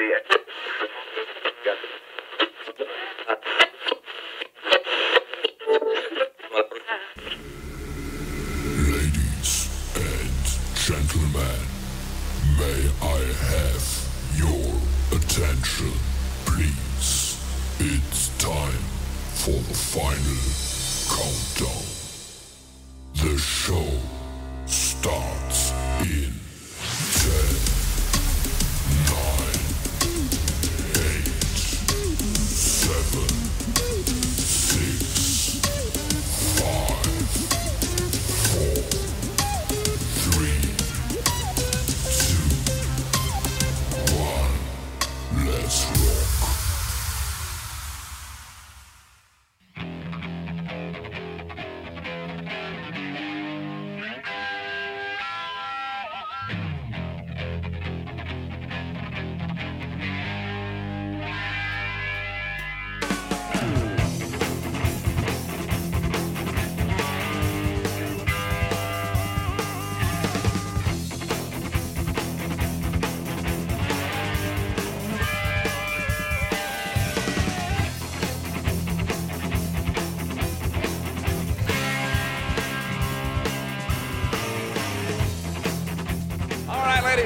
Ladies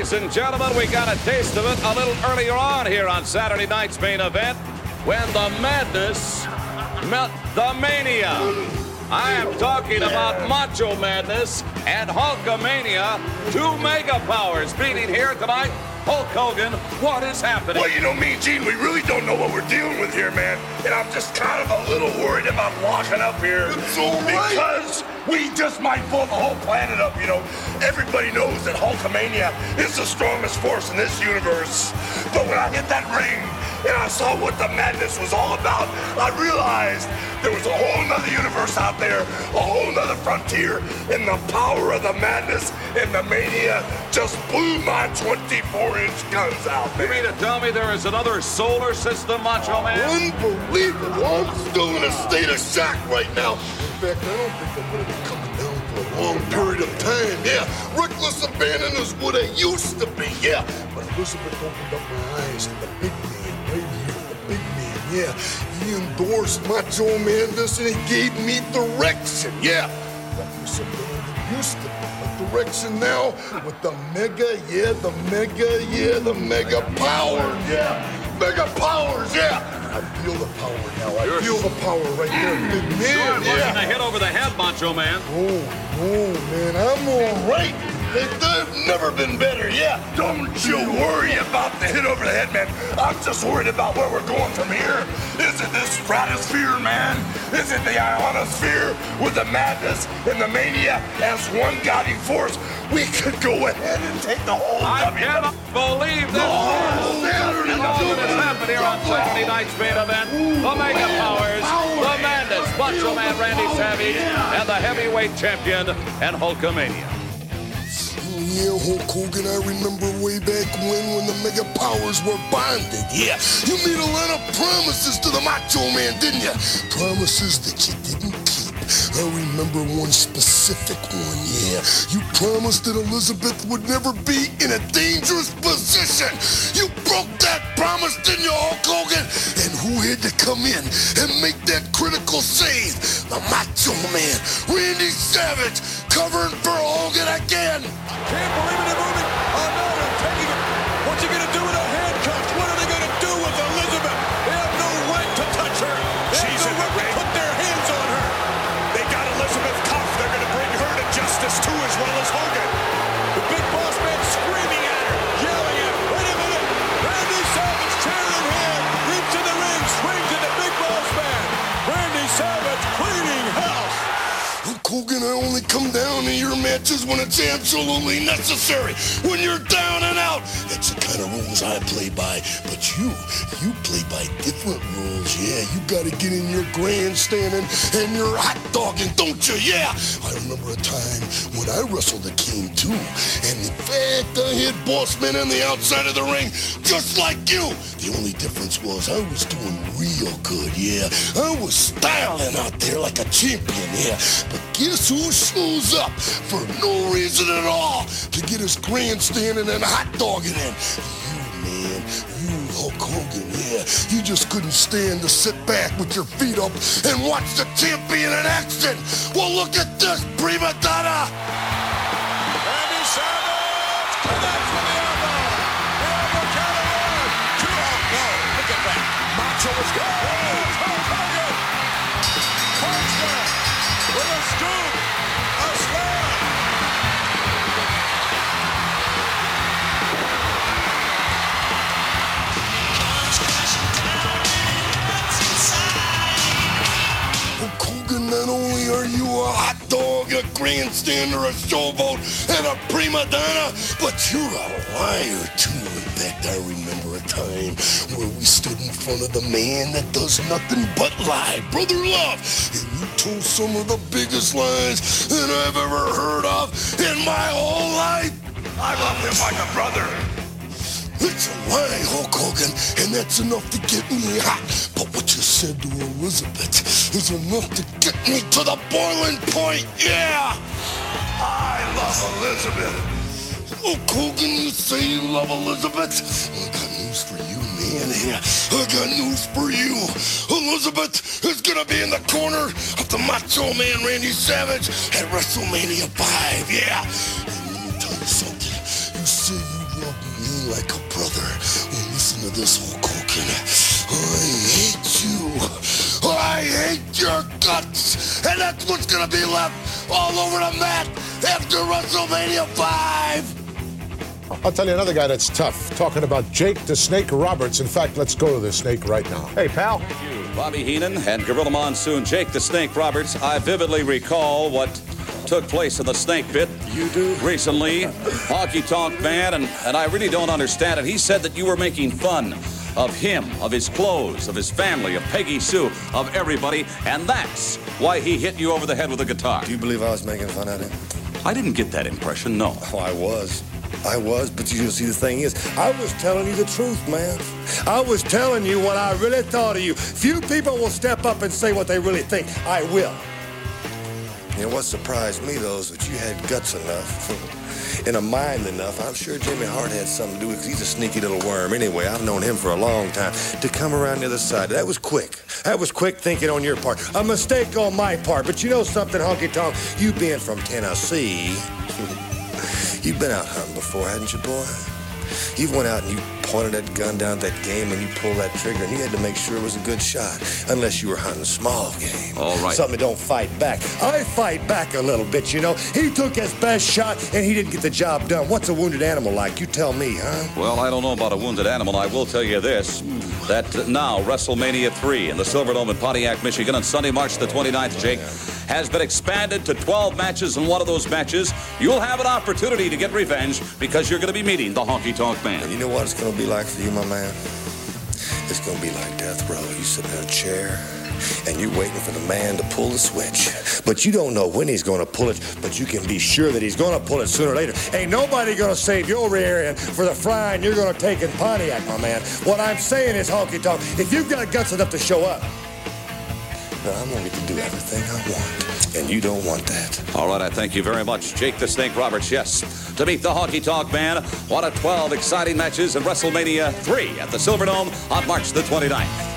ladies and gentlemen, we got a taste of it a little earlier on here on Saturday night's main event when the madness met the mania. I am talking about Macho Madness and Hulkamania, two mega powers meeting here tonight. Hulk Hogan, what is happening? Well, you know, me Gene, we really don't know what we're dealing with here, man. And I'm just kind of a little worried about locking up here. It's all right. Because we just might blow the whole planet up, you know. Everybody knows that Hulkamania is the strongest force in this universe. But when I hit that ring and I saw what the madness was all about, I realized there was a whole nother universe out there, a whole nother frontier, and the power of the madness and the mania just blew my 24-inch guns out, You mean to tell me there is another solar system, Macho Man? Unbelievable. I'm still in a state of shock right now. Fact, I don't think I'm going to be coming down for a long period of time. Yeah, reckless abandon is what I used to be. Yeah, but Elizabeth opened up my eyes to the big man right here, the big man. Yeah, he endorsed Macho Man this and he gave me direction. Yeah, reckless abandon used to be direction now with the mega, yeah, the mega, yeah, the mega power. Yeah, mega powers. Yeah. I feel the power now. I You're feel the power right there, big man. A Yeah. hit over the head, Macho Man. Oh, no, man, I'm all right. They, they've never been better. Yeah. Don't you worry about the hit over the head, man. I'm just worried about where we're going from here. Is it this stratosphere, man? Is it the ionosphere with the madness and the mania as one guiding force? We could go ahead and take the whole I W. cannot believe this. Oh, And all that has happened here on Saturday night's main event. The Mega Powers, the Madness, Macho Man Randy Savage, and the heavyweight champion and Hulkamania. Yeah, Hulk Hogan, I remember way back when when the mega powers were bonded. Yeah, you made a lot of promises to the Macho Man, didn't you? Promises that you didn't keep. I remember one specific one, yeah. You promised that Elizabeth would never be in a dangerous position. You broke that promise, didn't you, Hulk Hogan? And who had to come in and make that critical save? The Macho Man, Randy Savage, covering for Hogan again. I Can't believe it, moving. When it's absolutely necessary. When you're down and out, that's the kind of rules I play by. But you, you play by different rules. Yeah, you gotta get in your grandstanding and your hot dogging, don't you? Yeah. I remember a time when I wrestled the king too. And in fact, I hit boss man on the outside of the ring, just like you. The only difference was I was doing real good, yeah. I was styling out there like a champion, yeah. But guess who shows up for no reason at all to get his grandstanding and hot dogging in? You, man. You Hulk Hogan, yeah. You just couldn't stand to sit back with your feet up and watch the champion in action. Well, look at this, prima donna. Randy Savage connects with the elbow. Two. No, look at that. Macho is good. Are you a hot dog, a grandstander, a showboat, and a prima donna, but you're a liar too. In fact, I remember a time where we stood in front of the man that does nothing but lie, Brother Love, and you told some of the biggest lies that I've ever heard of in my whole life. I love him like a brother. It's a lie, Hulk Hogan, and that's enough to get me hot. But what you said to Elizabeth is enough to get me to the boiling point, yeah! I love Elizabeth. Hulk Hogan, you say you love Elizabeth? I got news for you, man, yeah. I got news for you. Elizabeth is gonna be in the corner of the Macho Man Randy Savage at WrestleMania 5, yeah! And let me tell you something. You say you love me like a brother. Well, listen to this, Hulk Hogan. I. I hate your guts. And that's what's gonna be left all over the mat after WrestleMania 5. I'll tell you another guy that's tough. Talking about Jake the Snake Roberts. In fact, let's go to the Snake right now. Hey, pal. Bobby Heenan and Gorilla Monsoon, Jake the Snake Roberts. I vividly recall what took place in the Snake Pit. You do? Recently, Honky Tonk Man, and, and I really don't understand it. He said that you were making fun of him, of his clothes, of his family, of Peggy Sue, of everybody, and that's why he hit you over the head with a guitar. Do you believe I was making fun of him? I didn't get that impression, no. Oh, I was. I was, but you see, the thing is, I was telling you the truth, man. I was telling you what I really thought of you. Few people will step up and say what they really think. I will. You know, what surprised me, though, is that you had guts enough and a mind enough. I'm sure Jimmy Hart had something to do with he's a sneaky little worm. Anyway, I've known him for a long time. To come around the other side, that was quick. That was quick thinking on your part. A mistake on my part. But you know something, Honky Tonk? You being from Tennessee, You've been out hunting before, hadn't you, boy? You've went out and you pointed that gun down at that game and you pulled that trigger and you had to make sure it was a good shot. Unless you were hunting small game. All right. Something that don't fight back. I fight back a little bit, you know. He took his best shot and he didn't get the job done. What's a wounded animal like? You tell me, huh? Well, I don't know about a wounded animal. I will tell you this that now WrestleMania 3 in the Silverdome in Pontiac, Michigan on Sunday, March the 29th, Jake, has been expanded to 12 matches. And one of those matches, you'll have an opportunity to get revenge because you're going to be meeting the Honky Tonk And Man. you know what it's gonna be like for you, my man? It's gonna be like death row. You sit in a chair and you're waiting for the man to pull the switch. But you don't know when he's gonna pull it, but you can be sure that he's gonna pull it sooner or later. Ain't nobody gonna save your rear end for the frying you're gonna take in Pontiac, my man. What I'm saying is, honky tonk, if you've got guts enough to show up, I'm gonna get to do everything I want. And you don't want that. All right, I thank you very much, Jake the Snake Roberts. Yes, to meet the Honky Tonk Man, one of 12 exciting matches in WrestleMania 3 at the Silverdome on March the 29th.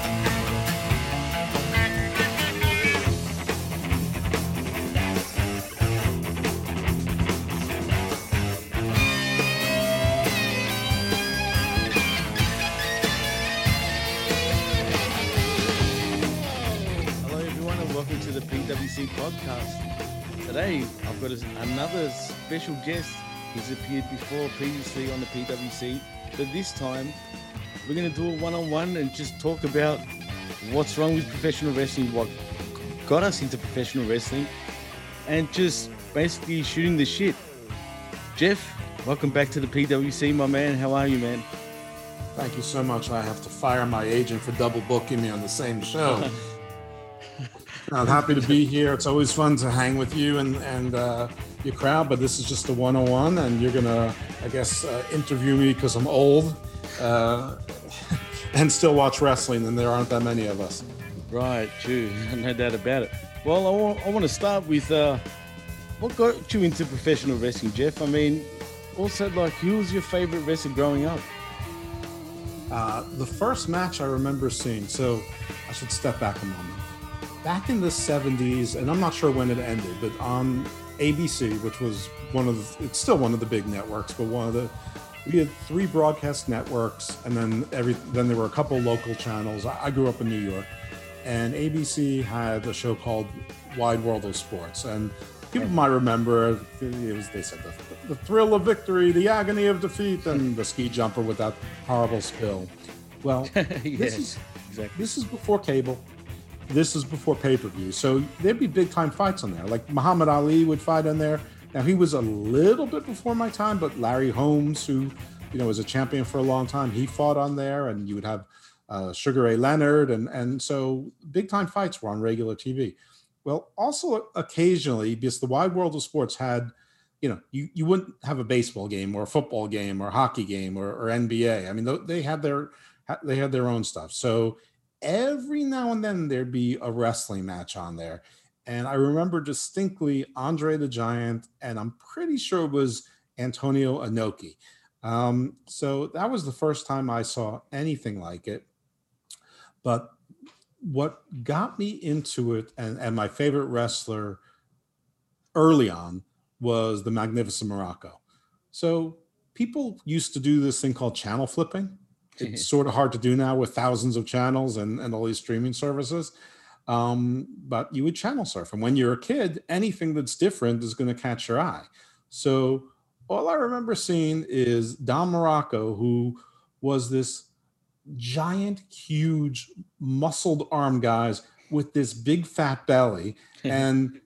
Special guest. He's appeared before previously on the PWC, but this time we're going to do a one on one and just talk about what's wrong with professional wrestling, what got us into professional wrestling, and just basically shooting the shit. Jeff, welcome back to the PWC, my man. How are you, man? Thank you so much. I have to fire my agent for double booking me on the same show. I'm happy to be here. It's always fun to hang with you and, and uh, your crowd, but this is just a 101, and you're going to, I guess, uh, interview me because I'm old uh, and still watch wrestling, and there aren't that many of us. Right, true. No doubt about it. Well, I want, I want to start with uh, what got you into professional wrestling, Jeff? I mean, also, like, who was your favorite wrestler growing up? Uh, the first match I remember seeing, so I should step back a moment. Back in the 70s, and I'm not sure when it ended, but on ABC, which was one of the, it's still one of the big networks, but one of the, we had three broadcast networks, and then every then there were a couple local channels. I, I grew up in New York, and ABC had a show called Wide World of Sports, and people might remember it was they said the, the thrill of victory, the agony of defeat, and the ski jumper with that horrible spill. Well, this is exactly. this is before cable. This is before pay per view. So there'd be big time fights on there. Like Muhammad Ali would fight on there. Now he was a little bit before my time, but Larry Holmes, who you know was a champion for a long time, he fought on there, and you would have uh, Sugar Ray Leonard, and and so big time fights were on regular TV. Well, also occasionally, because the wide world of sports had, you know, you, you wouldn't have a baseball game or a football game or a hockey game or, or NBA. I mean, they had their they had their own stuff. So every now and then there'd be a wrestling match on there. And I remember distinctly Andre the Giant, and I'm pretty sure it was Antonio Inoki. Um, so that was the first time I saw anything like it. But what got me into it and, and my favorite wrestler early on was the Magnificent Muraco. So people used to do this thing called channel flipping. It's sort of hard to do now with thousands of channels and, and all these streaming services. Um, but you would channel surf. And when you're a kid, anything that's different is going to catch your eye. So all I remember seeing is Don Muraco, who was this giant, huge, muscled arm guys with this big fat belly. and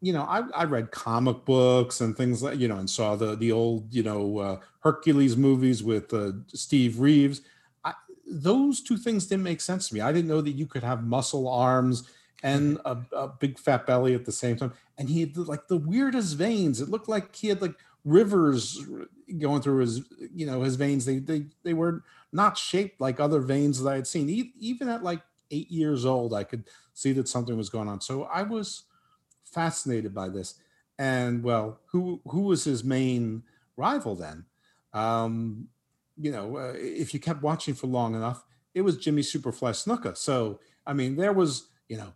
you know, I, I read comic books and things like you know, and saw the the old you know uh, Hercules movies with uh, Steve Reeves. I, those two things didn't make sense to me. I didn't know that you could have muscle arms and a, a big fat belly at the same time. And he had like the weirdest veins. It looked like he had like rivers going through his you know his veins. They they they were not shaped like other veins that I had seen. E- Even at like eight years old, I could see that something was going on. So I was fascinated by this. And well, who who was his main rival then? Um, you know, uh, if you kept watching for long enough, it was Jimmy Superfly Snuka. So I mean, there was you know,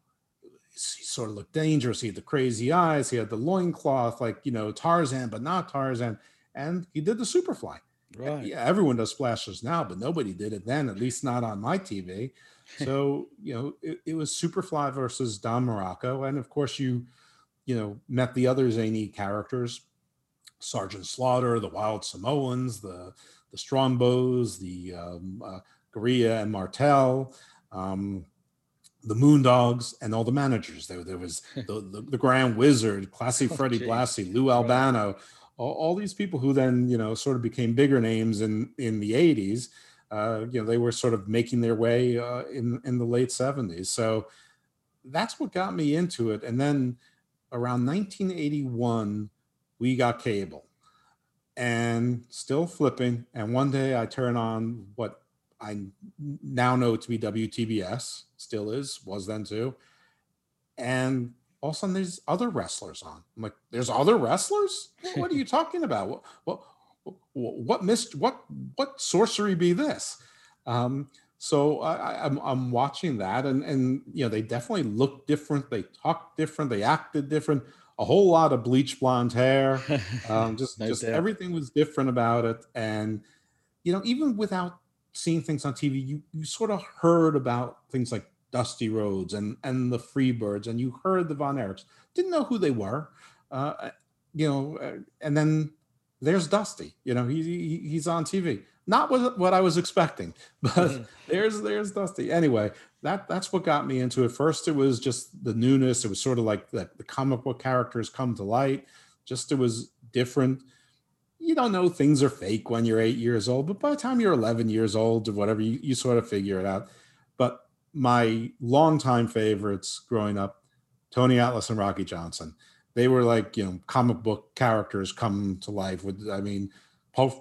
he sort of looked dangerous. He had the crazy eyes. He had the loincloth, like you know Tarzan, but not Tarzan. And he did the Superfly. Right. Yeah, everyone does splashes now, but nobody did it then, at least not on my TV. So, you know, it, it was Superfly versus Don Muraco. And of course, you, you know, met the other zany characters Sergeant Slaughter, the Wild Samoans, the the Strongbows, the um, uh, Garea and Martel, um, the Moondogs, and all the managers. There, there was the, the, the Grand Wizard, Classy Freddie geez. Blassie, Lou Albano, all, all these people who then you know sort of became bigger names in in the 80s uh, you know they were sort of making their way uh, in in the late 70s so that's what got me into it and then around 1981 we got cable and still flipping and one day i turn on what i now know to be wtbs still is was then too and all of a sudden there's other wrestlers on. I'm like, there's other wrestlers? What, are you talking about? What what what, what what what sorcery be this? Um, so I, I- I'm I'm watching that, and and you know they definitely look different. They talk different. They acted different. A whole lot of bleach blonde hair. Um, just No just doubt. everything was different about it, and you know even without seeing things on TV, you you sort of heard about things like Dusty Rhodes and and the Freebirds, and you heard the Von Erichs. Didn't know who they were, uh, you know. uh, And then there's Dusty. You know, he, he he's on TV. Not what what I was expecting, but mm-hmm. there's there's Dusty. Anyway, that that's what got me into it. First, it was just the newness. It was sort of like the, the comic book characters come to light. Just it was different you don't know things are fake when you're eight years old, but by the time you're 11 years old or whatever, you, you sort of figure it out. But my longtime favorites growing up, Tony Atlas and Rocky Johnson, they were like, you know, comic book characters come to life with, I mean,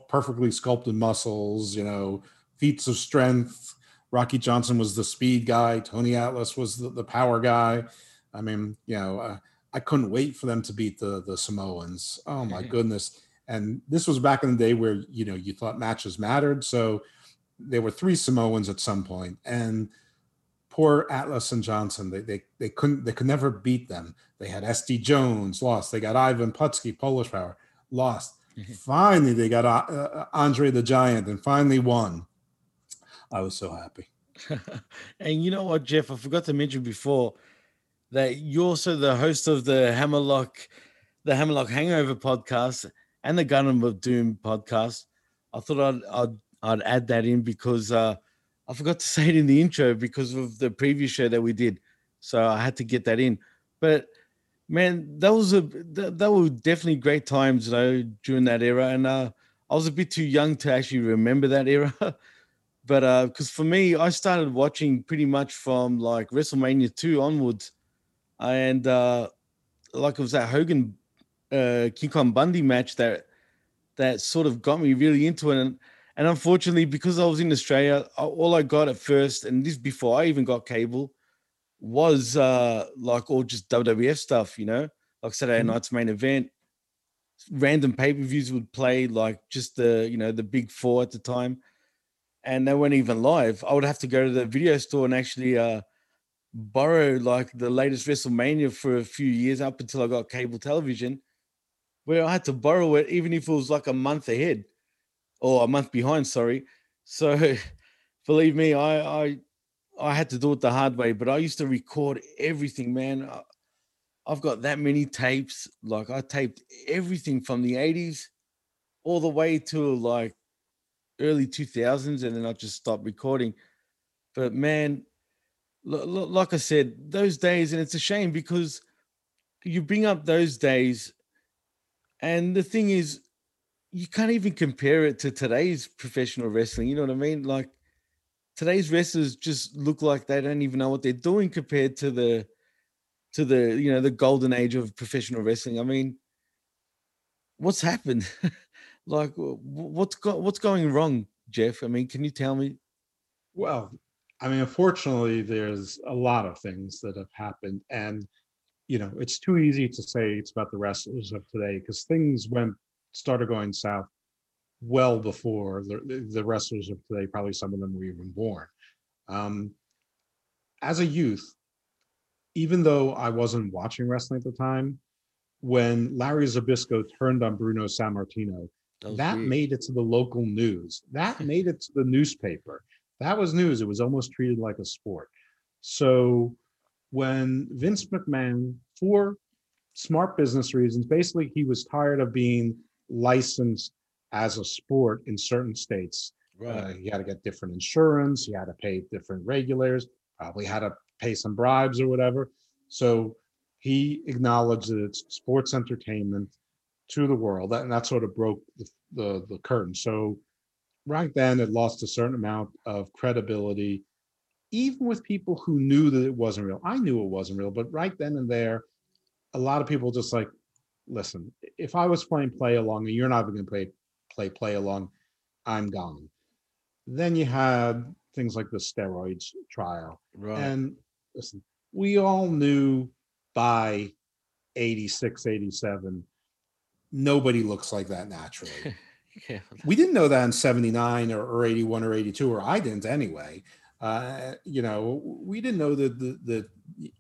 perfectly sculpted muscles, you know, feats of strength. Rocky Johnson was the speed guy. Tony Atlas was the, the power guy. I mean, you know, uh, I couldn't wait for them to beat the the Samoans. Oh my goodness! And this was back in the day where you know you thought matches mattered. So there were three Samoans at some point, and poor Atlas and Johnson, they they they couldn't they could never beat them. They had SD Jones lost. They got Ivan Putski, Polish Power, lost. Finally, they got uh, uh, Andre the Giant, and finally won. I was so happy. and you know what, Jeff? I forgot to mention before that you're also the host of the Hammerlock, the Hammerlock Hangover podcast and the Gundam of Doom podcast. I thought I'd I'd, I'd add that in because uh, I forgot to say it in the intro because of the previous show that we did, so I had to get that in. But man, that was a that, that were definitely great times, you know, during that era, and uh, I was a bit too young to actually remember that era. but uh because for me i started watching pretty much from like wrestlemania 2 onwards. And uh like it was that hogan uh king kong bundy match that that sort of got me really into it. And and unfortunately because i was in australia all i got at first and this before i even got cable was uh like all just wwf stuff you know like saturday Mhm. night's main event random pay-per-views would play like just the you know the big four at the time and they weren't even live. I would have to go to the video store and actually uh, borrow like the latest WrestleMania for a few years up until I got cable television, where I had to borrow it even if it was like a month ahead or a month behind. Sorry. So believe me, I I I had to do it the hard way. But I used to record everything, man. I've got that many tapes. Like I taped everything from the 80s all the way to like early 2000s and then I just stopped recording. But man, like I said, those days, and it's a shame because you bring up those days, and the thing is, you can't even compare it to today's professional wrestling. You know what I mean? Like today's wrestlers just look like they don't even know what they're doing compared to the to the you know the golden age of professional wrestling. I mean, what's happened? like wh- wh- what's what's going wrong, Jeff? I mean, can you tell me? Well, I mean, unfortunately, there's a lot of things that have happened, and you know, it's too easy to say it's about the wrestlers of today because things went started going south well before the, the wrestlers of today. Probably some of them were even born. Um, as a youth, even though I wasn't watching wrestling at the time, when Larry Zbyszko turned on Bruno Sammartino, was that weird. made it to the local news. That made it to the newspaper. That was news. It was almost treated like a sport. So when Vince McMahon, for smart business reasons, basically he was tired of being licensed as a sport in certain states. Uh, he had to get different insurance. He had to pay different regulators. Probably had to pay some bribes or whatever. So he acknowledged that it's sports entertainment to the world, and that sort of broke the, the the curtain. So right then, it lost a certain amount of credibility, even with people who knew that it wasn't real. I knew it wasn't real, but right then and there, a lot of people just like, listen, if I was playing play along and you're not going to play play play along, I'm gone. Then you had things like the steroids trial. Right. And listen, we all knew by 86, 87, nobody looks like that naturally. yeah. we didn't know that in 79 or, or 81 or 82, or I didn't anyway. Uh, you know, we didn't know that the, the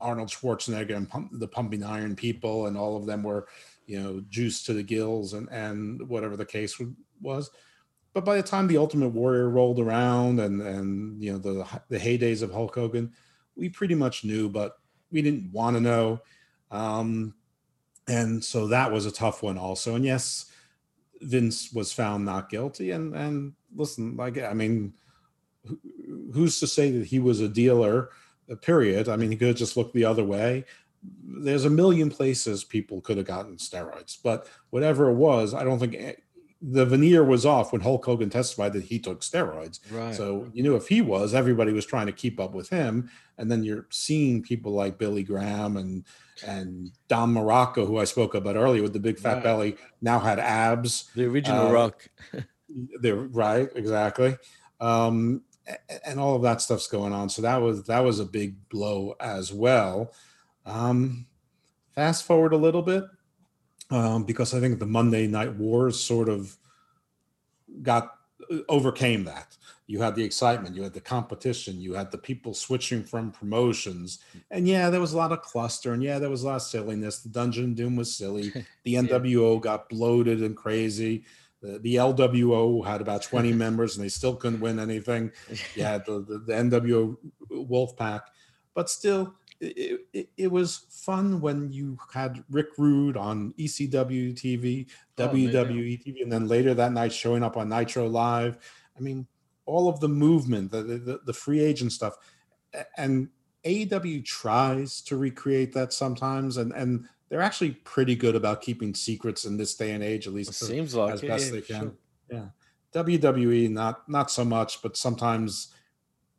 Arnold Schwarzenegger and pump, the pumping iron people and all of them were, you know, juiced to the gills and, and whatever the case was. But by the time the Ultimate Warrior rolled around and, and, you know, the, the heydays of Hulk Hogan, we pretty much knew, but we didn't want to know. Um, and so that was a tough one also. And yes, Vince was found not guilty. And and listen, like I mean, who's to say that he was a dealer? uh, Period. I mean, he could have just looked the other way. There's a million places people could have gotten steroids, but whatever it was, I don't think the veneer was off when Hulk Hogan testified that he took steroids. Right. So you knew if he was, everybody was trying to keep up with him. And then you're seeing people like Billy Graham and and Don Muraco, who I spoke about earlier with the big fat Right. belly, now had abs. The original Uh, Rock. They're right, exactly. Um, and all of that stuff's going on. So that was that was a big blow as well. Um, fast forward a little bit, um, because I think the Monday Night Wars sort of got uh, overcame that. You had the excitement, you had the competition, you had the people switching from promotions, and yeah, there was a lot of cluster, and yeah, there was a lot of silliness. The Dungeon Doom was silly. The NWO got bloated and crazy. The, the LWO had about 20 members, and they still couldn't win anything. Yeah, the, the, the NWO Wolfpack, but still, it, it, it was fun when you had Rick Rude on ECW TV, Oh, WWE TV, and then later that night showing up on Nitro Live. I mean, all of the movement, the the, the free agent stuff, and AEW tries to recreate that sometimes, and and they're actually pretty good about keeping secrets in this day and age, at least to- Seems like as it, best yeah, they can. sure. Yeah, WWE not not so much, but sometimes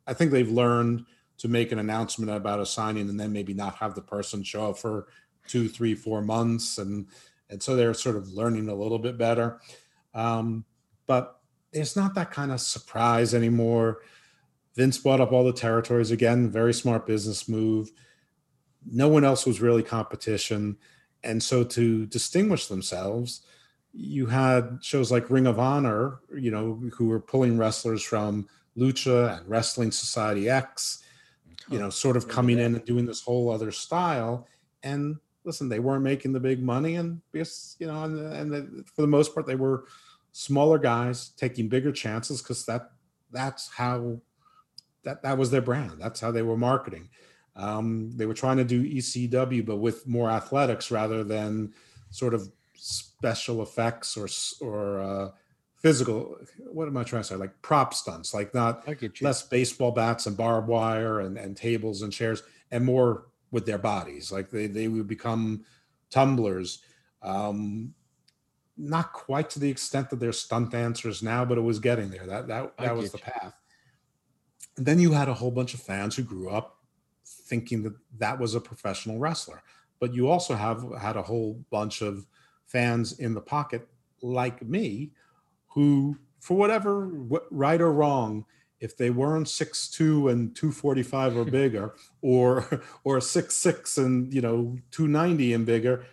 I think they've learned to make an announcement about a signing and then maybe not have the person show up for two, three, four months, and and so they're sort of learning a little bit better. Um, but it's not that kind of surprise anymore. Vince bought up all the territories again. Very smart business move. No one else was really competition, and so to distinguish themselves, you had shows like Ring of Honor, you know, who were pulling wrestlers from Lucha and Wrestling Society X, you know, sort of coming in and doing this whole other style. And listen, they weren't making the big money, and because you know, and, and the, for the most part, they were smaller guys taking bigger chances because that that's how that that was their brand. That's how they were marketing. Um, they were trying to do ECW, but with more athletics rather than sort of special effects or or uh, physical. What am I trying to say? Like prop stunts, like not I get you. less baseball bats and barbed wire and, and tables and chairs, and more with their bodies. Like they they would become tumblers. Um, not quite to the extent that they're stunt dancers now, but it was getting there. That that I that was the you. path. And then you had a whole bunch of fans who grew up thinking that that was a professional wrestler. But you also have had a whole bunch of fans in the pocket like me who, for whatever right or wrong, if they weren't 6'2 and 245 or bigger, or or 6'6 and you know 290 and bigger,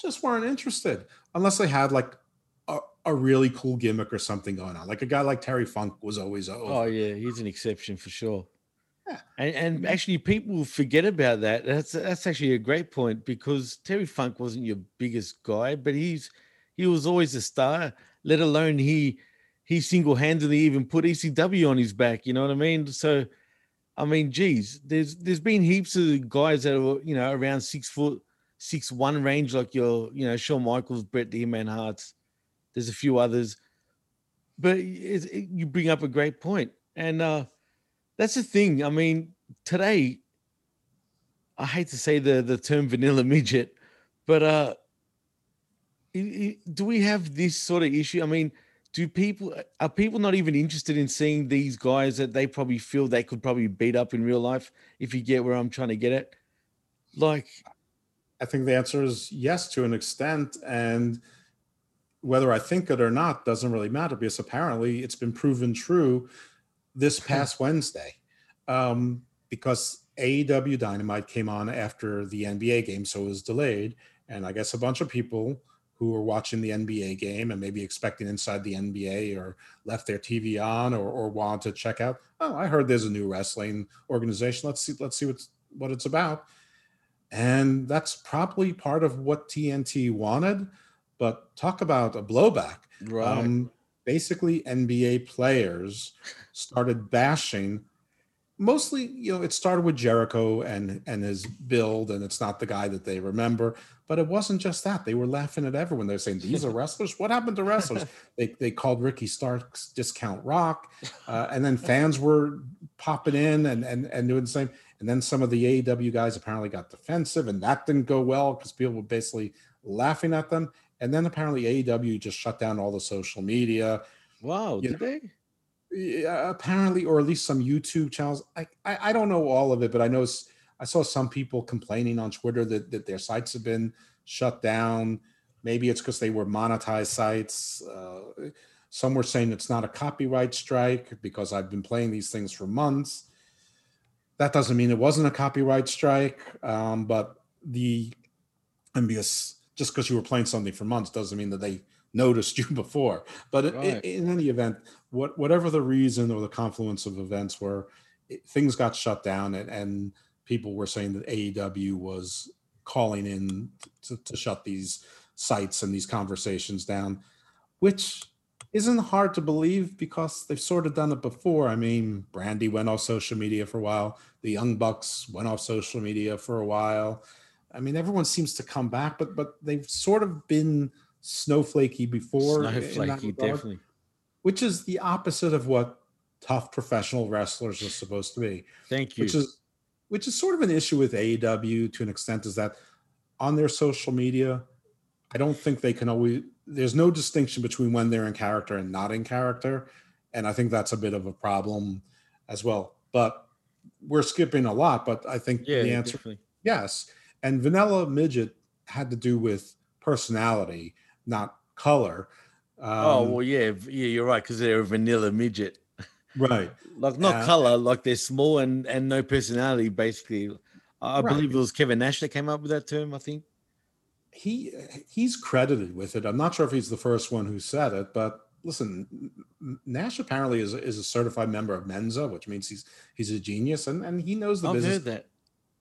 just weren't interested unless they had like a, a really cool gimmick or something going on. Like a guy like Terry Funk was always over. Oh yeah, he's an exception for sure. Yeah. And, and actually, people forget about that. That's that's actually a great point because Terry Funk wasn't your biggest guy, but he's he was always a star. Let alone he he single handedly even put ECW on his back. You know what I mean? So, I mean, geez, there's there's been heaps of guys that are you know around six foot six one range, like your you know Shawn Michaels, Bret the Man Harts. There's a few others, but it, you bring up a great point, and uh, that's the thing. I mean, today, I hate to say the the term vanilla midget, but uh, do we have this sort of issue? I mean, do people are people not even interested in seeing these guys that they probably feel they could probably beat up in real life? If you get where I'm trying to get at, like, I think the answer is yes to an extent. And whether I think it or not doesn't really matter because apparently it's been proven true this past Wednesday. Um, because AEW Dynamite came on after the NBA game, so it was delayed. And I guess a bunch of people who are watching the NBA game and maybe expecting inside the NBA or left their TV on or, or wanted to check out. Oh, I heard there's a new wrestling organization. Let's see, let's see what's what it's about. And that's probably part of what TNT wanted. But talk about a blowback. right? Um, basically, NBA players started bashing. Mostly, you know, it started with Jericho and and his build, and it's not the guy that they remember. But it wasn't just that; they were laughing at everyone. They're saying, "These are wrestlers. What happened to wrestlers?" they they called Ricky Starks discount rock, uh, and then fans were popping in and and and doing the same. And then some of the AEW guys apparently got defensive, and that didn't go well because people were basically laughing at them. And then apparently AEW just shut down all the social media. wow, you did they? Apparently, or at least some YouTube channels. I, I I don't know all of it, but I know I saw some people complaining on Twitter that that their sites have been shut down. Maybe it's because they were monetized sites. Uh, some were saying it's not a copyright strike because I've been playing these things for months. That doesn't mean it wasn't a copyright strike, um, but the because just because you were playing something for months doesn't mean that they noticed you before. But Right. in, any event, what whatever the reason or the confluence of events were, it, things got shut down, and, and people were saying that AEW was calling in to, to shut these sites and these conversations down, which isn't hard to believe because they've sort of done it before. I mean, Brandi went off social media for a while. The Young Bucks went off social media for a while. I mean, everyone seems to come back, but but they've sort of been snowflakey before, Snowflakey, definitely. which is the opposite of what tough professional wrestlers are supposed to be. Thank you. Which is which is sort of an issue with AEW to an extent is that on their social media, I don't think they can always there's no distinction between when they're in character and not in character. And I think that's a bit of a problem as well. But we're skipping a lot, but I think yeah, the answer definitely. yes. And vanilla midget had to do with personality, not color. oh Um, well, yeah, yeah, you're right because they're a vanilla midget. right. Like not Uh, color, like they're small and and no personality. Basically, I I Right. believe it was Kevin Nash that came up with that term. I think. he he's credited with it. I'm not sure if he's the first one who said it, but listen, Nash apparently is, is a certified member of Mensa, which means he's he's a genius and, and he knows the I've business. heard that.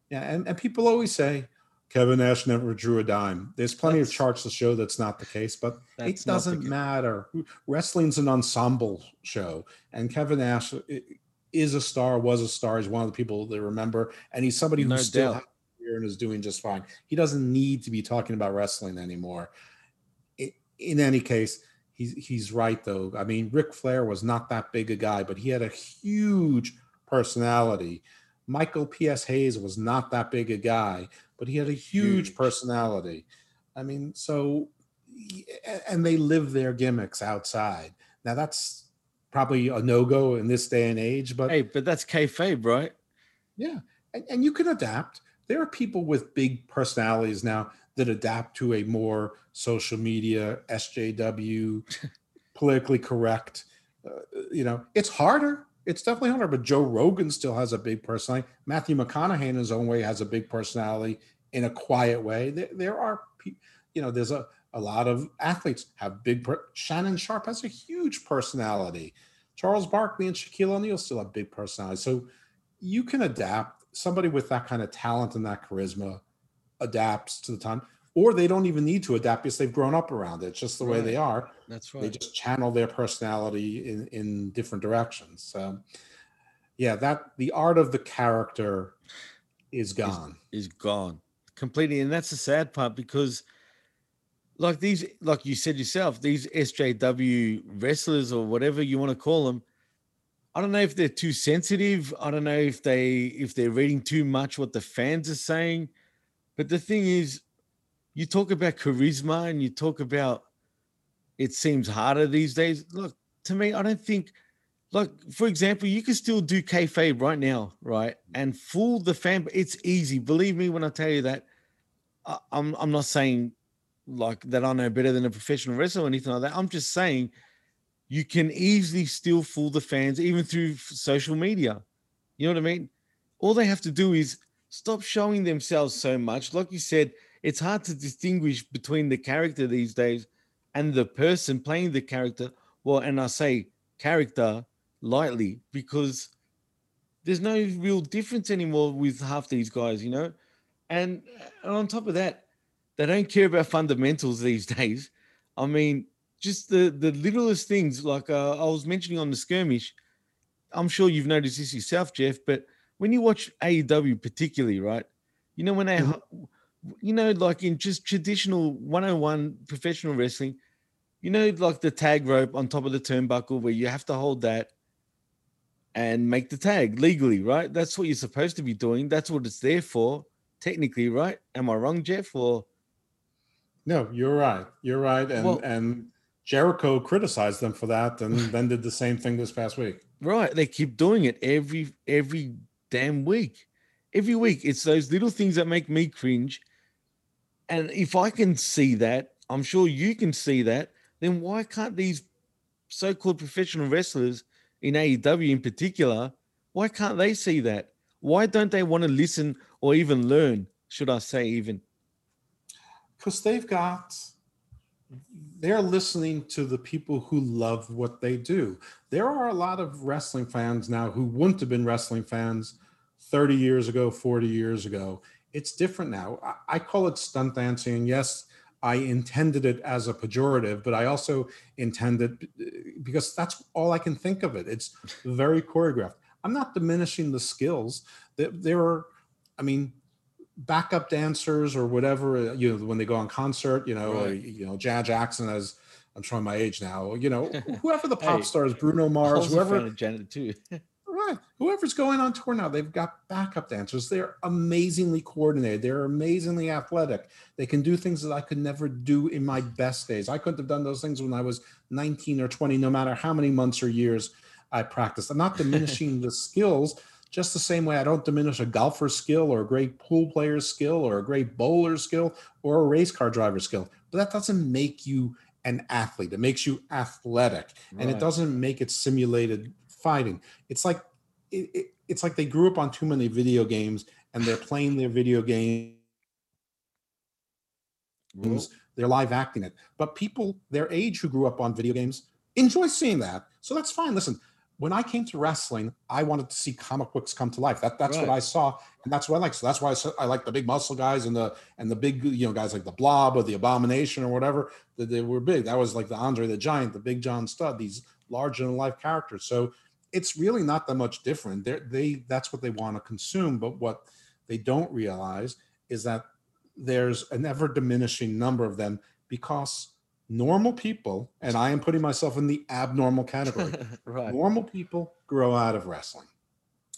Yeah, and, and people always say Kevin Nash never drew a dime. There's plenty of charts to show that's not the case, but it That's doesn't matter. Wrestling's an ensemble show, and Kevin Nash is a star, was a star. He's one of the people they remember, and he's somebody who No still doubt. has a career and is doing just fine. He doesn't need to be talking about wrestling anymore. In any case, he's he's right though. I mean, Ric Flair was not that big a guy, but he had a huge personality. Michael P.S. Hayes was not that big a guy, but he had a huge, Huge. personality. I mean, so and they live their gimmicks outside. Now that's probably a no-go in this day and age, but Hey, but that's kayfabe, right? yeah, and, and you can adapt. There are people with big personalities now that adapt to a more social media, SJW, politically correct. Uh, you know, it's harder. It's definitely harder. But Joe Rogan still has a big personality. Matthew McConaughey, in his own way, has a big personality in a quiet way. There, there are, you know, there's a a lot of athletes have big. Per- Shannon Sharpe has a huge personality. Charles Barkley and Shaquille O'Neal still have big personalities. So you can adapt. Somebody with that kind of talent and that charisma adapts to the time, or they don't even need to adapt because they've grown up around it. It's just the way they are. That's right. They just channel their personality in, in different directions. So, yeah, that the art of the character is gone. is gone completely and that's the sad part because like these like you said yourself these sjw wrestlers or whatever you want to call them i don't know if they're too sensitive i don't know if they if they're reading too much what the fans are saying but the thing is you talk about charisma and you talk about it seems harder these days look to me i don't think like for example, you can still do kayfabe right now, right, and fool the fan. It's easy, believe me when I tell you that. I, I'm I'm not saying like that I know better than a professional wrestler or anything like that. I'm just saying you can easily still fool the fans even through social media. You know what I mean? All they have to do is stop showing themselves so much. Like you said, it's hard to distinguish between the character these days and the person playing the character. Well, and I say character lightly because there's no real difference anymore with half these guys, you know. And, and on top of that, they don't care about fundamentals these days. I mean, just the the littlest things, like uh, I was mentioning on the skirmish. I'm sure you've noticed this yourself, Jeff. But when you watch AEW, particularly, right? You know when they, you know, like in just traditional 101 professional wrestling, you know, like the tag rope on top of the turnbuckle where you have to hold that and make the tag legally, right? That's what you're supposed to be doing. That's what it's there for, technically, right? Am I wrong, Jeff? Or No, you're right. You're right. And Well- and Jericho criticized them for that, and then did the same thing this past week. right, they keep doing it every every damn week. Every week, it's those little things that make me cringe. And if I can see that, I'm sure you can see that. Then why can't these so-called professional wrestlers in AEW in particular, why can't they see that? Why don't they want to listen or even learn? Should I say even? because they've got they're listening to the people who love what they do. There are a lot of wrestling fans now who wouldn't have been wrestling fans 30 years ago, 40 years ago. It's different now. I, I call it stunt dancing. And yes, I intended it as a pejorative, but I also intended because that's all I can think of it. It's very choreographed. I'm not diminishing the skills. There, there are, I mean, backup dancers or whatever. You know, when they go on concert, you know, Right. you know, Jan Jackson as I'm showing my age now. You know, whoever the pop Hey, stars, Bruno Mars, whoever. Janet too. Right. Whoever's going on tour now, they've got backup dancers. They're amazingly coordinated. They're amazingly athletic. They can do things that I could never do in my best days. I couldn't have done those things when I was 19 or 20, no matter how many months or years I practiced. I'm not diminishing the skills, just the same way I don't diminish a golfer's skill or a great pool player's skill or a great bowler's skill or a race car driver's skill. But that doesn't make you an athlete. It makes you athletic and it doesn't make it simulated fighting. It's like it, it, it's like they grew up on too many video games and they're playing their video games. They're live acting it. But people their age who grew up on video games enjoy seeing that. So that's fine. Listen, when I came to wrestling, I wanted to see comic books come to life. That that's what I saw, and that's what I like. So that's why I, I like the big muscle guys and the and the big you know guys like the Blob or the Abomination or whatever. That they were big. That was like the Andre the Giant, the Big John Studd. These larger than life characters. So it's really not that much different. They're, they that's what they want to consume. But what they don't realize is that there's an ever diminishing number of them because normal people, and I am putting myself in the abnormal category. right. Normal people grow out of wrestling.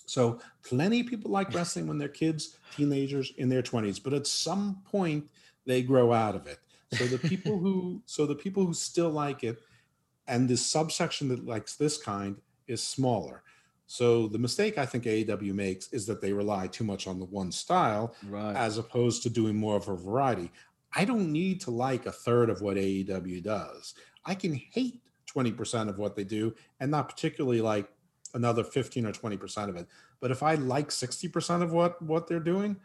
So plenty of people like wrestling when they're kids, teenagers in their 20s, but at some point they grow out of it. So the people who so the people who still like it and this subsection that likes this kind is smaller. So the mistake I think AEW makes is that they rely too much on the one style Right. as opposed to doing more of a variety. I don't need to like a third of what AEW does. I can hate 20% of what they do and not particularly like another 15 or 20% of it. But if I like 60% of what what they're doing,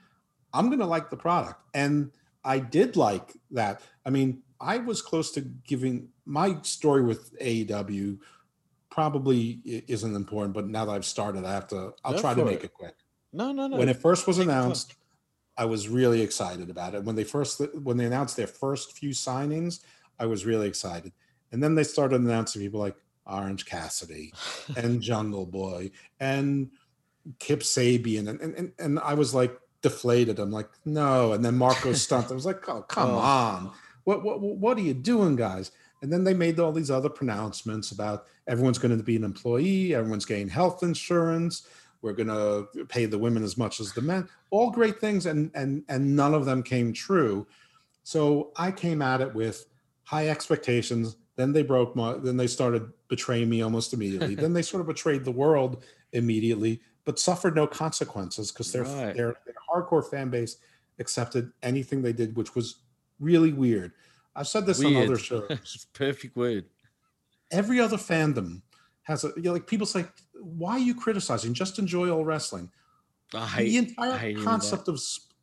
I'm going to like the product. And I did like that. I mean, I was close to giving my story with AEW probably isn't important, but now that I've started, I have to I'll Go try to make it. it quick No, no, no. when it first was Take your time. announced i was really excited about it when they first when they announced their first few signings i was really excited and then they started announcing people like orange cassidy and jungle boy and kip sabian and, and, and, and i was like deflated i'm like no and then marco stunt i was like oh come Oh. on what, what what are you doing guys and then they made all these other pronouncements about everyone's going to be an employee everyone's getting health insurance we're going to pay the women as much as the men all great things and and and none of them came true so i came at it with high expectations then they broke my then they started betraying me almost immediately then they sort of betrayed the world immediately but suffered no consequences because their, Right. their their hardcore fan base accepted anything they did which was really weird i've said this on Weird. other shows It's perfect word. Every other fandom has a you know, like people say why are you criticizing? Just enjoy all wrestling. I the entire concept of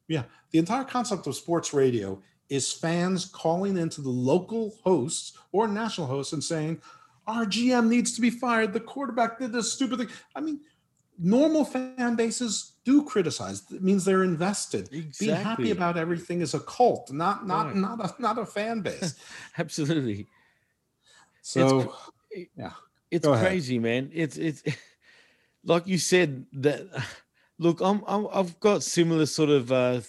yeah the entire concept of sports radio is fans calling into the local hosts or national hosts and saying our gm needs to be fired. The quarterback did this stupid thing. I mean normal fan bases do criticize. It means they're invested. Being happy about everything is a cult not not Right. not a not a fan base. Absolutely. So cr- yeah It's crazy, man. It's it's like you said that. Look, I'm, I'm I've got similar sort of uh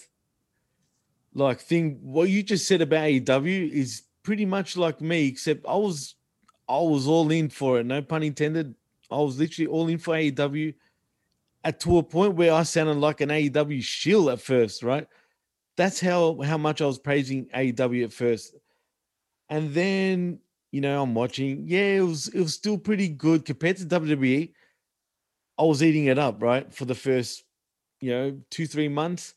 like thing. What you just said about AEW is pretty much like me, except I was I was all in for it. No pun intended. I was literally all in for AEW. At to a point where I sounded like an AEW shill at first, right? That's how how much I was praising AEW at first, and then you know, I'm watching. Yeah, it was it was still pretty good compared to WWE. I was eating it up, right, for the first, you know, two three months,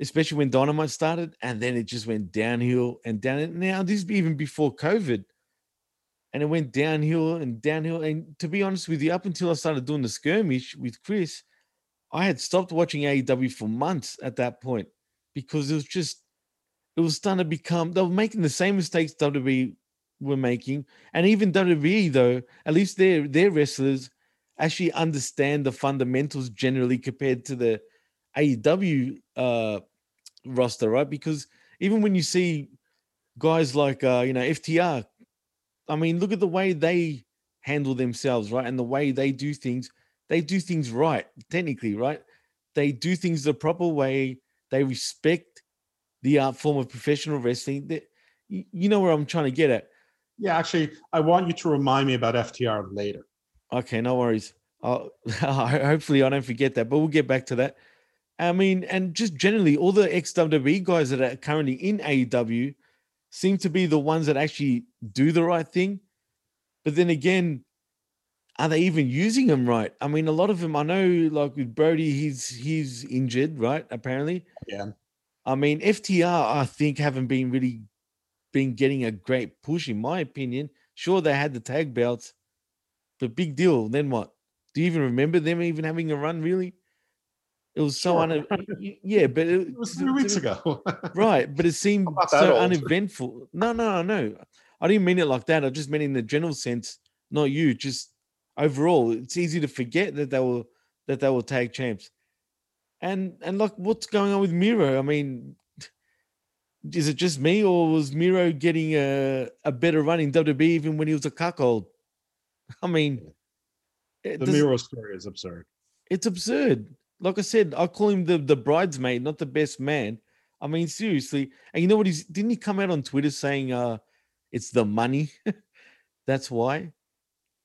especially when Dynamite started, and then it just went downhill and down. Now this is even before COVID, and it went downhill and downhill. And to be honest with you, up until I started doing the skirmish with Chris, I had stopped watching AEW for months at that point because it was just it was starting to become they were making the same mistakes WWE were making, and even WWE though, at least their their wrestlers actually understand the fundamentals generally compared to the AEW uh, roster, right? Because even when you see guys like uh, you know FTR, I mean, look at the way they handle themselves, right, and the way they do things. They do things right, technically, right? They do things the proper way. They respect the art form of professional wrestling. That you know where I'm trying to get at. Yeah, actually, I want you to remind me about FTR later. Okay, no worries. I'll, hopefully, I don't forget that, but we'll get back to that. I mean, and just generally, all the ex WWE guys that are currently in AEW seem to be the ones that actually do the right thing. But then again, are they even using them right? I mean, a lot of them, I know, like with Brodie, he's he's injured, right? Apparently. Yeah. I mean, FTR, I think, haven't been really been getting a great push, in my opinion. Sure, they had the tag belts, but big deal. Then what? Do you even remember them even having a run? Really? It was so Sure. un- yeah, but it, It was three weeks ago. right? But it seemed so old. uneventful. No, no, no. I didn't mean it like that. I just meant in the general sense, not you. Just overall, it's easy to forget that they were that they were tag champs. And and like, what's going on with Miro? I mean, is it just me, or was Miro getting a a better run in WWE even when he was a cuckold? I mean, the Miro story is absurd. it's absurd. Like I said, I call him the the bridesmaid, not the best man. I mean, seriously. And you know what? He's didn't he come out on Twitter saying, "Uh, it's the money." That's why.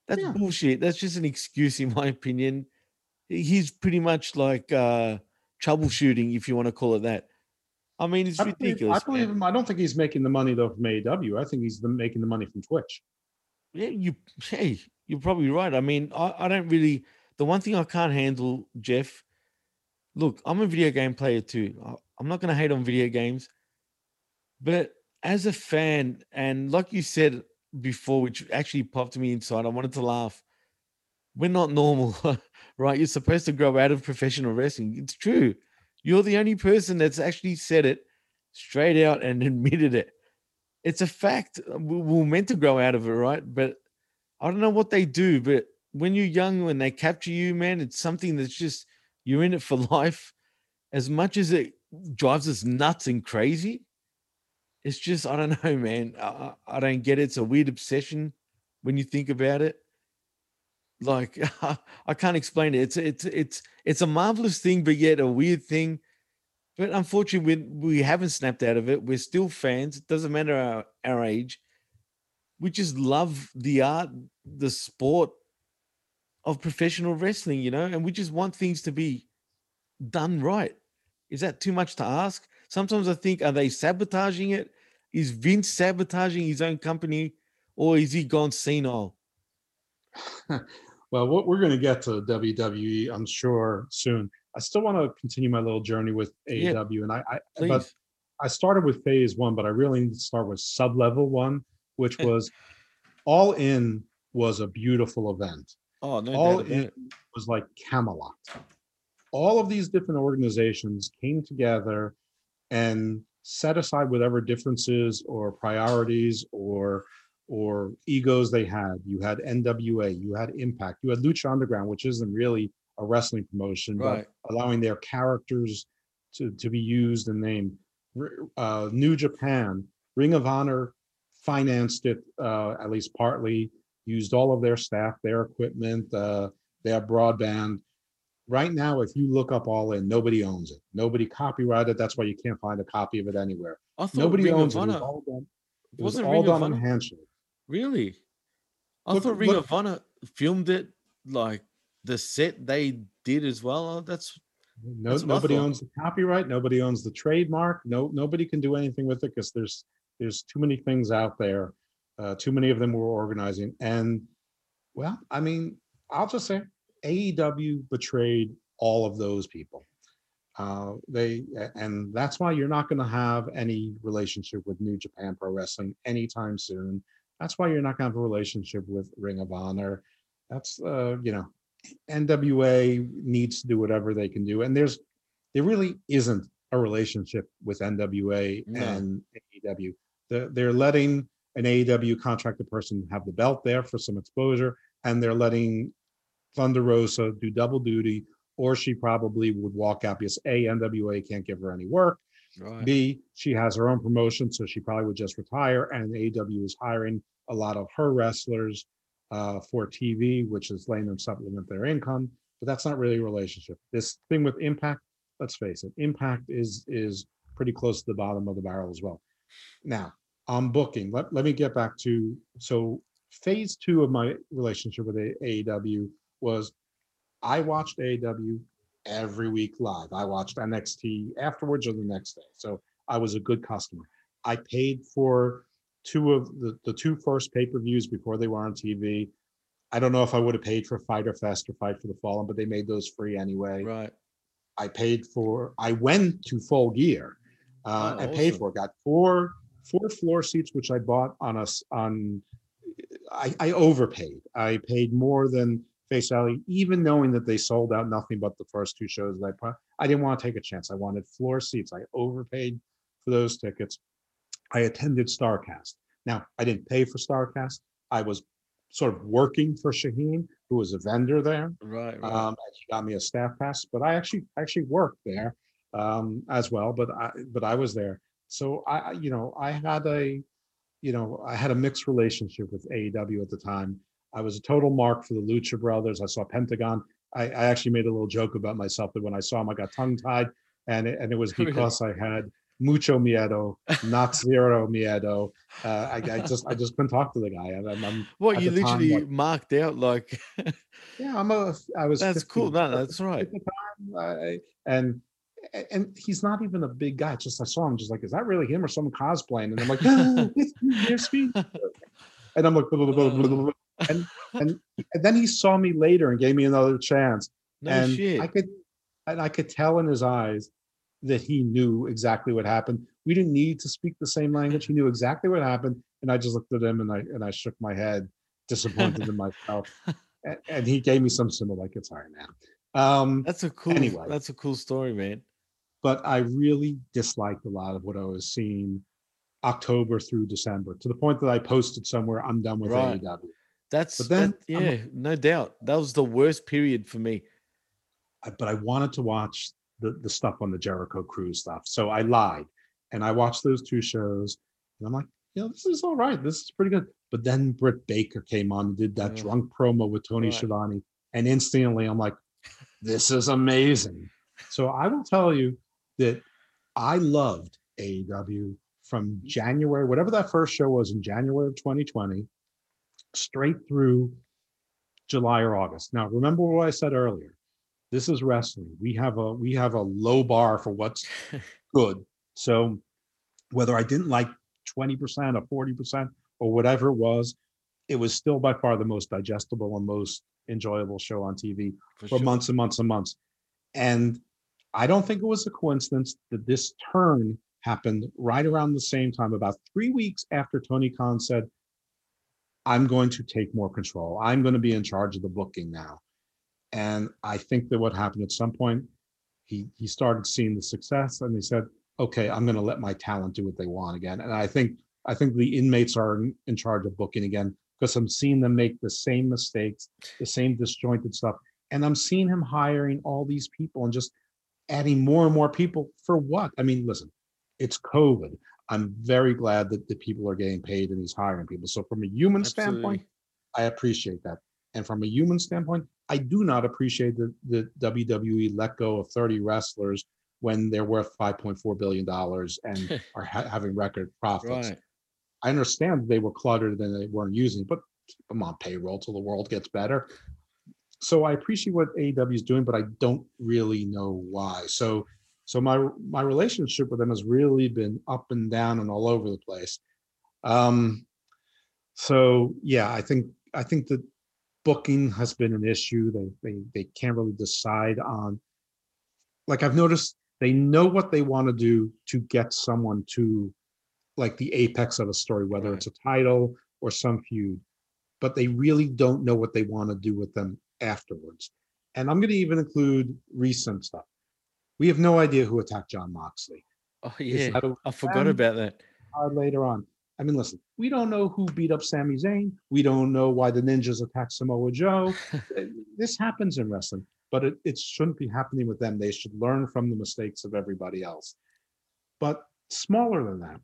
That's Yeah. bullshit. That's just an excuse, in my opinion. He's pretty much like uh troubleshooting, if you want to call it that. I mean, it's I believe, I believe him. I don't think he's making the money though from AEW. I think he's the, making the money from Twitch. Yeah, you hey, you're probably right. I mean, I, I don't really the one thing I can't handle, Jeff. Look, I'm a video game player too. I- I'm not gonna hate on video games, but as a fan, and like you said before, which actually popped me inside, I wanted to laugh. We're not normal, right? You're supposed to grow out of professional wrestling. It's true. You're the only person that's actually said it straight out and admitted it it's a fact. we- We're meant to grow out of it, right? But I don't know what they do. But when you're young, when they capture you, man, it's something that's just you're in it for life. As much as it drives us nuts and crazy, it's just I don't know, man. I I don't get it. It's a weird obsession when you think about it. Like I can't explain it. It's it's it's it's a marvelous thing, but yet a weird thing. But unfortunately, we, we haven't snapped out of it. We're still fans. It doesn't matter our, our age. We just love the art, the sport of professional wrestling, you know, and we just want things to be done right. Is that too much to ask? Sometimes I think, are they sabotaging it? Is Vince sabotaging his own company or is he gone senile? Well, what we're going to get to WWE, I'm sure soon. I still want to continue my little journey with Yeah, AEW, and I, I Please. but I started with phase one, but I really need to start with sub level one, which was all in was a beautiful event. oh, no all in it. was like Camelot. All of these different organizations came together and set aside whatever differences or priorities or or egos they had. You had NWA, you had Impact, you had Lucha Underground, which isn't really a wrestling promotion, Right. but allowing their characters to, to be used and named. Uh, New Japan, Ring of Honor financed it uh, at least partly, used all of their staff, their equipment, uh, their broadband. Right now, if you look up All In, nobody owns it. Nobody copyrighted. It. That's why you can't find a copy of it anywhere. Nobody Ring owns it. It was all done, it was wasn't all Ring of done on Honor- handshake. Really? I Look- thought Ring look- of Honor filmed it like the set they did as well. Oh, that's No, That's nobody owns the copyright. Nobody owns the trademark. No, nobody can do anything with it because there's there's too many things out there. Uh, too many of them were organizing, and well, I mean, I'll just say AEW betrayed all of those people. Uh, they and that's why you're not going to have any relationship with New Japan Pro Wrestling anytime soon. That's why you're not going to have a relationship with Ring of Honor. That's uh, you know, NWA needs to do whatever they can do, and there's there really isn't a relationship with NWA No. and AEW. They're, they're letting an AEW contracted person have the belt there for some exposure, and they're letting Thunder Rosa do double duty, or she probably would walk out because A, NWA can't give her any work. B, she has her own promotion, so she probably would just retire. And AEW is hiring a lot of her wrestlers uh, for TV, which is letting them supplement their income. But that's not really a relationship. This thing with Impact, let's face it, Impact is is pretty close to the bottom of the barrel as well. Now, on booking, let, let me get back to so phase two of my relationship with AEW was I watched AEW every week live. I watched NXT afterwards or the next day. So I was a good customer. I paid for two of the, the two first pay-per-views before they were on TV. I don't know if I would have paid for Fyter Fest or Fight for the Fallen, but they made those free anyway. Right. I paid for. I went to Full Gear. Uh, Oh, I paid awesome. for. Got four four floor seats, which I bought on us on. I, I overpaid. I paid more than face value, even knowing that they sold out nothing but the first two shows that I put. I didn't want to take a chance. I wanted floor seats. I overpaid for those tickets. I attended Starcast. Now I didn't pay for Starcast. I was sort of working for Shaheen, who was a vendor there. Right. right. Um, he got me a staff pass, but I actually actually worked there um, as well. But I but I was there, so I I- you know I had a you know I had a mixed relationship with AEW at the time. I was a total mark for the Lucha Brothers. I saw Pentagon. I, I actually made a little joke about myself that when I saw him, I got tongue tied, and it, and it was because I had mucho miedo, not cero miedo. Uh, I, I just I just couldn't talk to the guy. I'm, I'm what you the time, literally like- marked out like yeah, I'm a I was. that's cool. 15. No, that's right. at the time, I, and and he's not even a big guy. Just I saw him, just like, is that really him or someone cosplaying? And I'm like, it's it's me. And I'm like, blah, blah, blah, blah, blah, blah. And and and then he saw me later and gave me another chance. No and shit. I could and I could tell in his eyes that he knew exactly what happened. We didn't need to speak the same language. He knew exactly what happened, and I just looked at him and I and I shook my head, disappointed in myself. And, and he gave me some symbol like it's right, man. Um, That's a cool. anyway. That's a cool story, man. but I really disliked a lot of what I was seeing October through December to the point that I posted somewhere, I'm done with Right. AEW. That's But then that- I'm- yeah, no doubt. That was the worst period for me. I- But I wanted to watch the, the stuff on the Jericho Cruise stuff. So I lied and I watched those two shows and I'm like, you know, this is all right. This is pretty good. But then Britt Baker came on and did that Yeah. drunk promo with Tony Right. Schiavone. And instantly I'm like, this is amazing. So I will tell you that I loved AEW from mm-hmm. January, whatever that first show was in January of 2020, straight through July or August. Now, remember what I said earlier. This is wrestling. We have a we have a low bar for what's good. So whether I didn't like 20% or 40% or whatever it was, it was still by far the most digestible and most enjoyable show on TV For for sure. months and months and months. And I don't think it was a coincidence that this turn happened right around the same time, about three weeks after Tony Khan said, I'm going to take more control. I'm going to be in charge of the booking now. And I think that what happened at some point, he he started seeing the success and he said, okay, I'm going to let my talent do what they want again. And I think I think the inmates are in, in charge of booking again because I'm seeing them make the same mistakes, the same disjointed stuff. And I'm seeing him hiring all these people and just adding more and more people for what? I mean, listen, it's COVID. I'm very glad that the people are getting paid and he's hiring people. So from a human standpoint, I appreciate that. And from a human standpoint, I do not appreciate that the WWE let go of 30 wrestlers when they're worth 5.4 billion dollars and are ha- having record profits. Right. I understand they were cluttered and they weren't using, but keep them on payroll till the world gets better. So I appreciate what AEW is doing, but I don't really know why. So so my my relationship with them has really been up and down and all over the place. Um so yeah, I think I think that booking has been an issue. They they they can't really decide on like I've noticed they know what they want to do to get someone to like the apex of a story, whether Right. it's a title or some feud, but they really don't know what they want to do with them afterwards. And I'm going to even include recent stuff. We have no idea who attacked Jon Moxley. Oh yeah, I forgot about that. Uh, later on, I mean, listen, we don't know who beat up Sami Zayn. We don't know why the ninjas attacked Samoa Joe. Uh, this happens in wrestling, but it, it shouldn't be happening with them. They should learn from the mistakes of everybody else. But smaller than that,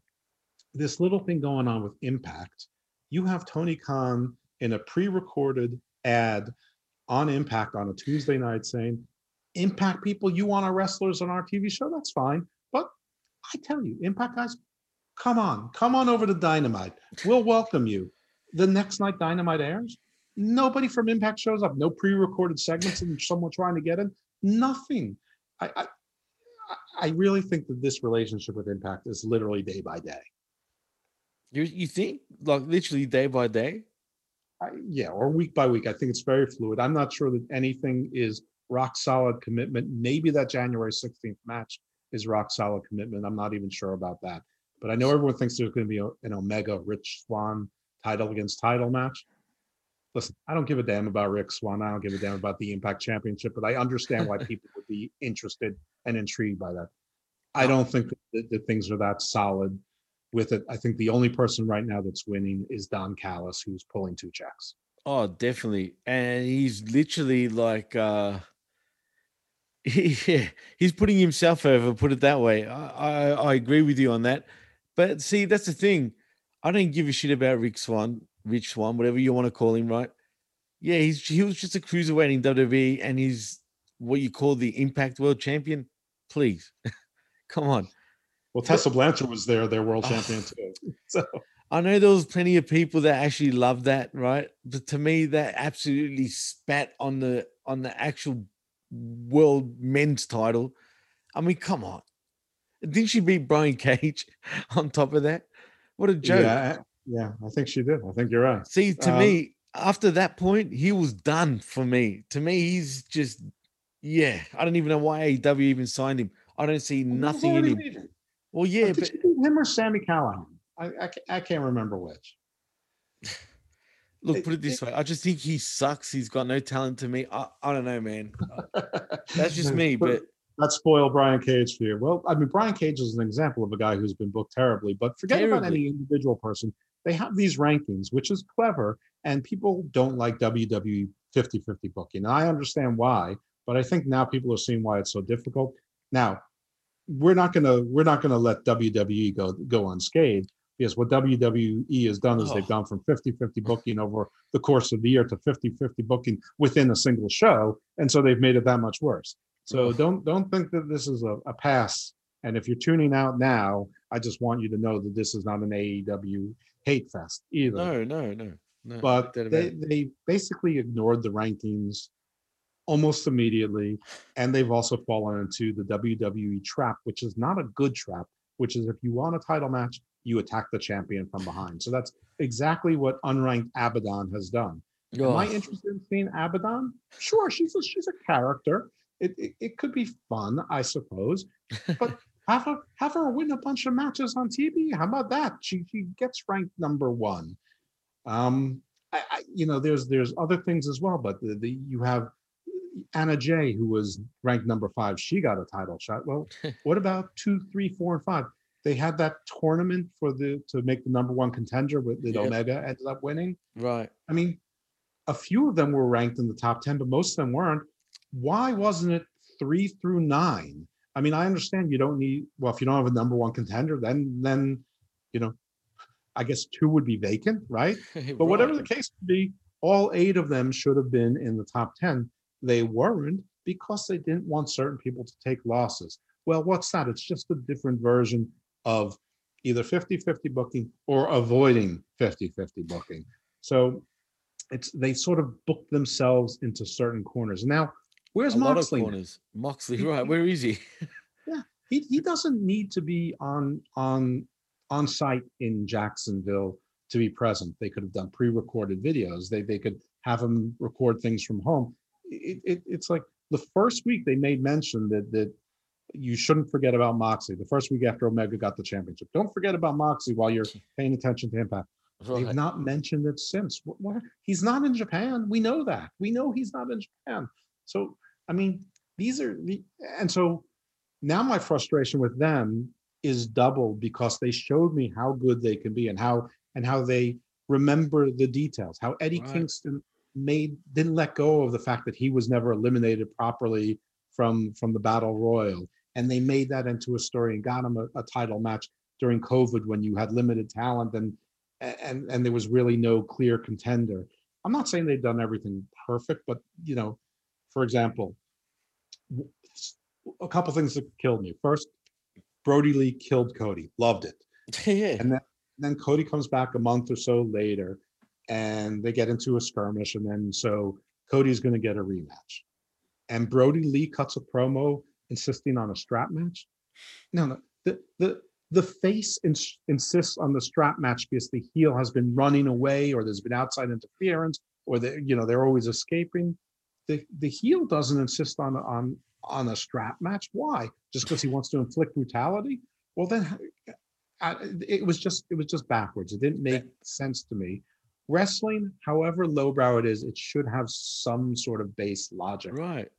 this little thing going on with Impact, you have Tony Khan in a pre-recorded ad on Impact on a Tuesday night saying, Impact people, you want our wrestlers on our TV show? That's fine. But I tell you, Impact guys, come on, come on over to Dynamite. We'll welcome you. The next night Dynamite airs, nobody from Impact shows up. No pre-recorded segments and someone trying to get in. Nothing. I, I I really think that this relationship with Impact is literally day by day. You you think like literally day by day? I, yeah, or week by week. I think it's very fluid. I'm not sure that anything is rock solid commitment. Maybe that January 16th match is rock solid commitment. I'm not even sure about that. But I know everyone thinks there's going to be an Omega Rich Swan title against title match. Listen, I don't give a damn about Rick Swan. I don't give a damn about the Impact Championship, but I understand why people would be interested and intrigued by that. I don't think that, that things are that solid with it. I think the only person right now that's winning is Don Callis, who's pulling two checks. Oh, definitely. And he's literally like uh yeah, he's putting himself over, put it that way. I, I I agree with you on that. But see, that's the thing. I don't give a shit about Rick Swan, Rich Swan, whatever you want to call him, right? Yeah, he's he was just a cruiserweight in WWE and he's what you call the Impact World Champion. Please. Come on. Well, Tessa Blanchard was there, their world champion too. So I know there was plenty of people that actually loved that, right? But to me, that absolutely spat on the on the actual world men's title. I mean, come on. Didn't she beat Brian Cage on top of that? What a joke. yeah, yeah, I think she did. I think you're right. See, to Um, me, after that point, he was done for me. To me, he's just yeah. I don't even know why AEW even signed him. I don't see nothing in him. Well, yeah, did but him or Sami Callihan? I, I, I can't remember which. look, put it this way. I just think he sucks. He's got no talent to me. I, I don't know, man. That's just me, but that spoil Brian Cage for you. Well, I mean, Brian Cage is an example of a guy who's been booked terribly, but forget about any individual person. They have these rankings, which is clever, and people don't like WWE 50 50 booking. And I understand why, but I think now people are seeing why it's so difficult. Now, we're not gonna we're not gonna let WWE go go unscathed because what WWE has done is they've Oh. gone from 50-50 booking over the course of the year to 50-50 booking within a single show, and so they've made it that much worse. So Ugh. don't don't think that this is a, a pass. And if you're tuning out now, I just want you to know that this is not an AEW hate fest either no, no, no, no. but they, they basically ignored the rankings almost immediately and they've also fallen into the wwe trap which is not a good trap which is if you want a title match you attack the champion from behind. So that's exactly what unranked abadon has done. Am i interested in seeing abadon? Sure she's a, she's a character. It, it, it could be fun i suppose but have her have her win a bunch of matches on tv how about that? She, she gets ranked number one. Um, I, I, you know, there's there's other things as well, but the, the you have Anna Jay, who was ranked number five. She got a title shot. Well, what about two, three, four, and five? They had that tournament for the to make the number one contender with that Yep. Omega ended up winning. Right. I mean, a few of them were ranked in the top 10, but most of them weren't. Why wasn't it three through nine? I mean, I understand you don't need, well, if you don't have a number one contender, then, then, you know, I guess two would be vacant, right? But whatever the case be, all eight of them should have been in the top 10. They weren't because they didn't want certain people to take losses. Well, what's that? It's just a different version of either 50 50 booking or avoiding 50 50 booking. So it's they sort of book themselves into certain corners. Now, where's a Moxley? now? corners. Moxley, right? Where is he? Yeah, he he doesn't need to be on on on site in Jacksonville to be present. They could have done pre-recorded videos. They they could have him record things from home. It, it, it's like the first week they made mention that that you shouldn't forget about Moxley. The first week after Omega got the championship, don't forget about Moxley while you're paying attention to Impact. They've not mentioned it since. What, what, he's not in Japan. We know that. We know he's not in Japan. So I mean, these are the and so now my frustration with them is doubled because they showed me how good they can be and how and how they remember the details. How Eddie Right. Kingston made didn't let go of the fact that he was never eliminated properly from from the battle royal, and they made that into a story and got him a, a title match during COVID when you had limited talent and and and there was really no clear contender. I'm not saying they've done everything perfect, but you know, for example, a couple things that killed me. First, Brodie Lee killed Cody, loved it. yeah. And then, then Cody comes back a month or so later and they get into a skirmish. And then so Cody's going to get a rematch. And Brodie Lee cuts a promo insisting on a strap match. No, no, the, the, the face ins- insists on the strap match because the heel has been running away or there's been outside interference or they you know they're always escaping. The the heel doesn't insist on on on a strap match. Why? Just because he wants to inflict brutality? Well, then I, it was just it was just backwards. It didn't make sense to me. Wrestling, however lowbrow it is, it should have some sort of base logic. Right.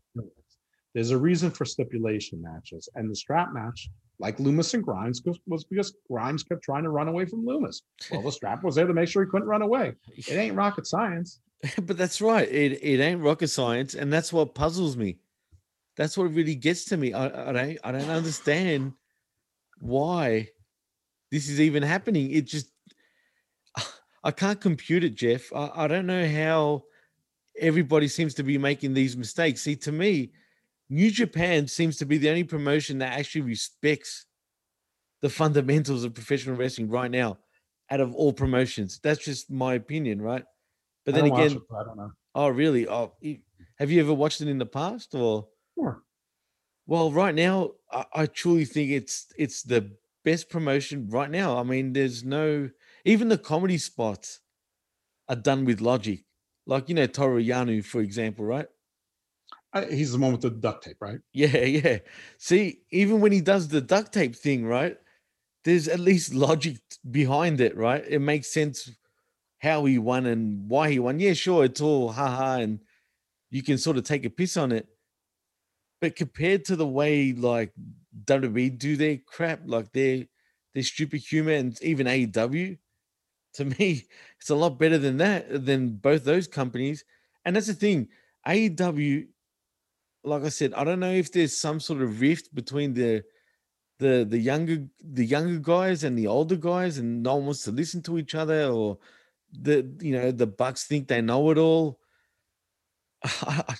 There's a reason for stipulation matches, and the strap match, like Loomis and Grimes, was- because Grimes kept trying to run away from Loomis. Well, the strap was there to make sure he couldn't run away. It ain't rocket science. but that's right. It it ain't rocket science, and that's what puzzles me. That's what really gets to me. I, I don't I don't understand why this is even happening. It just I can't compute it, Jeff. I, I don't know how everybody seems to be making these mistakes. See, to me, New Japan seems to be the only promotion that actually respects the fundamentals of professional wrestling right now, out of all promotions. That's just my opinion, right? But then again, it, so I don't know. Oh, really? Oh, have you ever watched it in the past, or? Sure. Well, right now, I, I truly think it's it's the best promotion right now. I mean, there's no even the comedy spots are done with logic, like you know Toru Yano, for example, right? He's the one with the duct tape, right? Yeah, yeah. See, even when he does the duct tape thing, right? There's at least logic behind it, right? It makes sense how he won and why he won. Yeah, sure, it's all haha, and you can sort of take a piss on it. But compared to the way like WWE do their crap, like their their stupid humor and even AEW, to me, it's a lot better than that than both those companies. And that's the thing, AEW like I said, I don't know if there's some sort of rift between the the the younger the younger guys and the older guys, and no one wants to listen to each other, or the you know the Bucks think they know it all. I,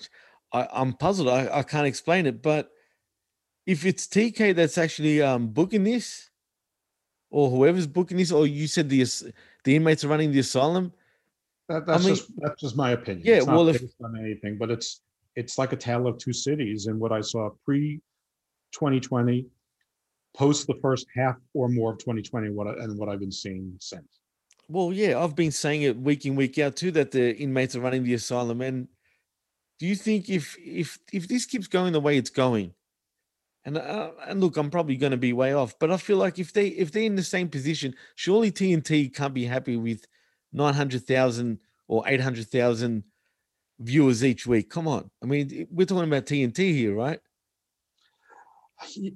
I, I'm puzzled. I, I can't explain it, but if it's TK that's actually um, booking this, or whoever's booking this, or you said the the inmates are running the asylum, That, that's mean- just that's just my opinion. Yeah, well, if- anything, but it's it's like a tale of two cities. And what I saw pre 2020, post the first half or more of 2020, what I, and what I've been seeing since. Well, yeah, I've been saying it week in week out too that the inmates are running the asylum. And do you think if if if this keeps going the way it's going, and uh, and look, I'm probably going to be way off, but I feel like if they if they're in the same position, surely TNT can't be happy with nine hundred thousand or eight hundred thousand viewers each week. Come on, I mean we're talking about TNT here, right?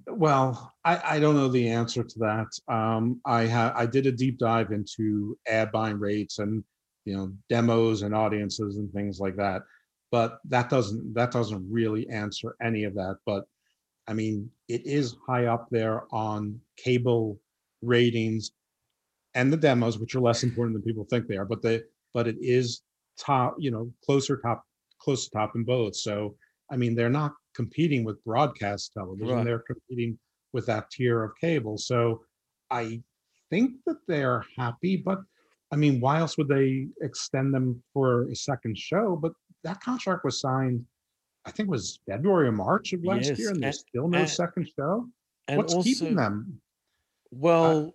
Well, I, I don't know the answer to that. Um, I ha- I did a deep dive into ad buying rates and you know demos and audiences and things like that, but that doesn't that doesn't really answer any of that. But I mean, it is high up there on cable ratings and the demos, which are less important than people think they are. But they but it is top, you know, closer top, close to top in both. So I mean, they're not competing with broadcast television. Right. They're competing with that tier of cable. So I think that they're happy, but I mean, why else would they extend them for a second show? But that contract was signed, I think it was February or March of last Yes, year, and there's and- still no and- second show. And What's also, keeping them? Well,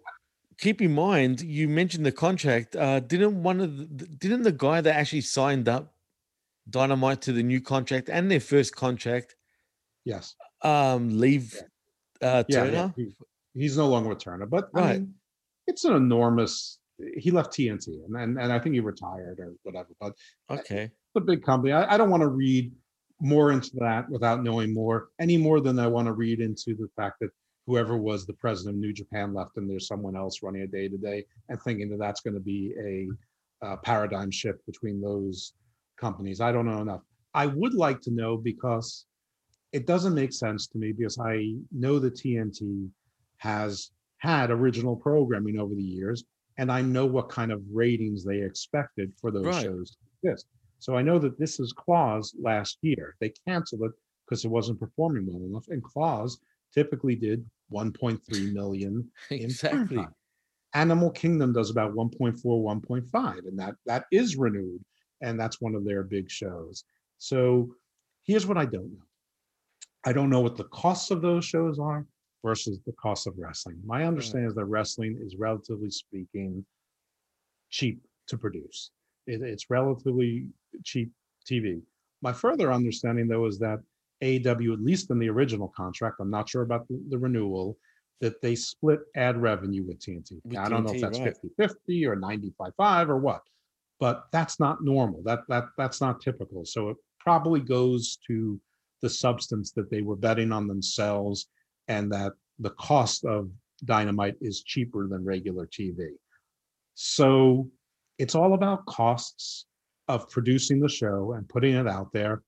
keep in mind you mentioned the contract. Uh, didn't one of the, didn't the guy that actually signed up Dynamite to the new contract and their first contract Yes. um leave uh Yeah, Turner? yeah, he- he's no longer with Turner, but I Right. mean, it's an enormous. He left TNT, and and, and I think he retired or whatever. But Okay. it's a big company. I, I don't want to read more into that without knowing more, any more than I want to read into the fact that whoever was the president of New Japan left, and there's someone else running a day to day, and thinking that that's going to be a paradigm shift between those companies. I don't know enough. I would like to know because it doesn't make sense to me because I know that TNT has had original programming over the years, and I know what kind of ratings they expected for those Right. shows to exist. So I know that this is Claws last year. They canceled it because it wasn't performing well enough. And Claws typically did 1.3 million Exactly. Animal Kingdom does about 1.4, 1.5, and that that is renewed, and that's one of their big shows. So here's what I don't know. I don't know what the costs of those shows are versus the cost of wrestling. My understanding is that wrestling is relatively speaking cheap to produce. It- it's relatively cheap TV. My further understanding though is that AEW, at least in the original contract, I'm not sure about the, the renewal, that they split ad revenue with TNT. With Now, I don't know if TNT, that's right. 50-50 or 95-5 or what, but that's not normal. That that that's not typical. So it probably goes to the substance that they were betting on themselves and that the cost of dynamite is cheaper than regular TV. So it's all about costs of producing the show and putting it out there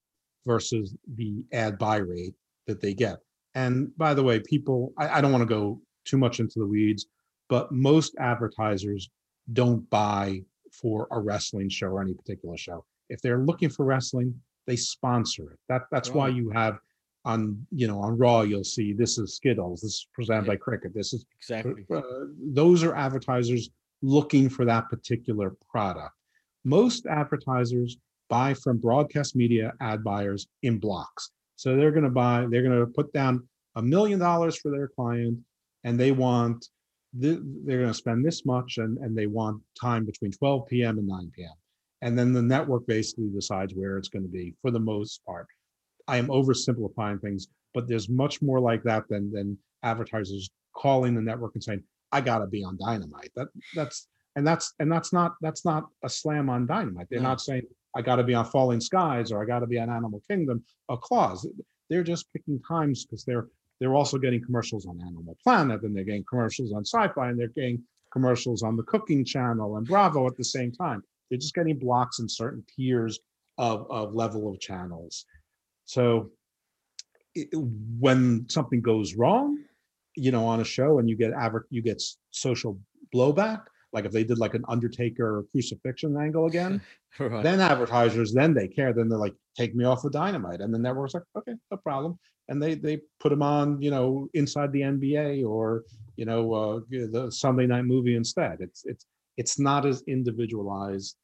versus the ad buy rate that they get. And by the way, people, I, I don't want to go too much into the weeds, but most advertisers don't buy for a wrestling show or any particular show. If they're looking for wrestling, they sponsor it. That that's why you have on you know on Raw you'll see this is Skittles, this is presented Yeah. by Cricket, this is Exactly. uh, those are advertisers looking for that particular product. Most advertisers buy from broadcast media ad buyers in blocks. So they're going to buy, they're going to put down a million dollars for their client and they want, th- they're going to spend this much and, and they want time between 12 p.m. and 9 p.m. And then the network basically decides where it's going to be for the most part. I am oversimplifying things, but there's much more like that than than advertisers calling the network and saying, "I got to be on Dynamite." That that's and that's and that's not that's not a slam on Dynamite. They're No. not saying, "I got to be on Falling Skies" or "I got to be on Animal Kingdom" a Claws. They're just picking times because they're they're also getting commercials on Animal Planet and they're getting commercials on Sci-Fi and they're getting commercials on the Cooking Channel and Bravo at the same time. They're just getting blocks in certain tiers of of level of channels. So it, when something goes wrong, you know, on a show and you get aver- you get social blowback, like if they did like an Undertaker crucifixion angle again, Right. then advertisers then they care. Then they're like, take me off of Dynamite, and the network's like, okay, no problem, and they they put them on, you know, inside the NBA or you know uh, the Sunday night movie instead. It's it's it's not as individualized,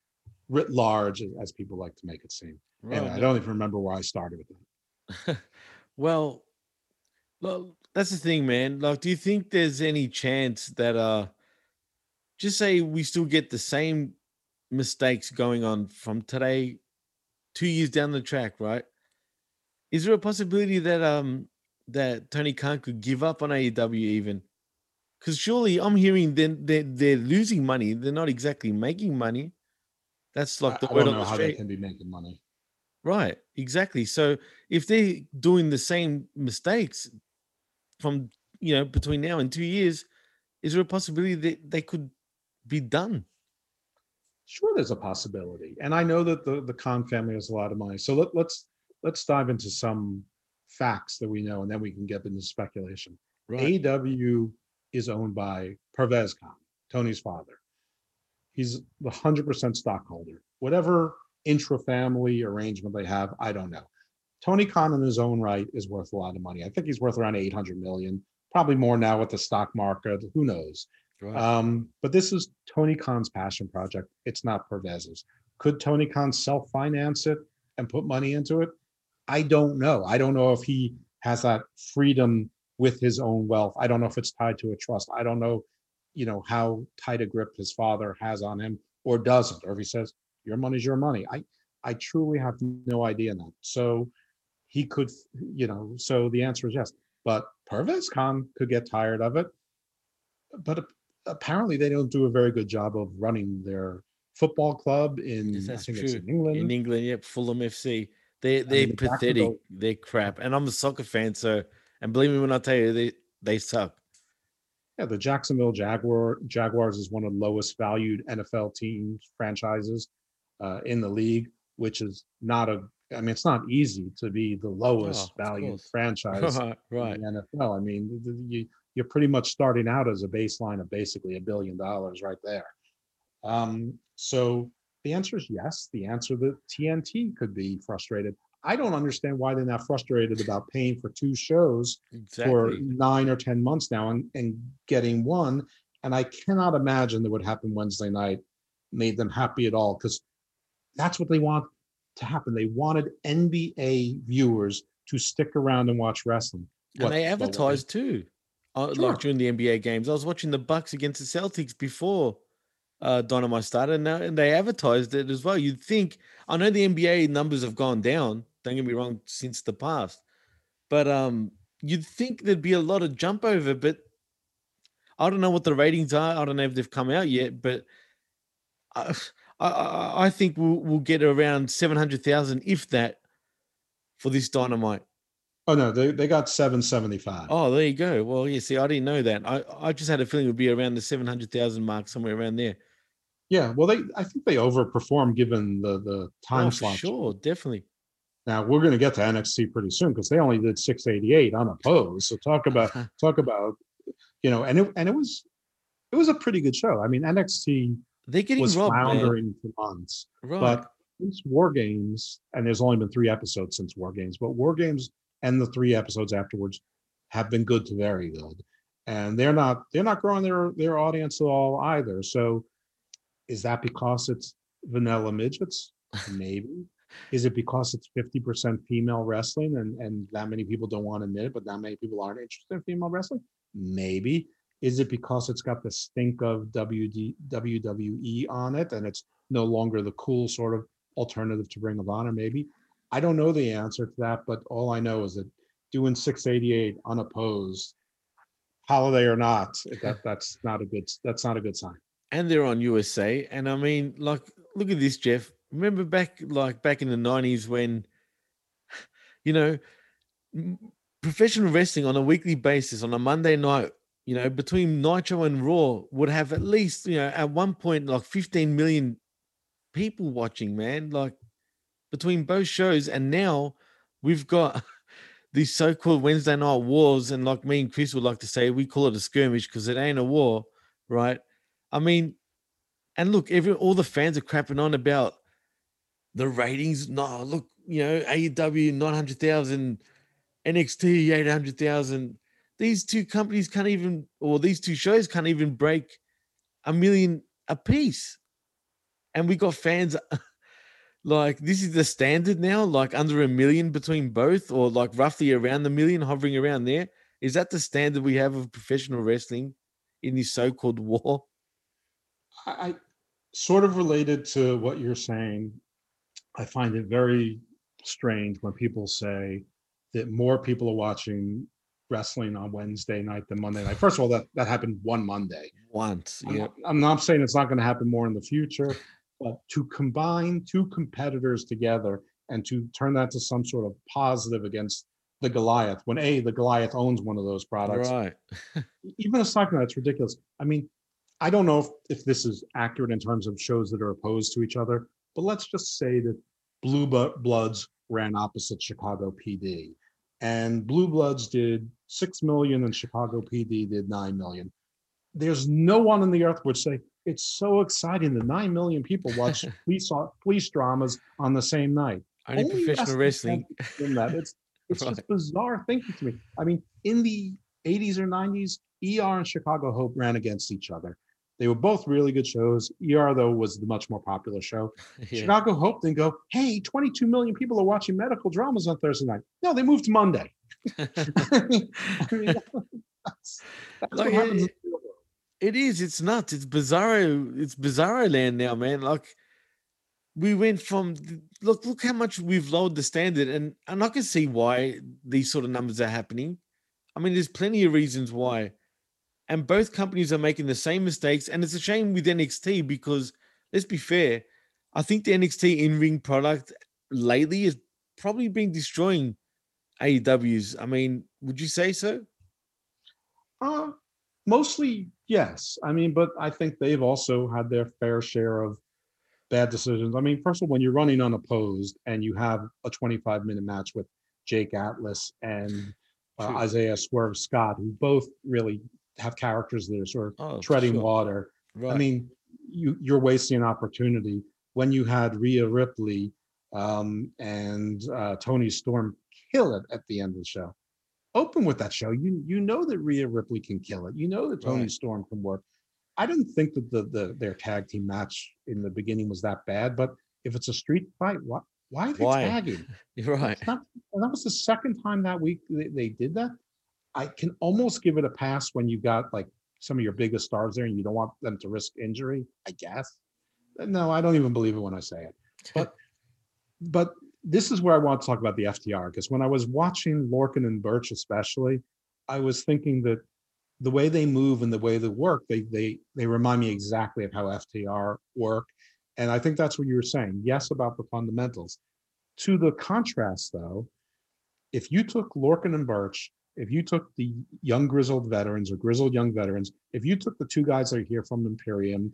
writ large as, people like to make it seem. Anyway, I don't even remember where I started with that. Well, well, that's the thing, man. Like, do you think there's any chance that uh just say we still get the same mistakes going on from today, two years down the track, right? Is there a possibility that um that Tony Khan could give up on AEW even? Because surely I'm hearing then they're, they're losing money. They're not exactly making money. That's like the I, I word don't on know the how they can be making money. Right, exactly. So if they're doing the same mistakes from you know between now and two years, is there a possibility that they could be done? Sure, there's a possibility, and I know that the the Khan family has a lot of money. So let, let's let's dive into some facts that we know, and then we can get into speculation. Right. AEW is owned by Pervez Khan, Tony's father. He's the hundred percent stockholder. Whatever intra-family arrangement they have, I don't know. Tony Khan in his own right is worth a lot of money. I think he's worth around 800 million, probably more now with the stock market. Who knows? Um, but this is Tony Khan's passion project. It's not Pervez's. Could Tony Khan self-finance it and put money into it? I don't know. I don't know if he has that freedom with his own wealth. I don't know if it's tied to a trust. I don't know, you know, how tight a grip his father has on him or doesn't, or if he says, your money's your money. I I truly have no idea now. So he could, you know, so the answer is yes. But Pervez Khan could get tired of it. But apparently they don't do a very good job of running their football club in Yes, I that's think true. it's in England. In England, yep, Fulham FC. They they're mean, pathetic. They're crap. And I'm a soccer fan, so and believe me when I tell you, they they suck. Yeah, the Jacksonville Jaguar Jaguars is one of the lowest valued NFL teams franchises uh, in the league, which is not a. I mean, it's not easy to be the lowest Oh, valued franchise right, right. in the NFL. I mean, you, you're pretty much starting out as a baseline of basically a billion dollars right there. Um, so the answer is yes. The answer that TNT could be frustrated. I don't understand why they're not frustrated about paying for two shows for nine or 10 months now and, and getting one. And I cannot imagine that what happened Wednesday night made them happy at all because that's what they want to happen. They wanted NBA viewers to stick around and watch wrestling. And What- they well, what advertised too, uh, Sure. like during the NBA games. I was watching the Bucks against the Celtics before uh, Dynamite started, and, now, and they advertised it as well. You'd think, I know the NBA numbers have gone down. Don't get me wrong, since the past, but um, you'd think there'd be a lot of jump over. But I don't know what the ratings are. I don't know if they've come out yet, but I, I- I, I think we'll, we'll get around seven hundred thousand, if that, for this Dynamite. Oh no, they, they got 775. Oh, there you go. Well, you see, I didn't know that. I, I just had a feeling it would be around the 700,000 mark, somewhere around there. Yeah, well, they I think they overperformed given the the time oh, slot. sure, definitely. Now we're going to get to NXT pretty soon because they only did 688 unopposed. So talk about talk about you know, and it and it was it was a pretty good show. I mean, NXT They're getting was robbed, man. floundering for months, Right. but since War Games, and there's only been three episodes since War Games, but War Games and the three episodes afterwards have been good to very good, and they're not they're not growing their their audience at all either. So, is that because it's vanilla midgets? Maybe. Is it because it's 50% female wrestling and, and that many people don't want to admit it, but that many people aren't interested in female wrestling? Maybe. Is it because it's got the stink of WD, WWE on it and it's no longer the cool sort of alternative to Ring of Honor? Maybe. I don't know the answer to that, but all I know is that doing 688 unopposed, holiday or not, that that's not a good that's not a good sign. and they're on USA. And I mean, like, look at this, Jeff. Remember back, like, back in the 90s when, you know, professional wrestling on a weekly basis on a Monday night, you know, between Nitro and Raw would have at least, you know, at one point, like 15 million people watching, man. Like, between both shows. And now we've got these so called Wednesday night wars. And like me and Chris would like to say, we call it a skirmish because it ain't a war, right? I mean, and look, every all the fans are crapping on about the ratings. No, look, you know, AEW 900,000, NXT 800,000. These two companies can't even, or these two shows can't even break a million a piece. And we got fans like this is the standard now, like under a million between both, or like roughly around the million, hovering around there. Is that the standard we have of professional wrestling in this so-called war? I, I sort of related to what you're saying. I find it very strange when people say that more people are watching wrestling on Wednesday night than Monday night. First of all, that, that happened one Monday. Once, I'm, yeah. not, I'm not saying it's not going to happen more in the future, but to combine two competitors together and to turn that to some sort of positive against the Goliath, when A, the Goliath owns one of those products, Right. even aside from that, it's ridiculous. I mean, I don't know if, if this is accurate in terms of shows that are opposed to each other, but let's just say that Blue Bloods ran opposite Chicago PD, and Blue Bloods did six million, and Chicago PD did nine million. There's no one on the earth would say it's so exciting that nine million people watch police police dramas on the same night. Only professional wrestling. do that. It's it's Right. just bizarre thinking to me. I mean, in the 80s or 90s, ER and Chicago Hope ran against each other. They were both really good shows. ER though was the much more popular show. Yeah. Chicago Hope then go, hey, 22 million people are watching medical dramas on Thursday night. No, they moved to Monday. I mean, that's, that's Like, what happens. it- It is. It's nuts. It's bizarro. It's bizarro land now, man. Like we went from look, look how much we've lowered the standard, and and I can see why these sort of numbers are happening. I mean, there's plenty of reasons why, and both companies are making the same mistakes, and it's a shame with NXT because let's be fair, I think the NXT in ring product lately has probably been destroying AEW's. I mean, would you say so? Uh, mostly, yes. I mean, but I think they've also had their fair share of bad decisions. I mean, first of all, when you're running unopposed and you have a 25 minute match with Jake Atlas and uh, Isaiah Swerve Scott, who both really have characters that are sort of Oh, treading sure. water. Right. I mean, you you're wasting an opportunity when you had Rhea Ripley um, and uh, Toni Storm kill it at the end of the show. Open with that show. You you know that Rhea Ripley can kill it. You know that Toni Right. Storm can work. I didn't think that the, the their tag team match in the beginning was that bad, but if it's a street fight, why why are they Why? tagging? You're right. Not- and that was the second time that week they, they did that. I can almost give it a pass when you got like some of your biggest stars there and you don't want them to risk injury, I guess. No, I don't even believe it when I say it. But but this is where I want to talk about the FTR because when I was watching Lorcan and Burch especially, I was thinking that the way they move and the way they work, they they they remind me exactly of how FTR work. And I think that's what you were saying. Yes, about the fundamentals. To the contrast, though, if you took Lorcan and Burch, if you took the young grizzled veterans or grizzled young veterans, if you took the two guys that are here from Imperium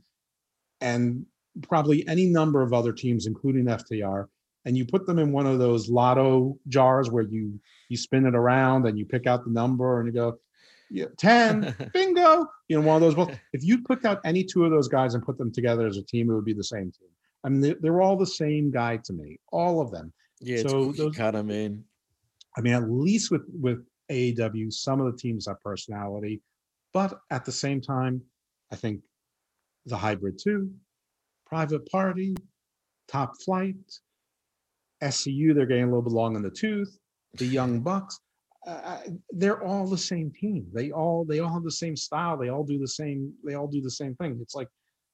and probably any number of other teams, including FTR, and you put them in one of those lotto jars where you you spin it around and you pick out the number and you go, yeah, 10, bingo. You know, one of those. Well, if you picked out any two of those guys and put them together as a team, it would be the same team. I mean, they're, all the same guy to me, all of them. Yeah, So those- cutter, man. I mean, at least with with AEW, some of the teams have personality, but at the same time, I think the hybrid two, private party, top flight, SCU, they're getting a little bit long in the tooth. The Young Bucks, uh, they're all the same team. They all they all have the same style. They all do the same. They all do the same thing. It's like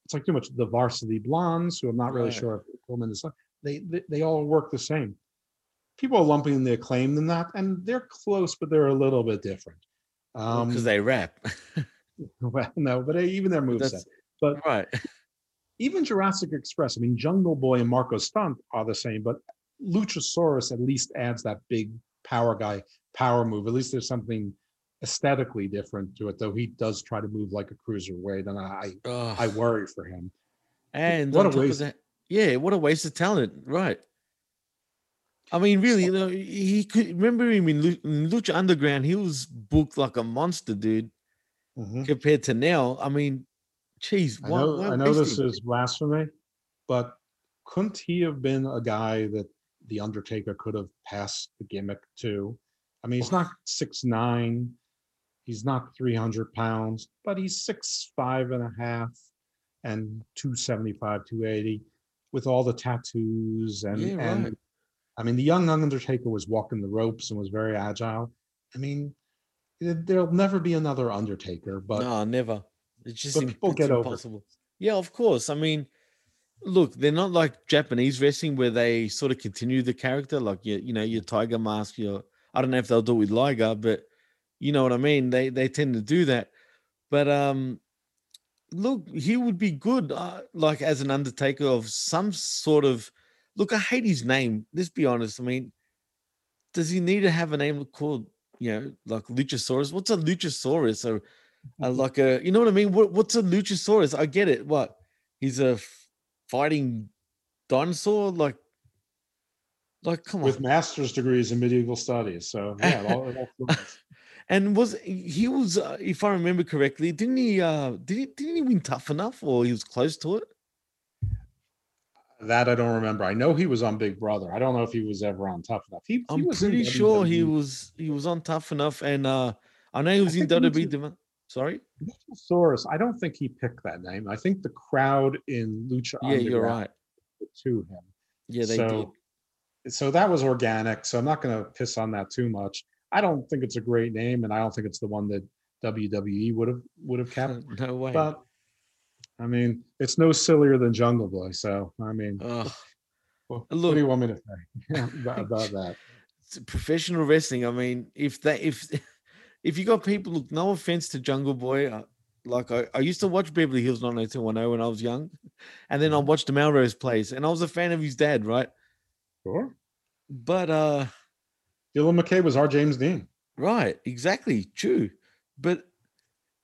it's like too much the Varsity Blondes, who I'm not really Right. sure if is. They, they they all work the same people are lumping the acclaim than that, and they're close, but they're a little bit different. Um, Because they rap. well, no, but even their moveset. But right. even Jurassic Express, I mean, Jungle Boy and Marko Stunt are the same, but Luchasaurus at least adds that big power guy power move. At least there's something aesthetically different to it, though he does try to move like a cruiserweight, and I Oh, I worry for him. and what a waste. that, yeah, what a waste of talent. Right. I mean, really, you know, he could remember him in, Lucha Underground. He was booked like a monster, dude. Mhm. Compared to now, I mean, geez, I know, I know this is blasphemy, but couldn't he have been a guy that the Undertaker could have passed the gimmick to? I mean, he's not six nine, he's not three hundred pounds, but he's six five and a half and 275, 280 with all the tattoos and Yeah, and right. I mean the young Undertaker was walking the ropes and was very agile. I mean, there- there'll never be another Undertaker, but no, never. It's just but people it's get over impossible. Yeah, of course. I mean, look, they're not like Japanese wrestling where they sort of continue the character, like your, you know, your tiger mask. Your I don't know if they'll do it with Liger, but you know what I mean. They they tend to do that. But um, look, he would be good, uh, like as an Undertaker of some sort of. Look, I hate his name. Let's be honest. I mean, does he need to have a name called, you know, like Luchasaurus? What's a Luchasaurus? Or uh, like a, you know what I mean? What, what's a Luchasaurus? I get it. What? He's a fighting dinosaur? Like, like, come with on. With master's degrees in medieval studies. So yeah, all, all. And was he was, uh, if I remember correctly, didn't he? uh Did he? Didn't he win Tough Enough, or he was close to it? that I don't remember. I know he was on Big Brother. I don't know if he was ever on Tough Enough. He, he I'm was pretty sure he was. He was on Tough Enough, and uh I know he was in he was WWE. Sorry. Luchasaurus. I don't think he picked that name. I think the crowd in Lucha Yeah, you're right. to him. Yeah, they so, So that was organic. So I'm not going to piss on that too much. I don't think it's a great name, and I don't think it's the one that WWE would have would have kept. No way. But I mean, it's no sillier than Jungle Boy. So I mean, Ugh. what, what do you want me to say about, about that? it's professional wrestling. I mean, if that if if you got people, look, no offense to Jungle Boy, uh, like I, I used to watch Beverly Hills 90210 when I was young, and then I Mm-hmm. watched the Melrose Place, and I was a fan of his dad, right? Sure. But uh, Dylan McKay was our James Dean. right, exactly, true. But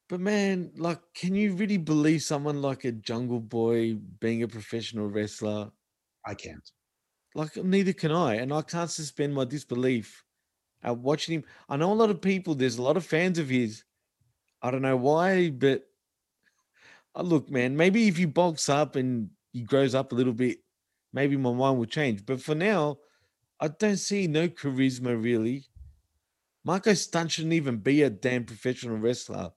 But man, like, can you really believe someone like a Jungle Boy being a professional wrestler? I can't. Like, neither can I, and I can't suspend my disbelief at watching him. I know a lot of people. There's a lot of fans of his. I don't know why, but uh, look, man. Maybe if you bulks up and he grows up a little bit, maybe my mind will change. But for now, I don't see no charisma really. Marko Stunt shouldn't even be a damn professional wrestler.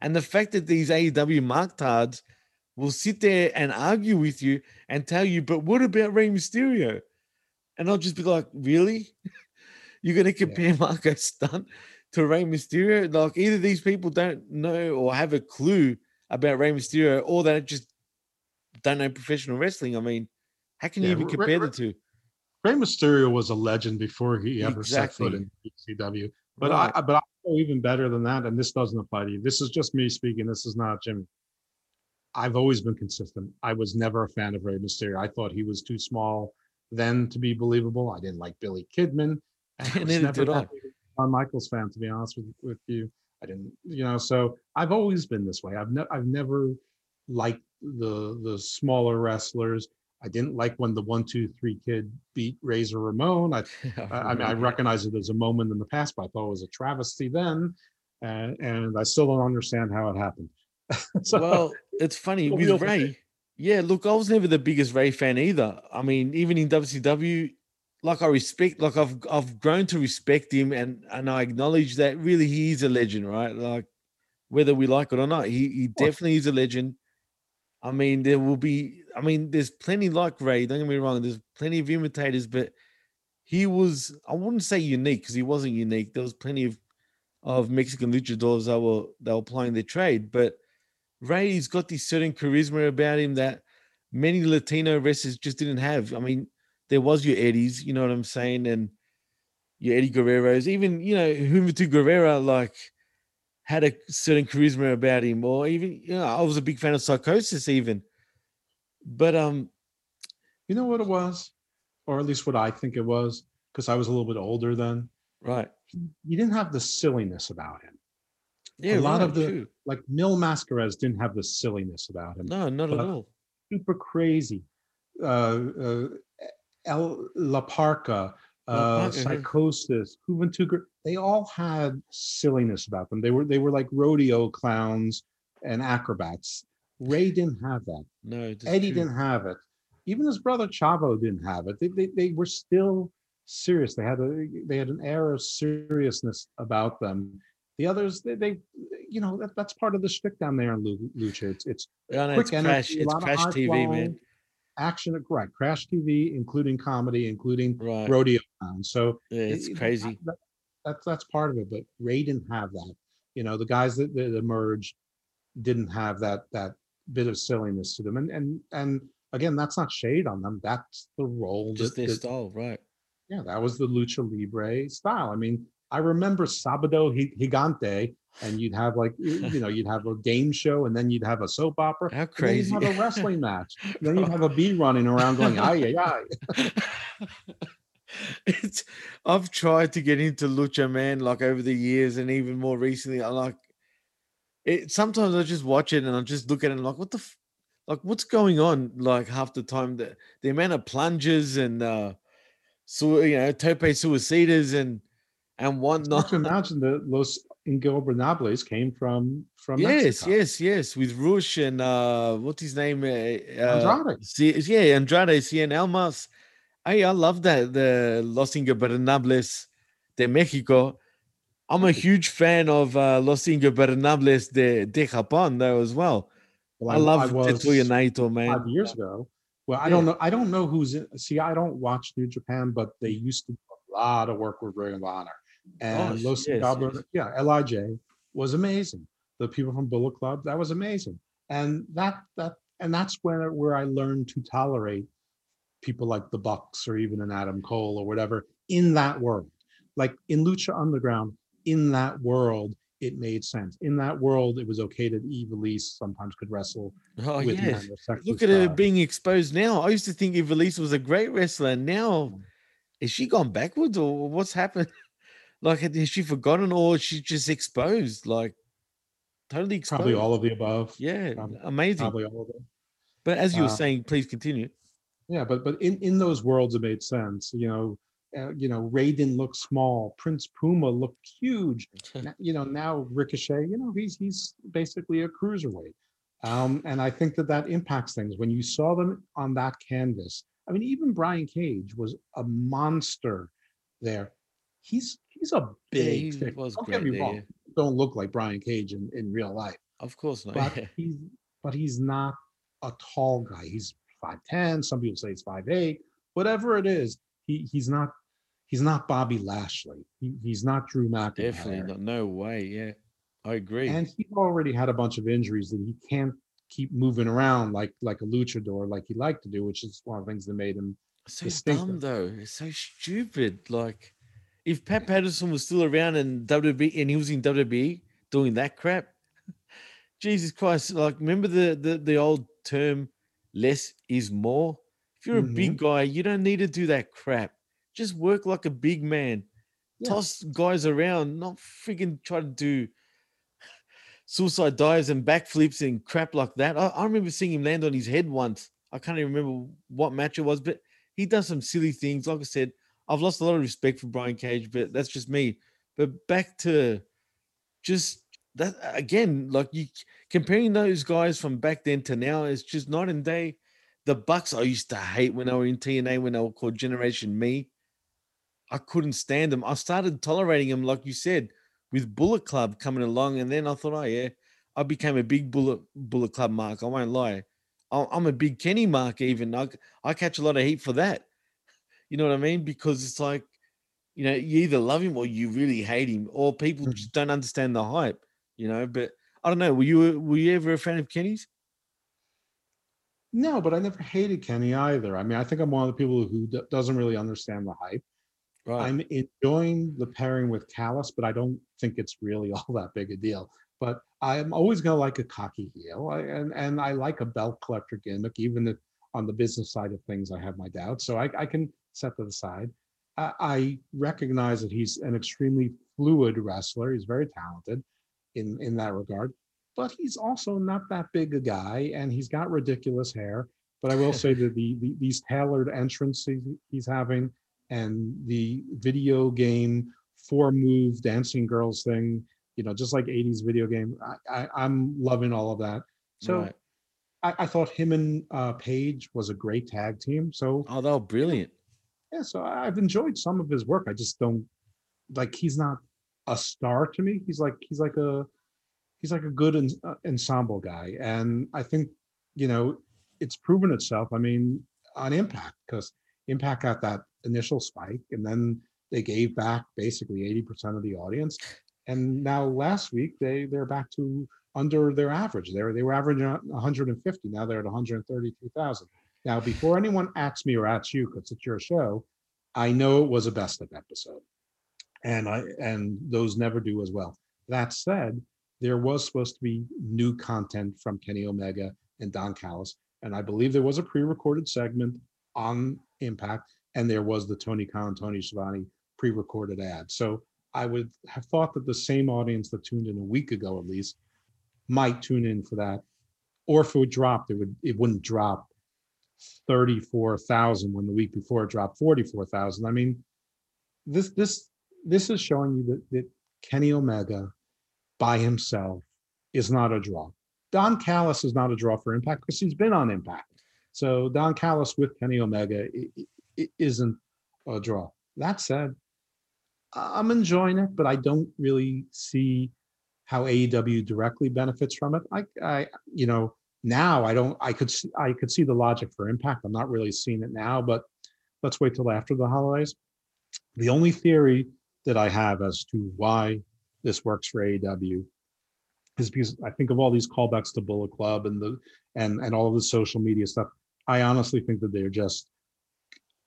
And the fact that these AEW marktards will sit there and argue with you and tell you, but what about Rey Mysterio? And I'll just be like, really? You're going to compare Marko Stunt to Rey Mysterio? Like, either these people don't know or have a clue about Rey Mysterio, or they just don't know professional wrestling. I mean, how can you Yeah, even Rey- compare Rey- the two? Rey Mysterio was a legend before he ever set foot in ECW. But Right. I but I go even better than that, and this doesn't apply to you. This is just me speaking. This is not Jimmy. I've always been consistent. I was never a fan of Rey Mysterio. I thought he was too small then to be believable. I didn't like Billy Kidman. And I was Neither did I. that big a Shawn Michaels fan, to be honest with, with you. I didn't, you know, so I've always been this way. I've never I've never liked the the smaller wrestlers. I didn't like when the one, two, three kid beat Razor Ramon. I oh, I I mean, I recognize it as a moment in the past, but I thought it was a travesty then, and, and I still don't understand how it happened. so, well, it's funny with Ray. Yeah, look, I was never the biggest Ray fan either. I mean, even in WCW, like I respect, like I've I've grown to respect him, and and I acknowledge that really he is a legend, right? Like whether we like it or not, he he definitely is a legend. I mean, there will be. I mean, there's plenty like Ray. Don't get me wrong. There's plenty of imitators, but he was. I wouldn't say unique because he wasn't unique. There was plenty of of Mexican luchadors that were that were playing their trade, but Ray's got this certain charisma about him that many Latino wrestlers just didn't have. I mean, there was your Eddies, you know what I'm saying, and your Eddie Guerrero's, even you know Humberto Guerrero, like had a certain charisma about him, or even you know I was a big fan of Psychosis, even. But um, you know what it was, or at least what I think it was, because I was a little bit older then. right, You didn't have the silliness about him. yeah, a lot right, of the true. like Mil Mascaras didn't have the silliness about him. no, not at all. Super crazy. Uh, uh, El La Parca, uh, yeah. Psychosis, Juventud. They all had silliness about them. They were they were like rodeo clowns and acrobats. Ray didn't have that. No, Eddie true. didn't have it. Even his brother Chavo didn't have it. They, they, they were still serious. They had a they had an air of seriousness about them. The others, they, they you know, that, that's part of the shtick down there in Lucha. It's it's know, quick it's energy, it's crash TV, flying, man. Action, uh, right? Crash TV, including comedy, including Right. rodeo. So Yeah, it's it- crazy. that- that's that's part of it. But Ray didn't have that. You know, the guys that, that emerged didn't have that that bit of silliness to them. And and and again, that's not shade on them. That's the role. Just that, their that- style, right? yeah, that was the lucha libre style. I mean, I remember Sabado Gigante, and you'd have like you know you'd have a game show, and then you'd have a soap opera. How crazy. you'd have a wrestling match. then you'd have a bee running around going ay ay ay. it's I've tried to get into lucha man like over the years and even more recently I like it sometimes I just watch it and I just look at it and like what the f- like what's going on like half the time the the amount of plunges and uh so you know tope suicidas and and whatnot Not to imagine that Los Ingobernables came from from yes Mexico. yes yes with Rush and uh what's his name uh, uh, Andrade. C- yeah Andrade Cien Almas Hey, I love that the Los Ingobernables de Mexico. I'm a huge fan of uh, Los Ingobernables de, de Japón though as well. Well, I, love was Tetsuya Naito, man. five years ago. Well, I Yeah. don't know. I don't know who's in. See, I don't watch New Japan, but they used to do a lot of work with Ring of Honor. Oh, and Gosh, Los yes, Ingober- yes. yeah, Lij was amazing. The people from Bullet Club, that was amazing. And that that and that's where where I learned to tolerate people like the Bucks or even an Adam Cole or whatever in that world. Like in Lucha Underground, in that world, it made sense. In that world, it was okay that Ivelisse sometimes could wrestle Oh with yes. men or sexual Look at her being exposed now. I used to think Ivelisse was a great wrestler. Now, is she gone backwards or what's happened? Like, has she forgotten or she's just exposed? Like, totally exposed. Probably all of the above. Yeah, Probably- amazing. Probably all of them. But as you were Uh, saying, please continue. Yeah, but but in in those worlds it made sense. You know, uh, you know, Raiden looked small. Prince Puma looked huge. You know, now Ricochet, you know, he's he's basically a cruiserweight. Um, and I think that that impacts things when you saw them on that canvas. I mean, even Brian Cage was a monster there. He's he's a big. he was Don't get me wrong. yeah. Don't look like Brian Cage in, in real life Of course not. but yeah. he's but he's not a tall guy. He's five ten. Some people say he's five eight. Whatever it is, he he's not he's not Bobby Lashley. He, he's not Drew McIntyre. Definitely not. No way. Yeah, I agree. And he's already had a bunch of injuries that he can't keep moving around like like a luchador like he liked to do, which is one of the things that made him so distinctive. dumb though. It's so stupid. Like, if Pat Patterson was still around in WWE and he was in WWE doing that crap, Jesus Christ! Like, remember the the, the old term, "less is more." If you're a big Mm-hmm. guy, you don't need to do that crap. Just work like a big man. Yeah. Toss guys around, not freaking try to do suicide dives and backflips and crap like that. I, I remember seeing him land on his head once. I can't even remember what match it was, but he does some silly things. Like I said, I've lost a lot of respect for Brian Cage, but that's just me. But back to just that again, like you comparing those guys from back then to now is just night and day. The Bucks I used to hate when they were in TNA when they were called Generation Me. I couldn't stand them. I started tolerating them, like you said, with Bullet Club coming along, and then I thought, oh yeah, I became a big Bullet Bullet Club mark. I won't lie. I- I'm a big Kenny mark. Even I, I catch a lot of heat for that. You know what I mean? Because it's like, you know, you either love him or you really hate him, or people mm-hmm. just don't understand the hype. You know, but I don't know. Were you were you ever a fan of Kenny's? no, but I never hated Kenny either. I mean, I think I'm one of the people who d- doesn't really understand the hype. Right. I'm enjoying the pairing with Callis, but I don't think it's really all that big a deal. But I'm always gonna like a cocky heel, I, and and I like a belt collector gimmick, even if on the business side of things I have my doubts. So I, I can set that aside. I, I recognize that he's an extremely fluid wrestler. He's very talented in in that regard, but he's also not that big a guy, and he's got ridiculous hair. But I will say that the, the these tailored entrances he's having and the video game four move dancing girls thing you know just like 80s video game i, I i'm loving all of that so Right. I, I thought him and uh Page was a great tag team so Oh, they were brilliant. Yeah so i've enjoyed some of his work. I just don't like he's not a star to me. He's like he's like a he's like a good en- uh, ensemble guy. And i think you know it's proven itself i mean on impact because impact got that initial spike and then they gave back basically 80% of the audience. And now last week they they're back to under their average. They were they were averaging 150 now they're at 132000 now before anyone asks me or asks you because it's your show i know it was a best of episode. And i and those never do as well. That said there was supposed to be new content from kenny omega and don callis and i believe there was a pre-recorded segment on impact and there was the tony khan tony Schiavone pre-recorded ad. So i would have thought that the same audience that tuned in a week ago at least might tune in for that or if it would drop it would it wouldn't drop 34,000 when the week before it dropped 44,000 i mean this this this is showing you that, that kenny omega by himself is not a draw. Don callis is not a draw for impact because he's been on impact. So don callis with kenny omega i- i- i- isn't a draw. That said i'm enjoying it but i don't really see how aew directly benefits from it. I i you know now i don't i could see i could see the logic for impact. I'm not really seeing it now but let's wait till after the holidays. The only theory that i have as to why this works for aew is because i think of all these callbacks to bullet club and the and and all of the social media stuff. I honestly think that they're just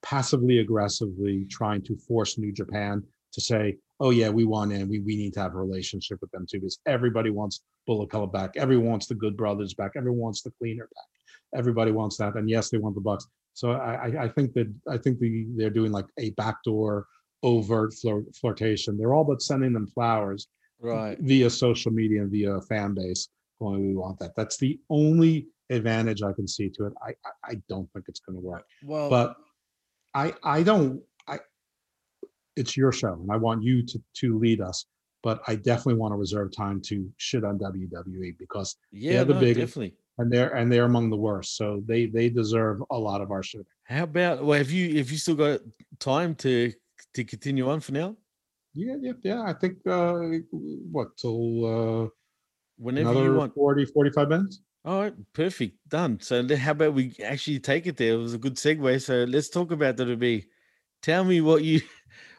passively aggressively trying to force new japan to say oh yeah we want in. We, we need to have a relationship with them too because everybody wants bullet club back. Everyone wants the good brothers back. Everyone wants the cleaner back. Everybody wants that. And yes they want the bucks. So i i, think that i think the, they're doing like a backdoor overt flirt, flirtation. They're all but sending them flowers Right. via social media and via fan base going we want that. That's the only advantage i can see to it. I i, I don't think it's going to work. Well, but i i don't it's your show and i want you to to lead us but i definitely want to reserve time to shit on wwe because yeah, the no, biggest. definitely. and they're and they're among the worst so they they deserve a lot of our shit How about well have you have you still got time to to continue on for now? yeah yeah yeah i think uh what till uh Whenever you want. 40 45 minutes All right, perfect. Done. So how about we actually take it there? It was a good segue. So let's talk about WWE. Tell me what you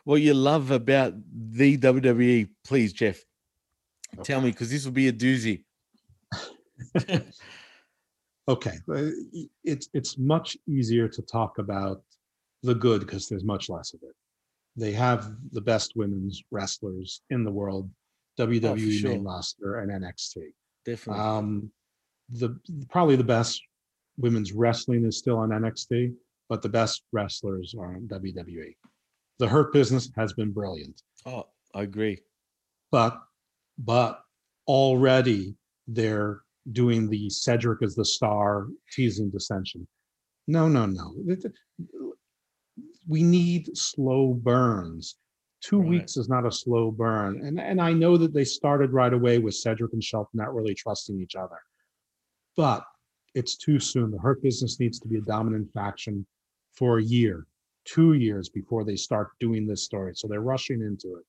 what you love about the WWE, please, Jeff. Tell me, because this will be a doozy. okay uh, it's it's much easier to talk about the good because there's much less of it they have the best women's wrestlers in the world wwe sure. main roster and nxt Definitely. um the probably the best women's wrestling is still on nxt but the best wrestlers are on wwe the hurt business has been brilliant oh, I agree. but but already they're doing the Cedric as the star teasing dissension. No, no, no. We need slow burns. Two Right. weeks is not a slow burn. And and I know that they started right away with Cedric and Shelton not really trusting each other. But it's too soon. The Hurt business needs to be a dominant faction for a year, two years before they start doing this story. So they're rushing into it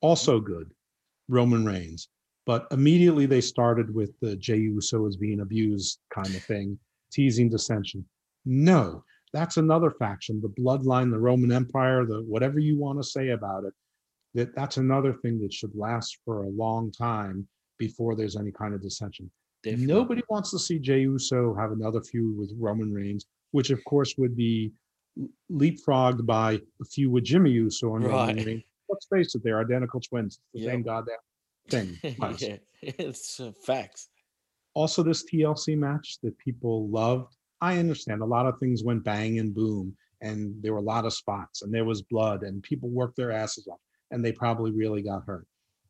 also mm-hmm. good, Roman Reigns. But immediately they started with the Jey Uso is being abused kind of thing, teasing dissension. No, that's another faction, the bloodline, the Roman Empire, the whatever you want to say about it. That that's another thing that should last for a long time before there's any kind of dissension. Definitely. Nobody wants to see Jey Uso have another feud with Roman Reigns, which of course would be leapfrogged by a few with Jimmy Uso and Roman Right. Let's face it, they're identical twins. It's the Yep. same goddamn thing. yeah, it's uh, facts. Also, this TLC match that people loved. I understand a lot of things went bang and boom, and there were a lot of spots, and there was blood, and people worked their asses off, and they probably really got hurt.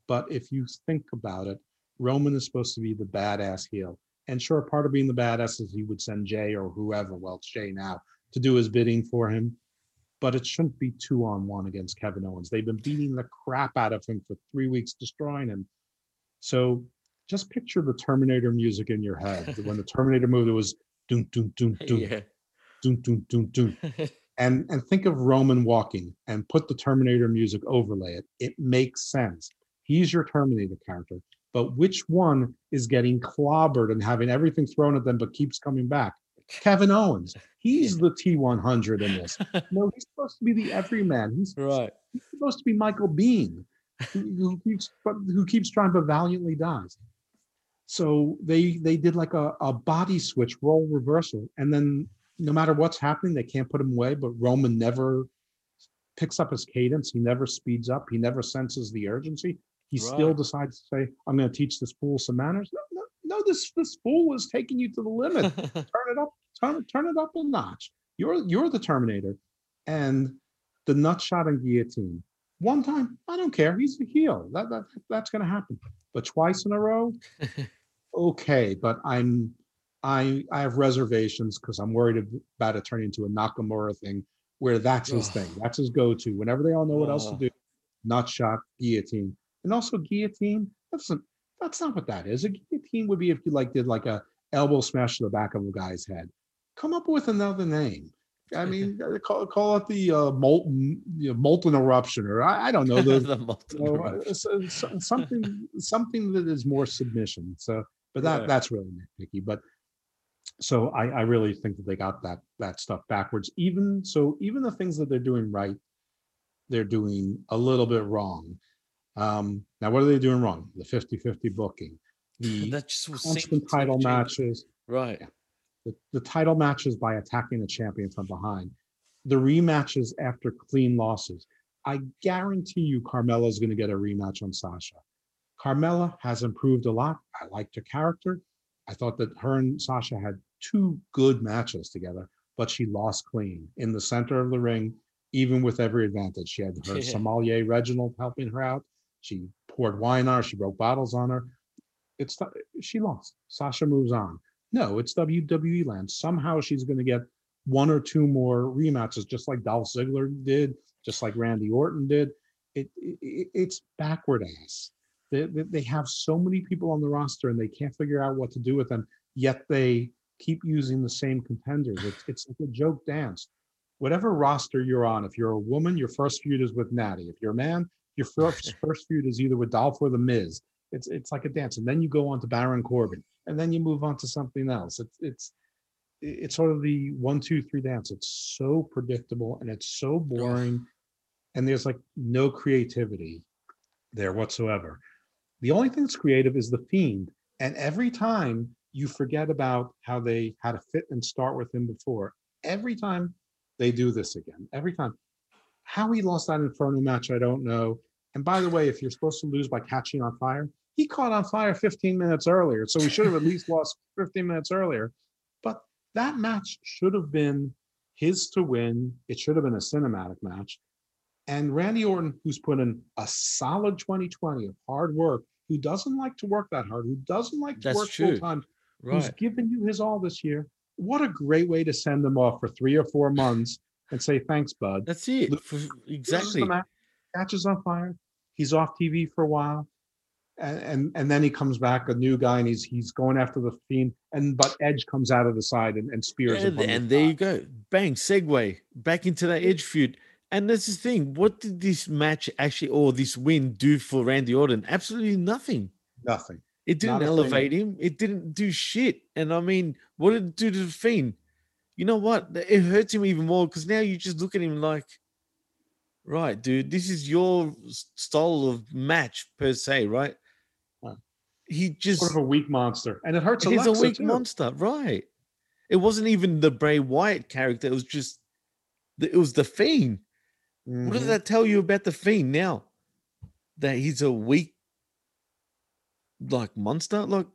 But if you think about it, Roman is supposed to be the badass heel. And sure, part of being the badass is he would send Jay or whoever, well, it's Jay now, to do his bidding for him. But it shouldn't be two on one against Kevin Owens. They've been beating the crap out of him for three weeks, destroying him. So just picture the Terminator music in your head. when the Terminator movie was doom, doom, doom, doom, Yeah. doom, doom, doom, doom. And and think of Roman walking and put the Terminator music overlay it. It makes sense. He's your Terminator character. But which one is getting clobbered and having everything thrown at them but keeps coming back? Kevin Owens. He's the T100 in this. No, he's supposed to be the everyman. He's right. he's supposed to be Michael Biehn, who, who keeps who keeps trying but valiantly dies. So they they did like a, a body switch role reversal, and then no matter what's happening, they can't put him away. But Roman never picks up his cadence. He never speeds up. He never senses the urgency. He still decides to say, "I'm going to teach this fool some manners." No, no. This this fool is taking you to the limit turn it up, turn, turn it up a notch. You're you're the Terminator, and the nutshot and guillotine. One time, I don't care. He's the heel. That, that that's going to happen. But twice in a row, okay. But I'm I I have reservations because I'm worried about it turning into a Nakamura thing, where that's his thing. That's his go-to. Whenever they all know what else to do, nutshot, guillotine, and also guillotine. That's a, that's not what that is. A guillotine would be if you like did like a elbow smash to the back of a guy's head. Come up with another name. I mean, uh, call, call it the uh, molten you know, molten eruption, or I, I don't know the, the molten you know, uh, so- so- something something that is more submission. So, but that Right. that's really nitpicky. But so I, I really think that they got that that stuff backwards. Even so, even the things that they're doing right, they're doing a little bit wrong. Um, now, what are they doing wrong? The 50-50 booking, the That just constant title matches, Right. the, the title matches by attacking the champion from behind, the rematches after clean losses. I guarantee you Carmella's going to get a rematch on Sasha. Carmella has improved a lot. I liked her character. I thought that her and Sasha had two good matches together, but she lost clean in the center of the ring, even with every advantage. She had her Yeah. sommelier Reginald helping her out. She poured wine on her. She broke bottles on her. It's she lost. Sasha moves on. No, it's WWE land. Somehow she's going to get one or two more rematches, just like Dolph Ziggler did, just like Randy Orton did. It, it it's backward ass. They, they, they have so many people on the roster and they can't figure out what to do with them. Yet they keep using the same contenders. It's it's like a joke dance. Whatever roster you're on, if you're a woman, your first feud is with Natty. If you're a man, your first first feud is either with Dolph or the Miz. It's it's like a dance, and then you go on to Baron Corbin, and then you move on to something else. It's it's it's sort of the one two three dance. It's so predictable and it's so boring, and there's like no creativity there whatsoever. The only thing that's creative is the fiend, and every time you forget about how they had to fit and start with him before. Every time they do this again. Every time. How he lost that Inferno match, I don't know. And by the way, if you're supposed to lose by catching on fire, he caught on fire 15 minutes earlier. So he should have at least lost 15 minutes earlier. But that match should have been his to win. It should have been a cinematic match. And Randy Orton, who's put in a solid 2020 of hard work, who doesn't like to work that hard, who doesn't like to That's work full time, who's given you his all this year. What a great way to send him off for three or four months and say thanks, bud. That's it. Lo- For- Loses exactly. Catches on fire. He's off TV for a while, and, and and then he comes back a new guy, and he's he's going after the fiend. And but Edge comes out of the side and, and spears him. And, the and there you go. Bang, segue back into that edge feud. And that's the thing. What did this match actually, or this win, do for Randy Orton? Absolutely nothing. nothing. It didn't thing. elevate him. It didn't do shit. And I mean, what did it do to the Fiend? You know what? It hurts him even more because now you just look at him like, right, dude, this is your style of match per se, right? He just Sort of a weak monster, and it hurts he's Alexa a weak too. monster, right? It wasn't even the Bray Wyatt character. It was just, the, it was the Fiend. What does Mhm. that tell you about the Fiend now? That he's a weak, like monster. Like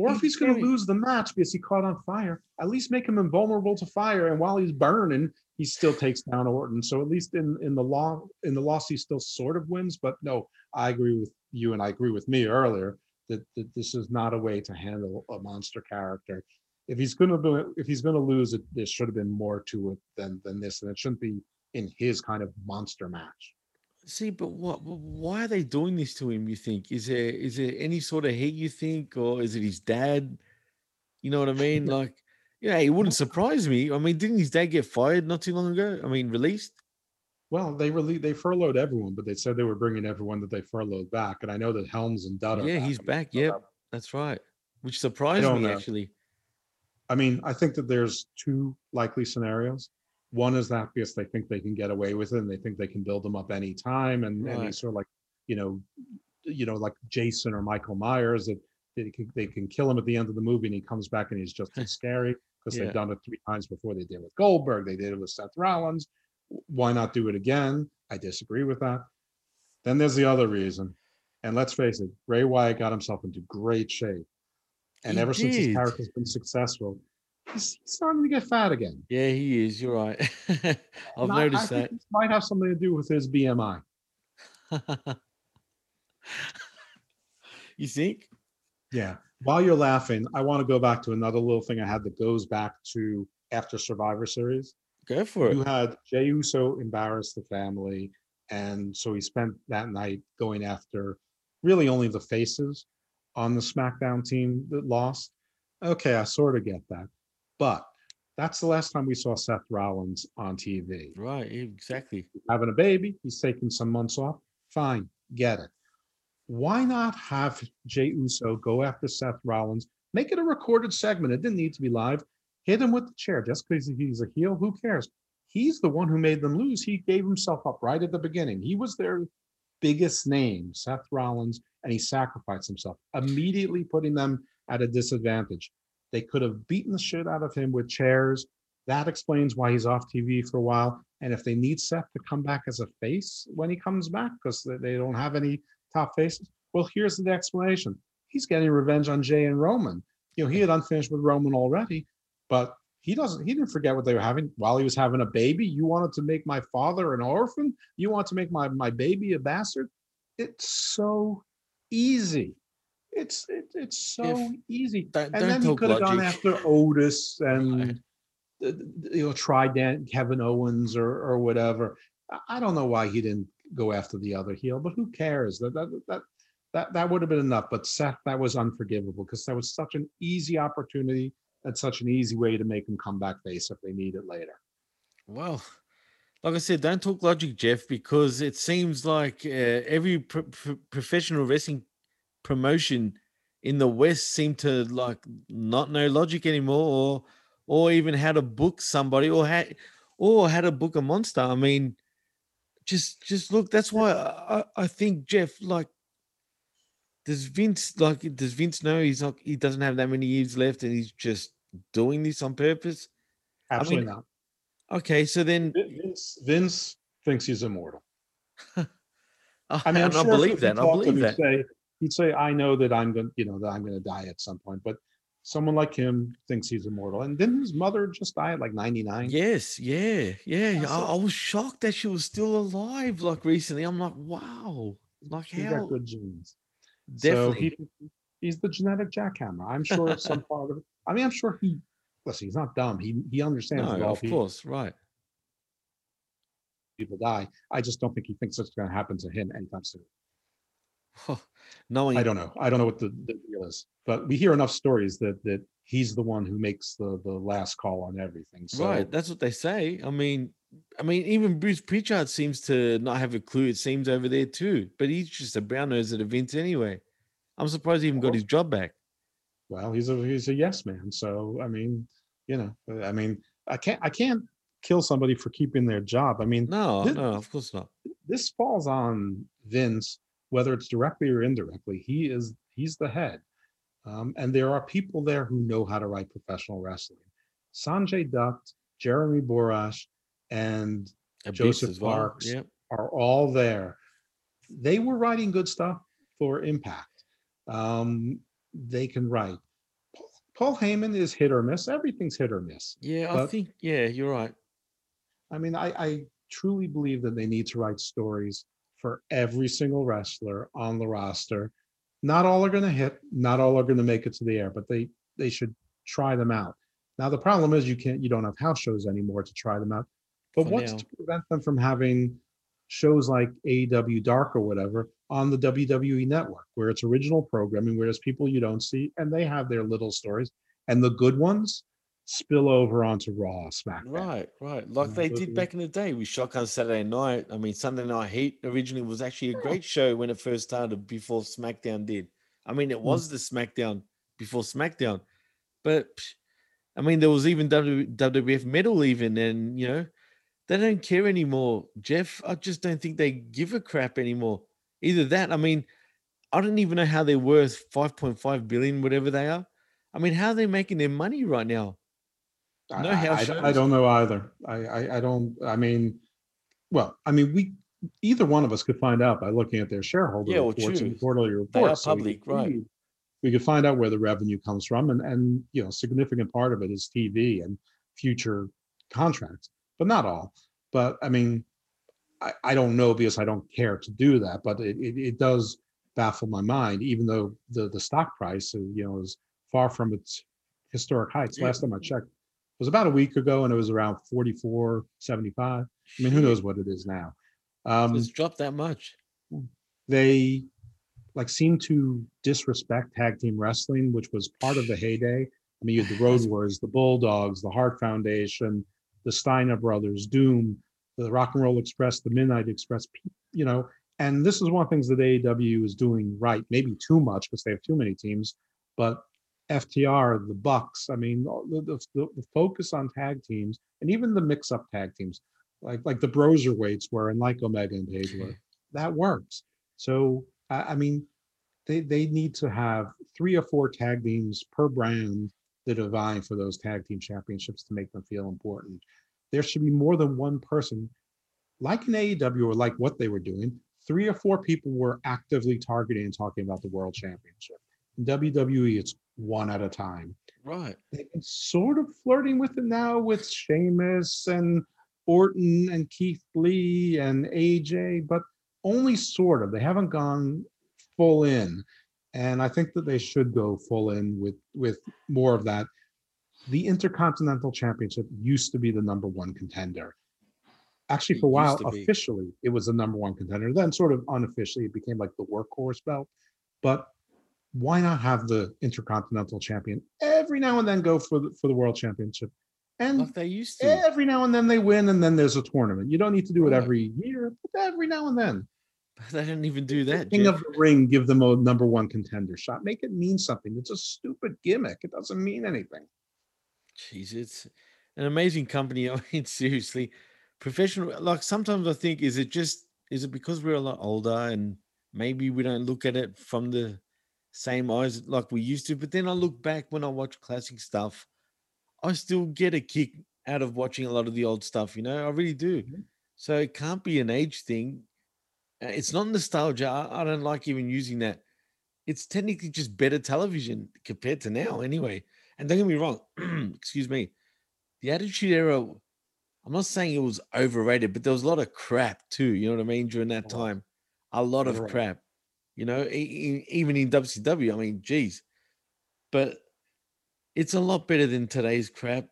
Or if he's going to lose the match because he caught on fire, at least make him invulnerable to fire. And while he's burning, he still takes down Orton. So at least in in the law in the loss, he still sort of wins. But no, I agree with you, and I agree with me earlier that, that this is not a way to handle a monster character. If he's going to if he's going to lose it, there should have been more to it than than this, and it shouldn't be in his kind of monster match. See, but what? Why are they doing this to him? You think is there is there any sort of hate? You think, or is it his dad? You know what I mean? Like, yeah, it wouldn't surprise me. I mean, didn't his dad get fired not too long ago? I mean, released. Well, they really they furloughed everyone, but they said they were bringing everyone that they furloughed back. And I know that Helms and Dutt Yeah, he's back. Yep, that- that's right. Which surprised me know. actually. I mean, I think that there's two likely scenarios. One is that because they think they can get away with it and they think they can build them up any time, and, and Right. he's sort of like, you know, you know, like Jason or Michael Myers that they can, they can kill him at the end of the movie and he comes back and he's just as scary because Yeah. they've done it three times before. They did it with Goldberg, they did it with Seth Rollins. Why not do it again? I disagree with that. Then there's the other reason, and let's face it, Bray Wyatt got himself into great shape, and He ever since his character's been successful, he's, starting to get fat again. Yeah, he is. You're right. I've And I- I noticed think that. might have something to do with his BMI. you think? Yeah. While you're laughing, I want to go back to another little thing I had that goes back to after Survivor Series. Go for it. You had Jey Uso embarrass the family, and so he spent that night going after really only the faces on the SmackDown team that lost. Okay, I sort of get that, but that's the last time we saw Seth Rollins on TV. Right, exactly. having a baby, he's taking some months off. Fine, get it. Why not have Jey Uso go after Seth Rollins? Make it a recorded segment. It didn't need to be live. Hit him with the chair just because he's a heel. Who cares? He's the one who made them lose. He gave himself up right at the beginning. He was their biggest name, Seth Rollins, and he sacrificed himself, immediately putting them at a disadvantage. They could have beaten the shit out of him with chairs. That explains why he's off TV for a while. And if they need Seth to come back as a face when he comes back, because they- don't have any top faces, well, here's the explanation. He's getting revenge on Jay and Roman. You know, he had unfinished with Roman already, but he doesn't. He didn't forget what they were having while he was having a baby. You wanted to make my father an orphan. You want to make my my baby a bastard. it's so easy. It's it, it's so If- easy. don't- and don't then he could have gone after Otis and Right. you know try Dan, Kevin Owens or or whatever. I- don't know why he didn't go after the other heel, but who cares? That that that that, that would have been enough. But Seth, that was unforgivable because that was such an easy opportunity and such an easy way to make him come back face if they need it later. Well, like I said, don't talk logic, Jeff, because it seems like uh, every pro- pro- professional wrestling promotion in the West seem to like not know logic anymore, or or even how to book somebody, or how or how to book a monster. I mean, just just look. That's why I, I I think Jeff like. Does Vince like? Does Vince know he's not? He doesn't have that many years left, and he's just doing this on purpose. Absolutely mean, not. Okay, so then Vince Vince thinks he's immortal. I, I mean, I'm and I sure believe that. I talked to him, believe that. Say, he'd say, "I know that I'm going, you know, that I'm going to die at some point." But someone like him thinks he's immortal. And didn't his mother just died at like 99? Yes, yeah, yeah. I. I was shocked that she was still alive. Like recently, I'm like, wow, like She's how? got good genes. Definitely. So he, he's the genetic jackhammer. I'm sure some part of it. I mean, I'm sure he. Listen, he's not dumb. He he understands no, of people, course, right. people die. I just don't think he thinks it's going to happen to him anytime soon. Knowing I don't know. I don't know what the, the deal is, but we hear enough stories that that he's the one who makes the the last call on everything. So right, that's what they say. I mean, I mean, even Bruce Pritchard seems to not have a clue. It seems over there too, but he's just a brown nose at events anyway. I'm surprised he even got his job back. well, he's a he's a yes man. So I mean, you know, uh, I mean, I can't I can't kill somebody for keeping their job. I mean, No, Thi- no, of course not. this falls on Vince, whether it's directly or indirectly. He is he's the head, um, and there are people there who know how to write professional wrestling. Sanjay Dutt, Jeremy Borash, and Joseph as well. Yep. are all there. They were writing good stuff for Impact. Um, they can write. Paul, Paul Heyman is hit or miss. Everything's hit or miss. Yeah, I think. Yeah, you're right. I mean, I, I truly believe that they need to write stories for every single wrestler on the roster. Not all are going to hit, not all are going to make it to the air, but they they should try them out. Now the problem is you can't you don't have house shows anymore to try them out. But For what's now. to prevent them from having shows like AEW Dark or whatever on the WWE network where it's original programming, where there's people you don't see and they have their little stories and the good ones spill over onto Raw, SmackDown. Right, right. Like Mm, they did back in the day with Shotgun Saturday Night. I mean, Sunday Night Heat originally was actually a great show when it first started before SmackDown did. I mean, Mm. it was the SmackDown before SmackDown, but I mean, there was even WWF Metal, even, and you know, they don't care anymore. Jeff, I just don't think they give a crap anymore. Either that, I mean, I don't even know how they're worth 5.5 billion, whatever they are. I mean, how are they making their money right now? I- No I, I don't- I don't know either. I, I, I don't, I mean, well, I mean, we, either one of us could find out by looking at their shareholder Yeah, reports and quarterly They are reports. so we could right. We could find out where the revenue comes from and, and, you know, significant part of it is TV and future contracts, but not all. But I mean, I, I don't know because I don't care to do that, but it, it, it does baffle my mind, even though the, the stock price, uh, you know, is far from its historic heights. Yeah. Last time I checked, was about a week ago and it was around 44, 75. I mean, who knows what it is now? Um, It's dropped that much. they like seem to disrespect tag team wrestling, which was part of the heyday. I mean, you had the Road Warriors, the Bulldogs, the Hart Foundation, the Steiner Brothers, Doom, the Rock and Roll Express, the Midnight Express, you know. And this is one of the things that AEW is doing right. Maybe too much because they have too many teams, but FTR, the Bucks. I mean, the, the, the focus on tag teams and even the mix-up tag teams, like like the Broserweights were and like Omega and Page were, that works. So I, I mean, they they need to have three or four tag teams per brand that are vying for those tag team championships to make them feel important. There should be more than one person, like in AEW or like what they were doing. Three or four people were actively targeting and talking about the world championship. In WWE, it's one at a time. Right. They've been sort of flirting with it now with Sheamus and Orton and Keith Lee and AJ, but only sort of. They haven't gone full in, and I think that they should go full in with with more of that. The Intercontinental Championship used to be the number one contender. Actually, It for a while, be. officially, it was the number one contender. Then, sort of unofficially, it became like the workhorse belt. But why not have the Intercontinental Champion every now and then go for the for the World Championship? And Like they used to. every now and then they win, and then there's a tournament. You don't need to do it every year, but every now and then. They didn't even do that. King Jeff. of the Ring, give them a number one contender shot. Make it mean something. It's a stupid gimmick. It doesn't mean anything. Jeez, it's an amazing company. I mean, seriously, professional. Like sometimes I think, is it just is it because we're a lot older and maybe we don't look at it from the same eyes like we used to? But then I look back when I watch classic stuff, I still get a kick out of watching a lot of the old stuff. You know, I really do. So it can't be an age thing. Uh, It's not nostalgia. I, I don't like even using that. It's technically just better television compared to now, anyway. And don't get me wrong, excuse me, the Attitude Era. I'm not saying it was overrated, but there was a lot of crap too. You know what I mean? During that time, a lot of crap. You know, even in WCW. I mean, geez, but it's a lot better than today's crap.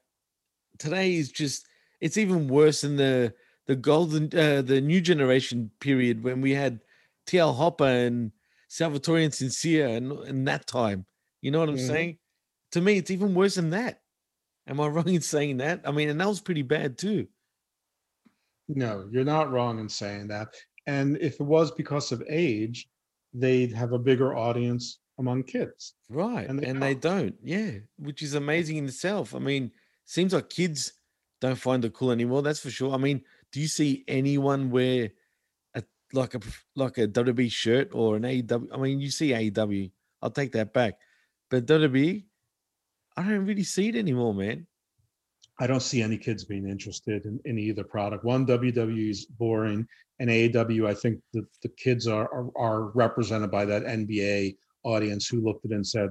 Today is just it's even worse than the the golden uh, the new generation period when we had TL Hopper and Salvatore and Sincere and, and that time. You know what I'm Mhm. saying? To me, it's even worse than that. Am I wrong in saying that? I mean, and that was pretty bad too. No, you're not wrong in saying that. And if it was because of age, they'd have a bigger audience among kids. Right. And And they they, don't. Yeah. Which is amazing in itself. I mean, seems like kids don't find it cool anymore. That's for sure. I mean, do you see anyone wear a like a like a WWE shirt or an AEW? I mean, you see AEW. I'll take that back. But WWE, I don't really see it anymore, man. I don't see any kids being interested in, in either product. One, WWE is boring, and AEW, I think the, the kids are, are are represented by that NBA audience who looked at it and said,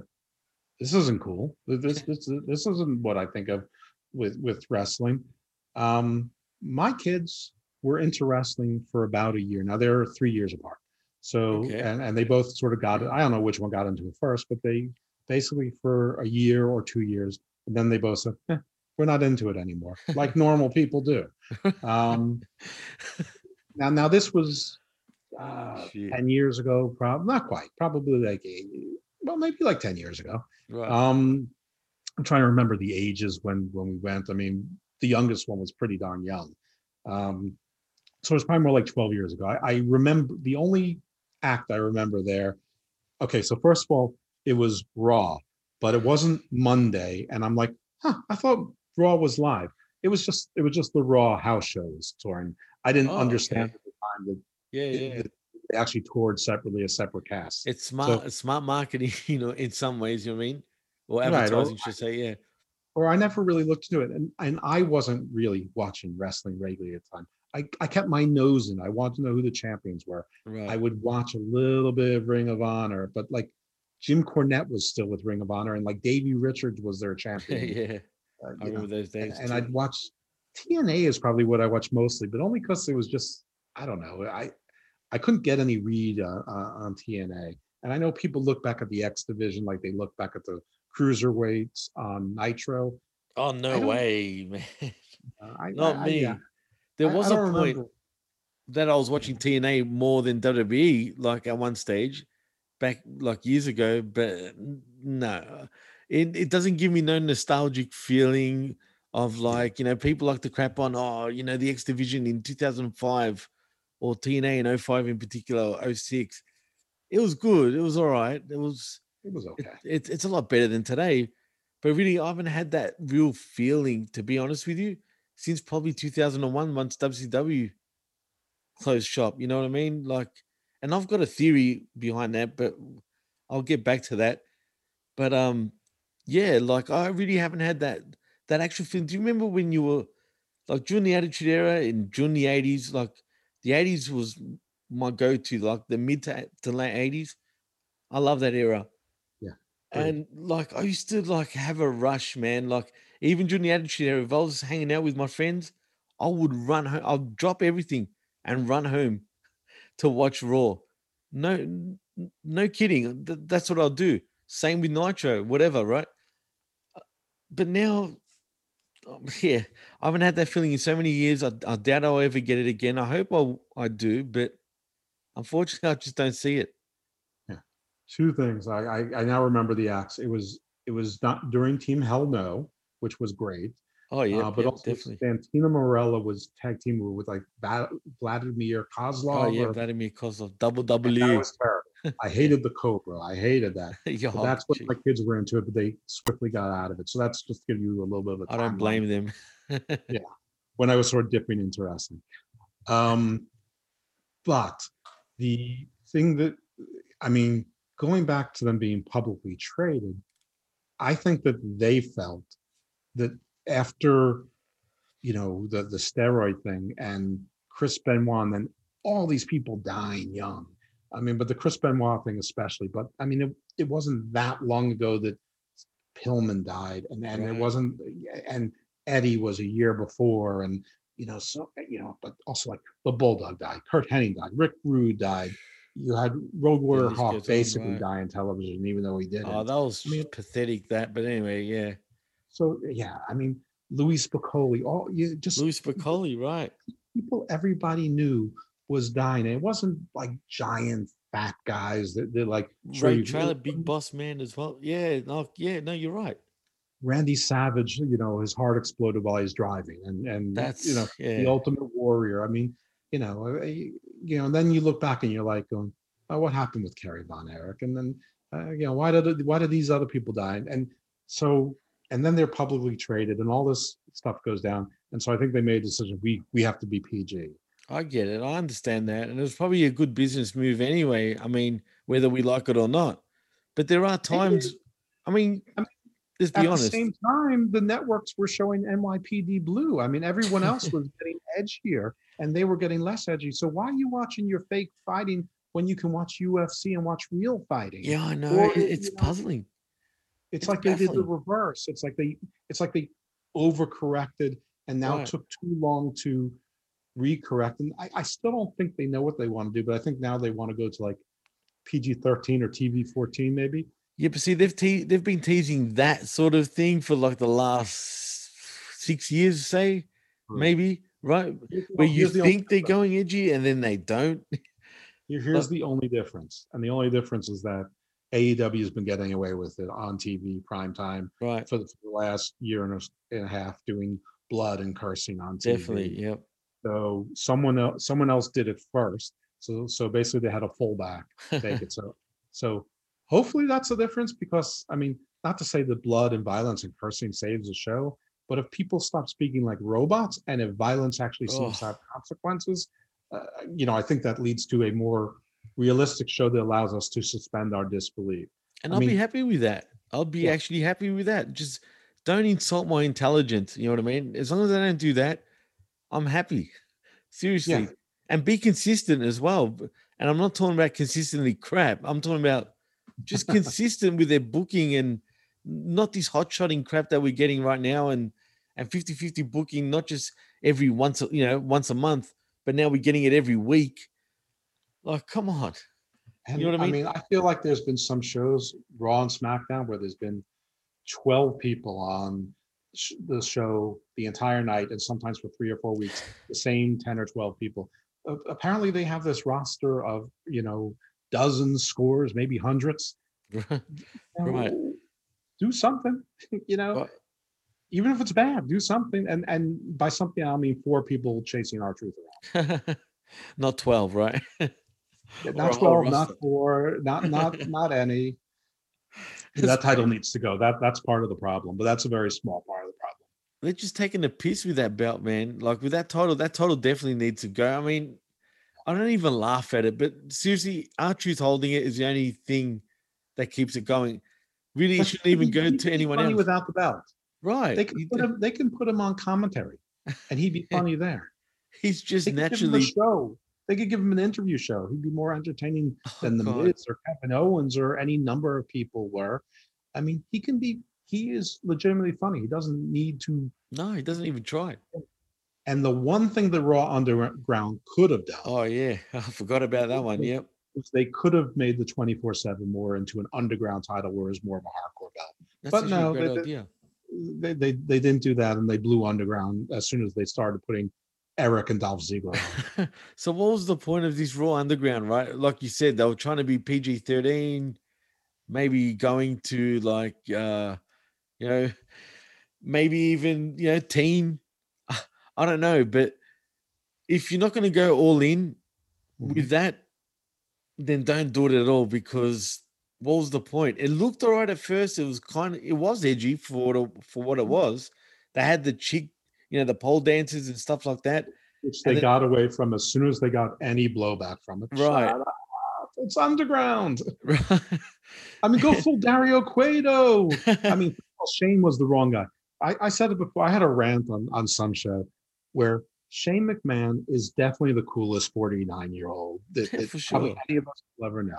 "This isn't cool. This this this isn't what I think of with with wrestling." Um, my kids were into wrestling for about a year. Now they're three years apart, so Okay. and and they both sort of got it. I don't know which one got into it first, but they basically for a year or two years, and then they both said, "Eh, we're not into it anymore, like normal people do. Um, now, now this was uh. 10 years ago, probably not quite, probably like, well, maybe like 10 years ago. Right. Um, I'm trying to remember the ages when when we went. I mean, the youngest one was pretty darn young. Um, so it was probably more like 12 years ago. I, I remember the only act I remember there. Okay, so first of all, it was Raw, but it wasn't Monday, and I'm like, huh, I thought Raw was live. It was just it was just the Raw house shows touring. I didn't Oh, understand okay. at the time that yeah, it- yeah. that they actually toured separately as separate casts. It's smart, it's smart marketing, you know, in some ways, you know what I mean? Or Right, or- advertising, should say, yeah. or I never really looked into it. And and I wasn't really watching wrestling regularly at the time. I, I kept my nose in. I wanted to know who the champions were. Right. I would watch a little bit of Ring of Honor, but like Jim Cornette was still with Ring of Honor, and like Davey Richards was their champion. yeah. Uh, I know, remember those days. and too. I'd watch TNA is probably what I watched mostly, but only because it was just I don't know. I I couldn't get any read uh, uh, on TNA, and I know people look back at the X division like they look back at the cruiserweights on Nitro. Oh no way, man. Uh, I, Not I- I- me. yeah. There I- I was a point remember. that I was watching TNA more than WWE, like at one stage, back like years ago. But no, it it doesn't give me no nostalgic feeling of like you know people like to crap on oh you know the X Division in 2005 or TNA in 05 in particular or 06. It was good. It was all right. It was It was it, okay. it's it's a lot better than today. But really, I haven't had that real feeling, to be honest with you, since probably 2001, once WCW closed shop. You know what I mean? Like, and I've got a theory behind that, but I'll get back to that. But um, yeah, like I really haven't had that that actual feeling. Do you remember when you were like during the Attitude Era in during the 80s? Like the 80s was my go-to, like the mid to, to late 80s. I love that era. Yeah, And like I used to like have a rush, man. Like even during the attitude era, if I was hanging out with my friends, I would run home. I'll drop everything and run home to watch Raw. No, no kidding. That's what I'll do. Same with Nitro, whatever, right? But now, um, yeah, I haven't had that feeling in so many years. I, I doubt I'll ever get it again. I hope I, I do, but unfortunately, I just don't see it. Yeah. Two things. I, I I now remember the acts. It was it was not during Team Hell No, which was great. Oh yeah, uh, but yeah, also definitely. Santino Marella was tag team with like Vladimir Kozlov. Oh yeah, or- Vladimir Kozlov, double W. that was terrible. I hated the Cobra. I hated that. But that's what gee, my kids were into it, but they swiftly got out of it. So that's just to give you a little bit of a I don't blame them. Yeah, when I was sort of dipping into wrestling. Um, but the thing that I mean, going back to them being publicly traded, I think that they felt that after you know the the steroid thing and Chris Benoit and then all these people dying young. I mean, but the Chris Benoit thing especially. But I mean, it, it wasn't that long ago that Pillman died, and and it wasn't, and Eddie was a year before, and you know, so you know, but also like the Bulldog died, Curt Hennig died, Rick Rude died. You had Road Warrior list Hawk basically right. die on television, even though he didn't. Oh, that was I mean- pathetic. That, but anyway, yeah. so yeah, I mean, Louie Spicolli, all you just Louie Spicolli, right? people everybody knew was dying. And it wasn't like giant fat guys that they're like Ray Traylor, Big Boss Man as well. Yeah, no, yeah, no, you're right. Randy Savage, you know, his heart exploded while he's driving, and and That's you know yeah. the Ultimate Warrior. I mean, you know, uh, you know, and then you look back and you're like, going, oh, what happened with Kerry Von Erich? And then, uh, you know, why did why did these other people die? And so, and then they're publicly traded, and all this stuff goes down. And so I think they made a decision. We we have to be PG. I get it. I understand that. And it was probably a good business move anyway. I mean, whether we like it or not. But there are times, I mean, I mean, let's be honest. At the same time, the networks were showing NYPD Blue. I mean, everyone else was getting edgier, and they were getting less edgy. So why are you watching your fake fighting when you can watch UFC and watch real fighting? Yeah, I know. Or, it's you know, puzzling. It's, it's like they did the reverse. It's like they it's like they overcorrected and now Right. took too long to recorrect. And I, I still don't think they know what they want to do, but I think now they want to go to like PG 13 or TV 14, maybe. Yeah, but see, they've te- they've been teasing that sort of thing for like the last six years, say, Right. maybe, right? Here's Where you the think they're going edgy and then they don't. Here- Here's the only difference. And the only difference is that AEW has been getting away with it on TV prime time Right. for the, for the last year and a, and a half doing blood and cursing on TV. Definitely. Yep. So someone else, someone else did it first. So so basically they had a fullback take it. So so hopefully that's the difference because I mean not to say that blood and violence and cursing saves the show, but if people stop speaking like robots and if violence actually seems to have consequences, uh, you know I think that leads to a more realistic show that allows us to suspend our disbelief. And I I'll be happy with that. I'll be Yeah. actually happy with that. Just don't insult my intelligence. You know what I mean? As long as I don't do that, I'm happy. Seriously. And be consistent as well. And I'm not talking about consistently crap. I'm talking about just consistent with their booking and not this hot shotting crap that we're getting right now and and 50-50 booking, not just every once, a- you know, once a month, but now we're getting it every week. Like, come on. And know what I I mean? mean, I feel like there's been some shows, Raw and SmackDown, where there's been 12 people on sh- the show the entire night, and sometimes for three or four weeks, the same 10 or 12 people. A- apparently, they have this roster of, you know, dozens, scores, maybe hundreds. Right. know, Do something, you know, Right. even if it's bad, do something. And and by something, I mean four people chasing R-Truth around. not 12, right? Not 12, not four, not not not any. That title needs to go. That that's part of the problem, but that's a very small part of the problem. They're just taking a piss with that belt, man. Like with that title, that title definitely needs to go. I mean, I don't even laugh at it, but seriously, R-Truth holding it is the only thing that keeps it going. Really, it shouldn't even go to anyone else. without the belt. right. They can put him. They can put him on commentary, and he'd be funny there. he's just They could give him naturally. a show. They could give him an interview show. He'd be more entertaining Oh, than the God. Miz or Kevin Owens or any number of people were. I mean, he can be. He is legitimately funny. He doesn't need to. No, he doesn't even try. And the one thing the Raw Underground could have done Oh yeah, I forgot about that one. Yep. they could have made the 24 7 war into an underground title where it's more of a hardcore belt. That's But no, they-. They, they, they didn't do that and they blew underground as soon as they started putting Erik and Dolph Ziggler so what was the point of this Raw Underground, right? Like you said, they were trying to be PG thirteen, maybe going to like uh you know, maybe even you know, teen. I don't know, but if you're not gonna go all in with that, then don't do it at all because what was the point? It looked all right at first. It was kind of it was edgy for what it, for what it was. They had the chick, you know, the pole dances and stuff like that. which they then- got away from as soon as they got any blowback from it. Right. It's underground. Right. I mean, go full Dario Cueto. I mean, Shane was the wrong guy. I, I said it before. I had a rant on, on some show where Shane McMahon is definitely the coolest 49 year old that, that for probably sure. any of us will ever know.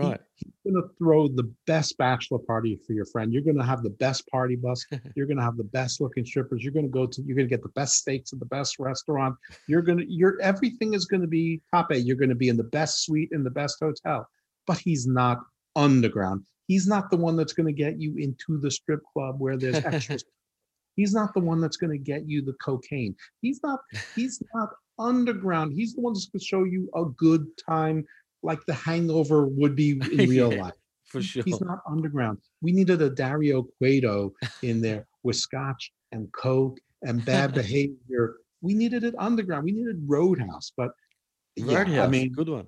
He- right. he's going to throw the best bachelor party for your friend. You're going to have the best party bus. You're going to have the best looking strippers. You're going to go to, you're going to get the best steaks at the best restaurant. You're going to, you're, everything is going to be top eight. You're going to be in the best suite in the best hotel. But he's not underground. He's not the one that's going to get you into the strip club where there's extras. he's not the one that's going to get you the cocaine. He's not, he's not underground. He's the one that's going to show you a good time like the hangover would be in real Yeah. life. For sure. He's not underground. We needed a Dario Cueto in there with scotch and coke and bad behavior. We needed it underground. We needed Roadhouse, but yeah, I mean, good one.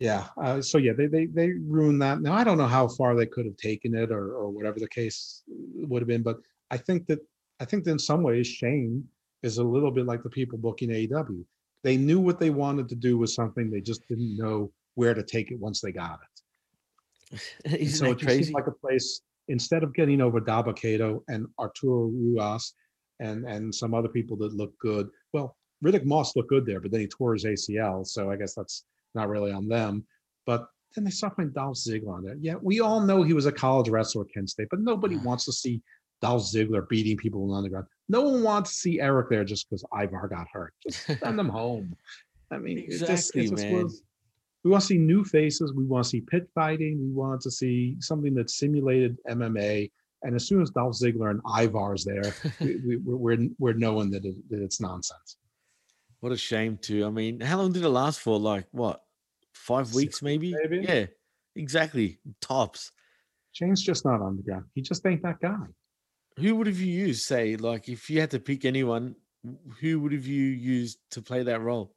yeah. Uh, so yeah, they they they ruined that. Now I don't know how far they could have taken it or or whatever the case would have been, but I think that I think that in some ways Shane is a little bit like the people booking AEW. They knew what they wanted to do was something, they just didn't know where to take it once they got it. So it crazy? like a place instead of getting over Dabba-Kato and Arturo Ruas and and some other people that look good. Well, Riddick Moss looked good there, but then he tore his ACL, so I guess that's not really on them. But then they putting Dolph Ziggler on there. Yeah, we all know he was a college wrestler at Kent State, but nobody mm. wants to see Dolph Ziggler beating people on the underground. No one wants to see Erik there just because Ivar got hurt. Just send them home. I mean, it just, Exactly, just man. was. We want to see new faces. We want to see pit fighting. We want to see something that simulated MMA. And as soon as Dolph Ziggler and Ivar's there, we, we, we're, we're we're knowing that, it, that it's nonsense. What a shame too. I mean, how long did it last for? Like what? Five Six weeks maybe? maybe. Yeah, exactly. Tops. Shane's just not on the ground. He just ain't that guy. Who would have you used? Say, like, if you had to pick anyone, who would have you used to play that role?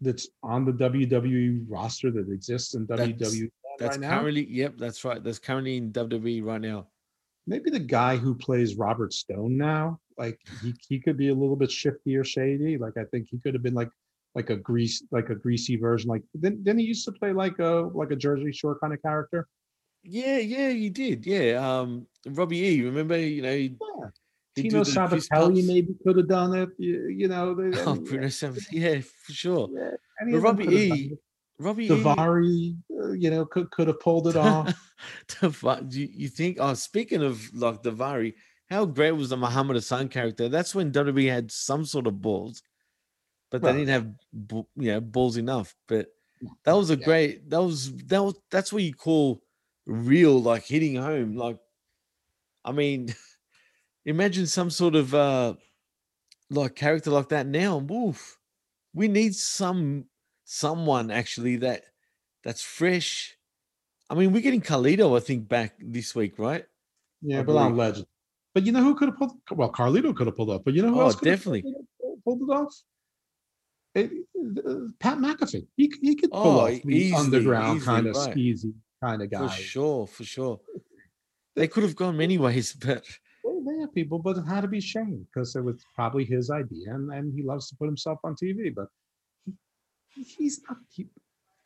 That's on the WWE roster that exists in That's- WWE That's right now. currently, yep, that's right. That's currently in WWE right now. Maybe the guy who plays Robert Stone now, like he, he could be a little bit shifty or shady. Like I think he could have been like like a grease like a greasy version. Like then then he used to play like a like a Jersey Shore kind of character. Yeah, yeah, you did. Yeah. Um, Robbie E. Remember, you know, he'd, Yeah. Tino Sabatelli maybe could have done it. You, you know, they, Oh, I mean, Bruno Sabat- yeah, for sure. yeah, Robbie could have done E. Robbie. Davari, uh, you know, could could have pulled it off. Davari, do you, you think? Oh, speaking of like Davari, how great was the Muhammad Hassan character? That's when WWE had some sort of balls, but they Well, didn't have you know balls enough. But that was a yeah. great. That was that was that's what you call real, like hitting home. Like, I mean, imagine some sort of uh like character like that now. Woof. We need some someone actually that that's fresh. I mean, we're getting Carlito, I think, back this week, right? Yeah, I but on legend. But you know who could have pulled? Well, Carlito could have pulled up. But you know who Oh, else definitely. pulled, pulled it off? It- uh, Pat McAfee. He he could pull Oh, off the easily, underground easily, kind of right. skeezy kind of guy. For sure, for sure. They could have gone many ways, but Well, they have people, but it had to be Shane because it was probably his idea, and, and he loves to put himself on TV. But he, he's not. He,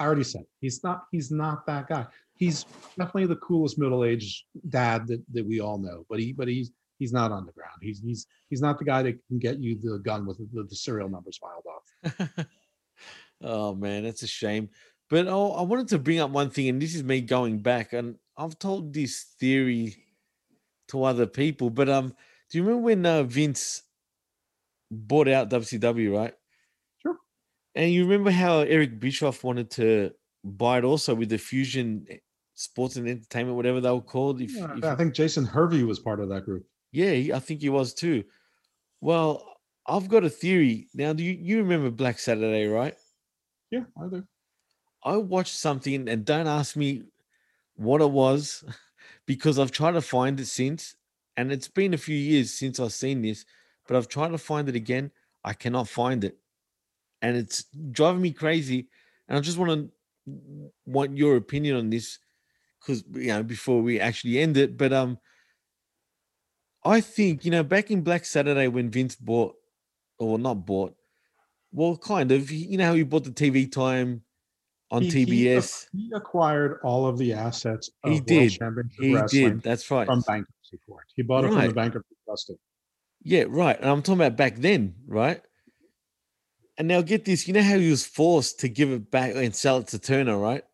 I already said he's not. He's not that guy. He's definitely the coolest middle-aged dad that, that we all know. But he, but he's he's not underground. He's he's he's not the guy that can get you the gun with the, the serial numbers filed off. oh man, that's a shame. But oh, I wanted to bring up one thing, and this is me going back, and I've told this theory to other people. But um, do you remember when uh, Vince bought out WCW, right? Sure. And you remember how Eric Bischoff wanted to buy it also with the Fusion Sports and Entertainment, whatever they were called. If, Yeah, if- I think Jason Hervey was part of that group. yeah, I think he was too. Well, I've got a theory. Now, do you, you remember Black Saturday, right? Yeah, I do. I watched something and don't ask me what it was because I've tried to find it since and it's been a few years since I've seen this, but I've tried to find it again. I cannot find it. And it's driving me crazy. And I just want to want your opinion on this because you know before we actually end it. But um I think, you know, back in Black Saturday when Vince bought or not bought, well, kind of, you know how he bought the TV time on He- TBS. He, acquired all of the assets of He did. Championship He Wrestling did. That's right. from bankruptcy court. He bought it from the bankruptcy trustee. Yeah, right. And I'm talking about back then, right? And now get this, you know how he was forced to give it back and sell it to Turner, right?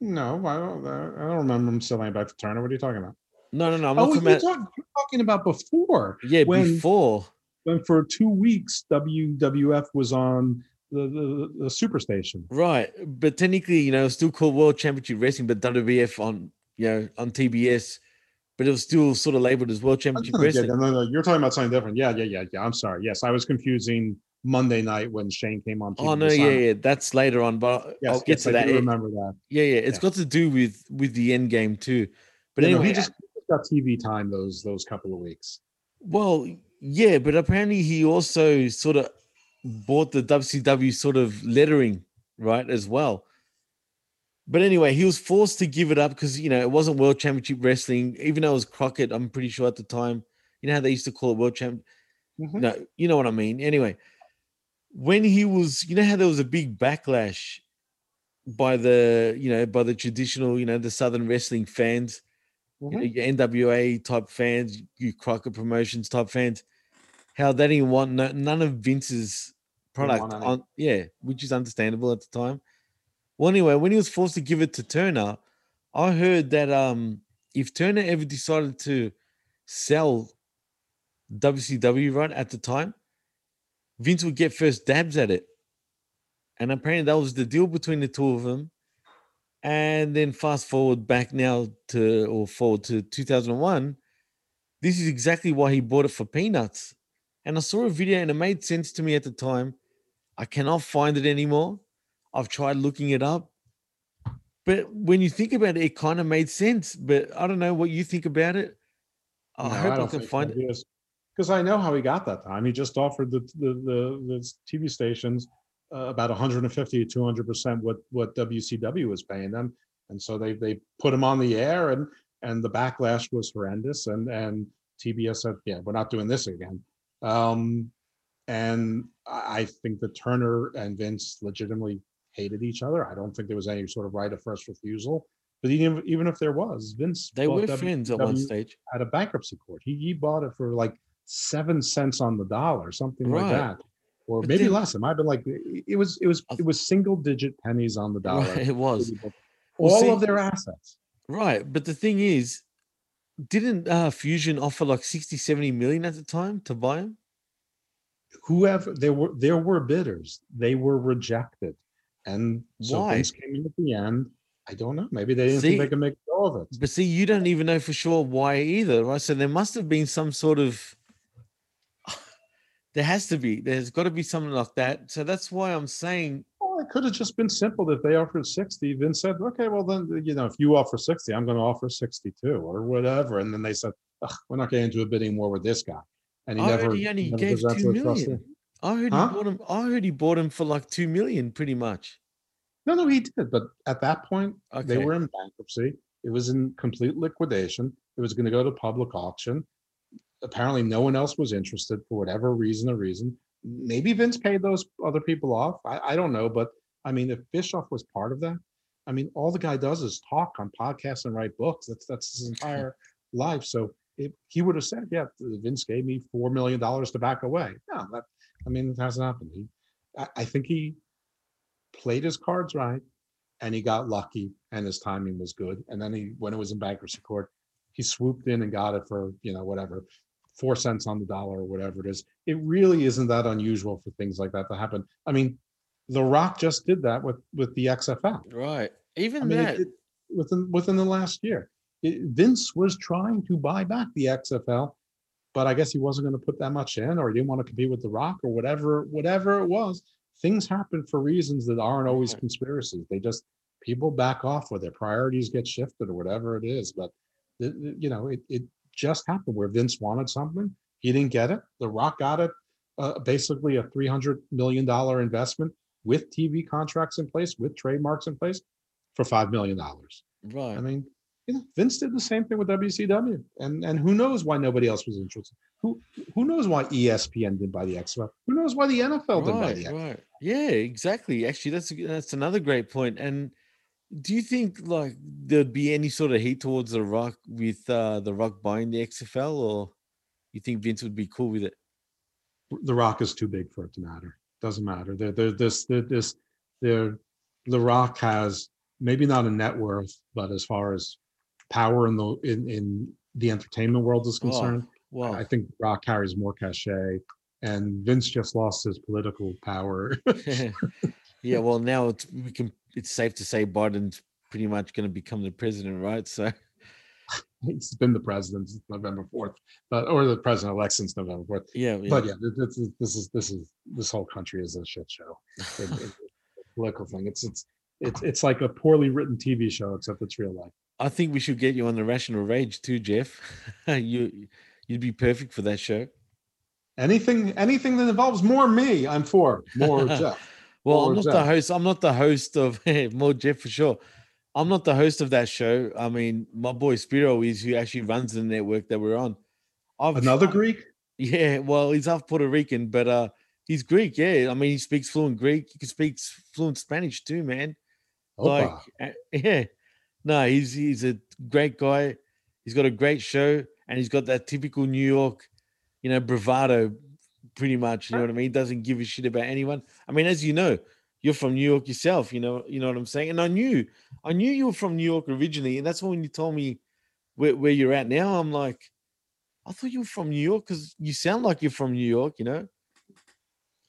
No, I don't. I don't remember him selling it back to Turner. What are you talking about? No, no, no. I'm oh, talking about talking, you're talking about before. yeah, when, before. when for two weeks WWF was on the the, the Superstation. Right. But technically, you know, it's still called World Championship Wrestling, but WWF on you know on TBS, but it was still sort of labeled as World Championship Yeah, Wrestling. no, no, no, you're talking about something different. Yeah, yeah, yeah, yeah. I'm sorry. Yes, I was confusing Monday night when Shane came on. TV Oh no, yeah, yeah, that's later on, but Yes, I'll get yes, to I that. remember that. yeah, yeah, it's Yeah. got to do with with the end game too. But Yeah, no, anyway, just he just got TV time those those couple of weeks. Well, yeah, but apparently he also sort of bought the WCW sort of lettering, right, as well. But anyway, he was forced to give it up because you know it wasn't World Championship Wrestling, even though it was Crockett. I'm pretty sure at the time, you know how they used to call it World Champ. Mhm. No, you know what I mean. Anyway, when he was, you know how there was a big backlash by the, you know, by the traditional, you know, the Southern wrestling fans you know, your NWA type fans, you Crockett Promotions type fans, how they didn't want no, none of Vince's product on, yeah, which is understandable at the time. Well, anyway, when he was forced to give it to Turner, I heard that um, if Turner ever decided to sell WCW right at the time, Vince would get first dabs at it. And apparently that was the deal between the two of them. And then fast forward back now to or forward to 2001. This is exactly why he bought it for peanuts. And I saw a video and it made sense to me at the time. I cannot find it anymore. I've tried looking it up. But when you think about it, it kind of made sense. But I don't know what you think about it. I hope I, can find it. because I know how he got that time. He just offered the the the, the TV stations uh, about 150 to 200 percent what what WCW was paying them, and so they they put him on the air, and and the backlash was horrendous, and and TBS said, yeah, we're not doing this again. Um, and I think that Turner and Vince legitimately hated each other. I don't think there was any sort of right of first refusal. But even even if there was, Vince They were friends at one stage. at a bankruptcy court. He, he bought it for like seven cents on the dollar, something like that, or But maybe then- less. It might have been like it it was it was it was single digit pennies on the dollar. Right, it was. All Well, see- of their assets. Right. But the thing is, didn't uh, Fusion offer like 60, 70 million at the time to buy him? Whoever there were there were bidders, they were rejected, and so Why? Vince came in at the end. I don't know. Maybe they didn't See- think they could make a go of it. But see, you don't even know for sure why either, right? So there must have been some sort of. There has to be. There's got to be something like that. So that's why I'm saying, it could have just been simple that they offered 60. then said, okay, well, then, you know, if you offer 60, I'm going to offer 62 or whatever. And then they said, we're not getting into a bidding war with this guy. And he never, he never gave two trustee. I heard Huh? he bought him. I heard he bought him for like two million, pretty much. No, no, he did. But at that point, they were in bankruptcy. It was in complete liquidation. It was going to go to public auction. Apparently, no one else was interested for whatever reason or reason. Maybe Vince paid those other people off. I, I don't know. But I mean, if Bischoff was part of that, I mean, all the guy does is talk on podcasts and write books. That's that's his entire life. So if he would have said, "Yeah, Vince gave me four million dollars to back away," no, that I mean, it hasn't happened. He, I, I think he played his cards right and he got lucky and his timing was good. And then he, when it was in bankruptcy court, he swooped in and got it for, you know, whatever, four cents on the dollar or whatever it is. It really isn't that unusual for things like that to happen. I mean, The Rock just did that with with the XFL. Right. Even I mean, that. it- within within the last year, It- Vince was trying to buy back the XFL, but I guess he wasn't going to put that much in, or he didn't want to compete with The Rock, or whatever whatever it was. Things happen for reasons that aren't always Right. conspiracies. They just people back off, or their priorities get shifted, or whatever it is. But it- it- you know, it it just happened where Vince wanted something, he didn't get it. The Rock got it. Uh, basically, a three hundred million dollar investment with TV contracts in place, with trademarks in place, for five million dollars. right. I mean, you know, Vince did the same thing with WCW, and and who knows why nobody else was interested? Who who knows why ESPN didn't buy the XFL? Who knows why the NFL did buy right, the XFL? right. Yeah, exactly. Actually, that's that's another great point. And do you think like there'd be any sort of hate towards the Rock with uh the Rock buying the XFL, or you think Vince would be cool with it? The Rock is too big for it to matter. Doesn't matter. There, there, this, there, this, there. The Rock has maybe not a net worth, but as far as power in the in in the entertainment world is Oh, concerned, Wow. I think Rock carries more cachet. And Vince just lost his political power. yeah. Well, now it's we can. It's safe to say Biden's pretty much going to become the president, right? So he's been the president since November fourth, but or the president elect since November fourth. yeah, yeah. But yeah, this is this is this is this whole country is a shit show. It- it- political thing. It's it's it's it's like a poorly written TV show, except it's real life. I think we should get you on the Rational Rage too, Jeff. you you'd be perfect for that show. Anything anything that involves more me, I'm for. More Jeff. Well, I'm not the host. I'm not the host of more Jeff for sure. I'm not the host of that show. I mean, my boy Spiro is who actually runs the network that we're on. I've Another tried- Greek? Yeah, well, he's half Puerto Rican, but uh he's Greek. Yeah, I mean, he speaks fluent Greek. He can speak fluent Spanish too, man. Like, Opa. uh, yeah, no, he's he's a great guy. He's got a great show, and he's got that typical New York, you know, bravado. Pretty much, you know uh what I mean. Doesn't give a shit about anyone. I mean, as you know, you're from New York yourself. You know, you know what I'm saying. And I knew, I knew you were from New York originally, and that's when you told me where, where you're at now. I'm like, I thought you were from New York because you sound like you're from New York. You know.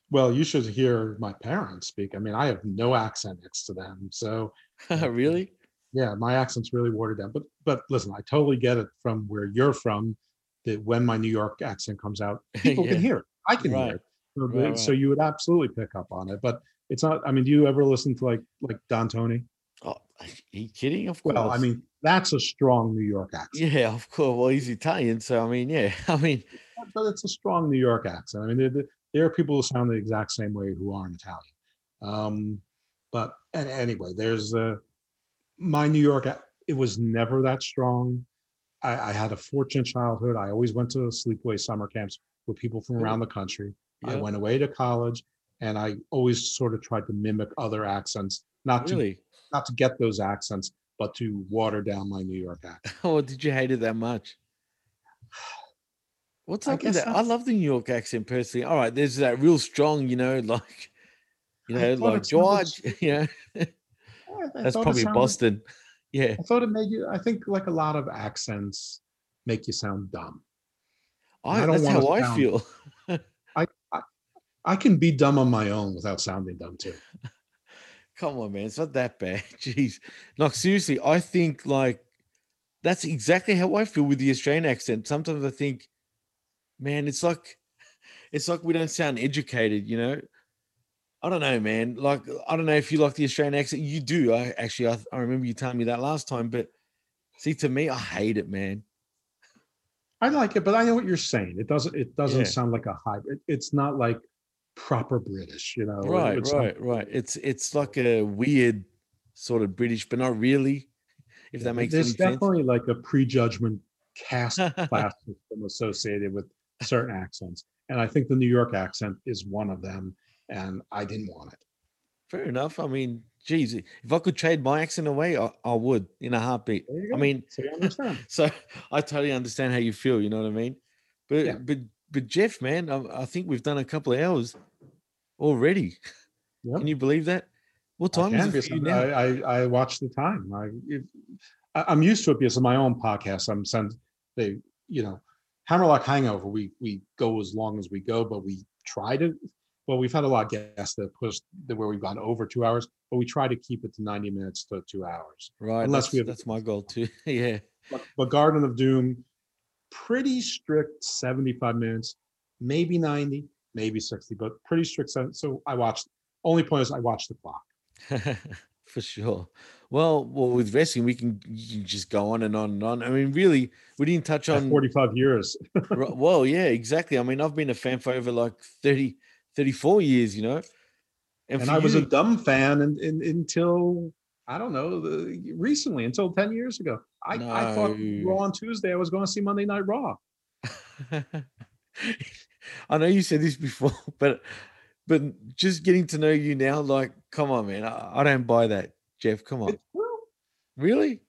Well, you should hear my parents speak. I mean, I have no accent next to them. So really? yeah, my accent's really watered down. But but listen, I totally get it from where you're from. That when my New York accent comes out, people Yeah. can hear it. I can Right. hear it. So, Right, right. so you would absolutely pick up on it. But it's not. I mean, do you ever listen to like like Don Tony? Oh, are you kidding? Of course. Well, I mean, that's a strong New York accent. yeah, of course. Well, he's Italian, so I mean, yeah. I mean, But it's a strong New York accent. I mean, there, there are people who sound the exact same way who aren't Italian. Um, but a- anyway, there's uh, my New York. It was never that strong. I, I had a fortunate childhood. I always went to sleepaway summer camps with people from around the country. I went away to college, and I always sort of tried to mimic other accents, not to not to get those accents, but to water down my New York accent. Oh, did you hate it that much? What's up with that? I love the New York accent personally. All right, there's that real strong, you know, like, you know, like George. You know, I that's probably sounded- Boston. Yeah. I thought it made you. I think like a lot of accents make you sound dumb. I, I don't that's how I sound- feel. I can be dumb on my own without sounding dumb too. Come on, man. It's not that bad. Jeez. Like, seriously, I think like that's exactly how I feel with the Australian accent. Sometimes I think, man, it's like it's like we don't sound educated, you know. I don't know, man. Like, I don't know if you like the Australian accent. You do. I actually I, I remember you telling me that last time, but see, to me, I hate it, man. I like it, but I know what you're saying. It doesn't. It doesn't Yeah. sound like a hybrid. It's not like proper British, you know. Right, It's not- right, right. It's it's like a weird sort of British, but not really. If that makes There's any sense. definitely like a prejudgment caste class system associated with certain accents, and I think the New York accent is one of them. And I didn't want it. Fair enough. I mean, geez, if I could trade my accent away, I, I would in a heartbeat. I mean, So so I totally understand how you feel. You know what I mean? But Yeah. but but Jeff, man, I, I think we've done a couple of hours already. Yep. Can you believe that? What I time is it for you I, now? I, I watch the time. I, if, I- I'm used to it because of my own podcast. I'm sent they, you know, Hammerlock Hangover, we we go as long as we go, but we try to. Well, we've had a lot of guests that pushed that where we've gone over two hours, but we try to keep it to 90 minutes to two hours. Right. Unless we have- that's my goal too. yeah. But, but Garden of Doom, pretty strict 75 minutes, maybe 90, maybe 60, but pretty strict. So I watched. Only point is I watched the clock. For sure. Well, well, with wrestling, we can, you just go on and on and on. I mean, really, we didn't touch At on. 45 years. Well, yeah, exactly. I mean, I've been a fan for over like 30, 34 years, you know. and for I was a dumb fan and, and, until I don't know the, recently, until ten years ago. I, I thought Raw on Tuesday I was going to see Monday Night Raw. I know you said this before, but but just getting to know you now, like, come on, man, I, I don't buy that, Jeff. Come on, It's really?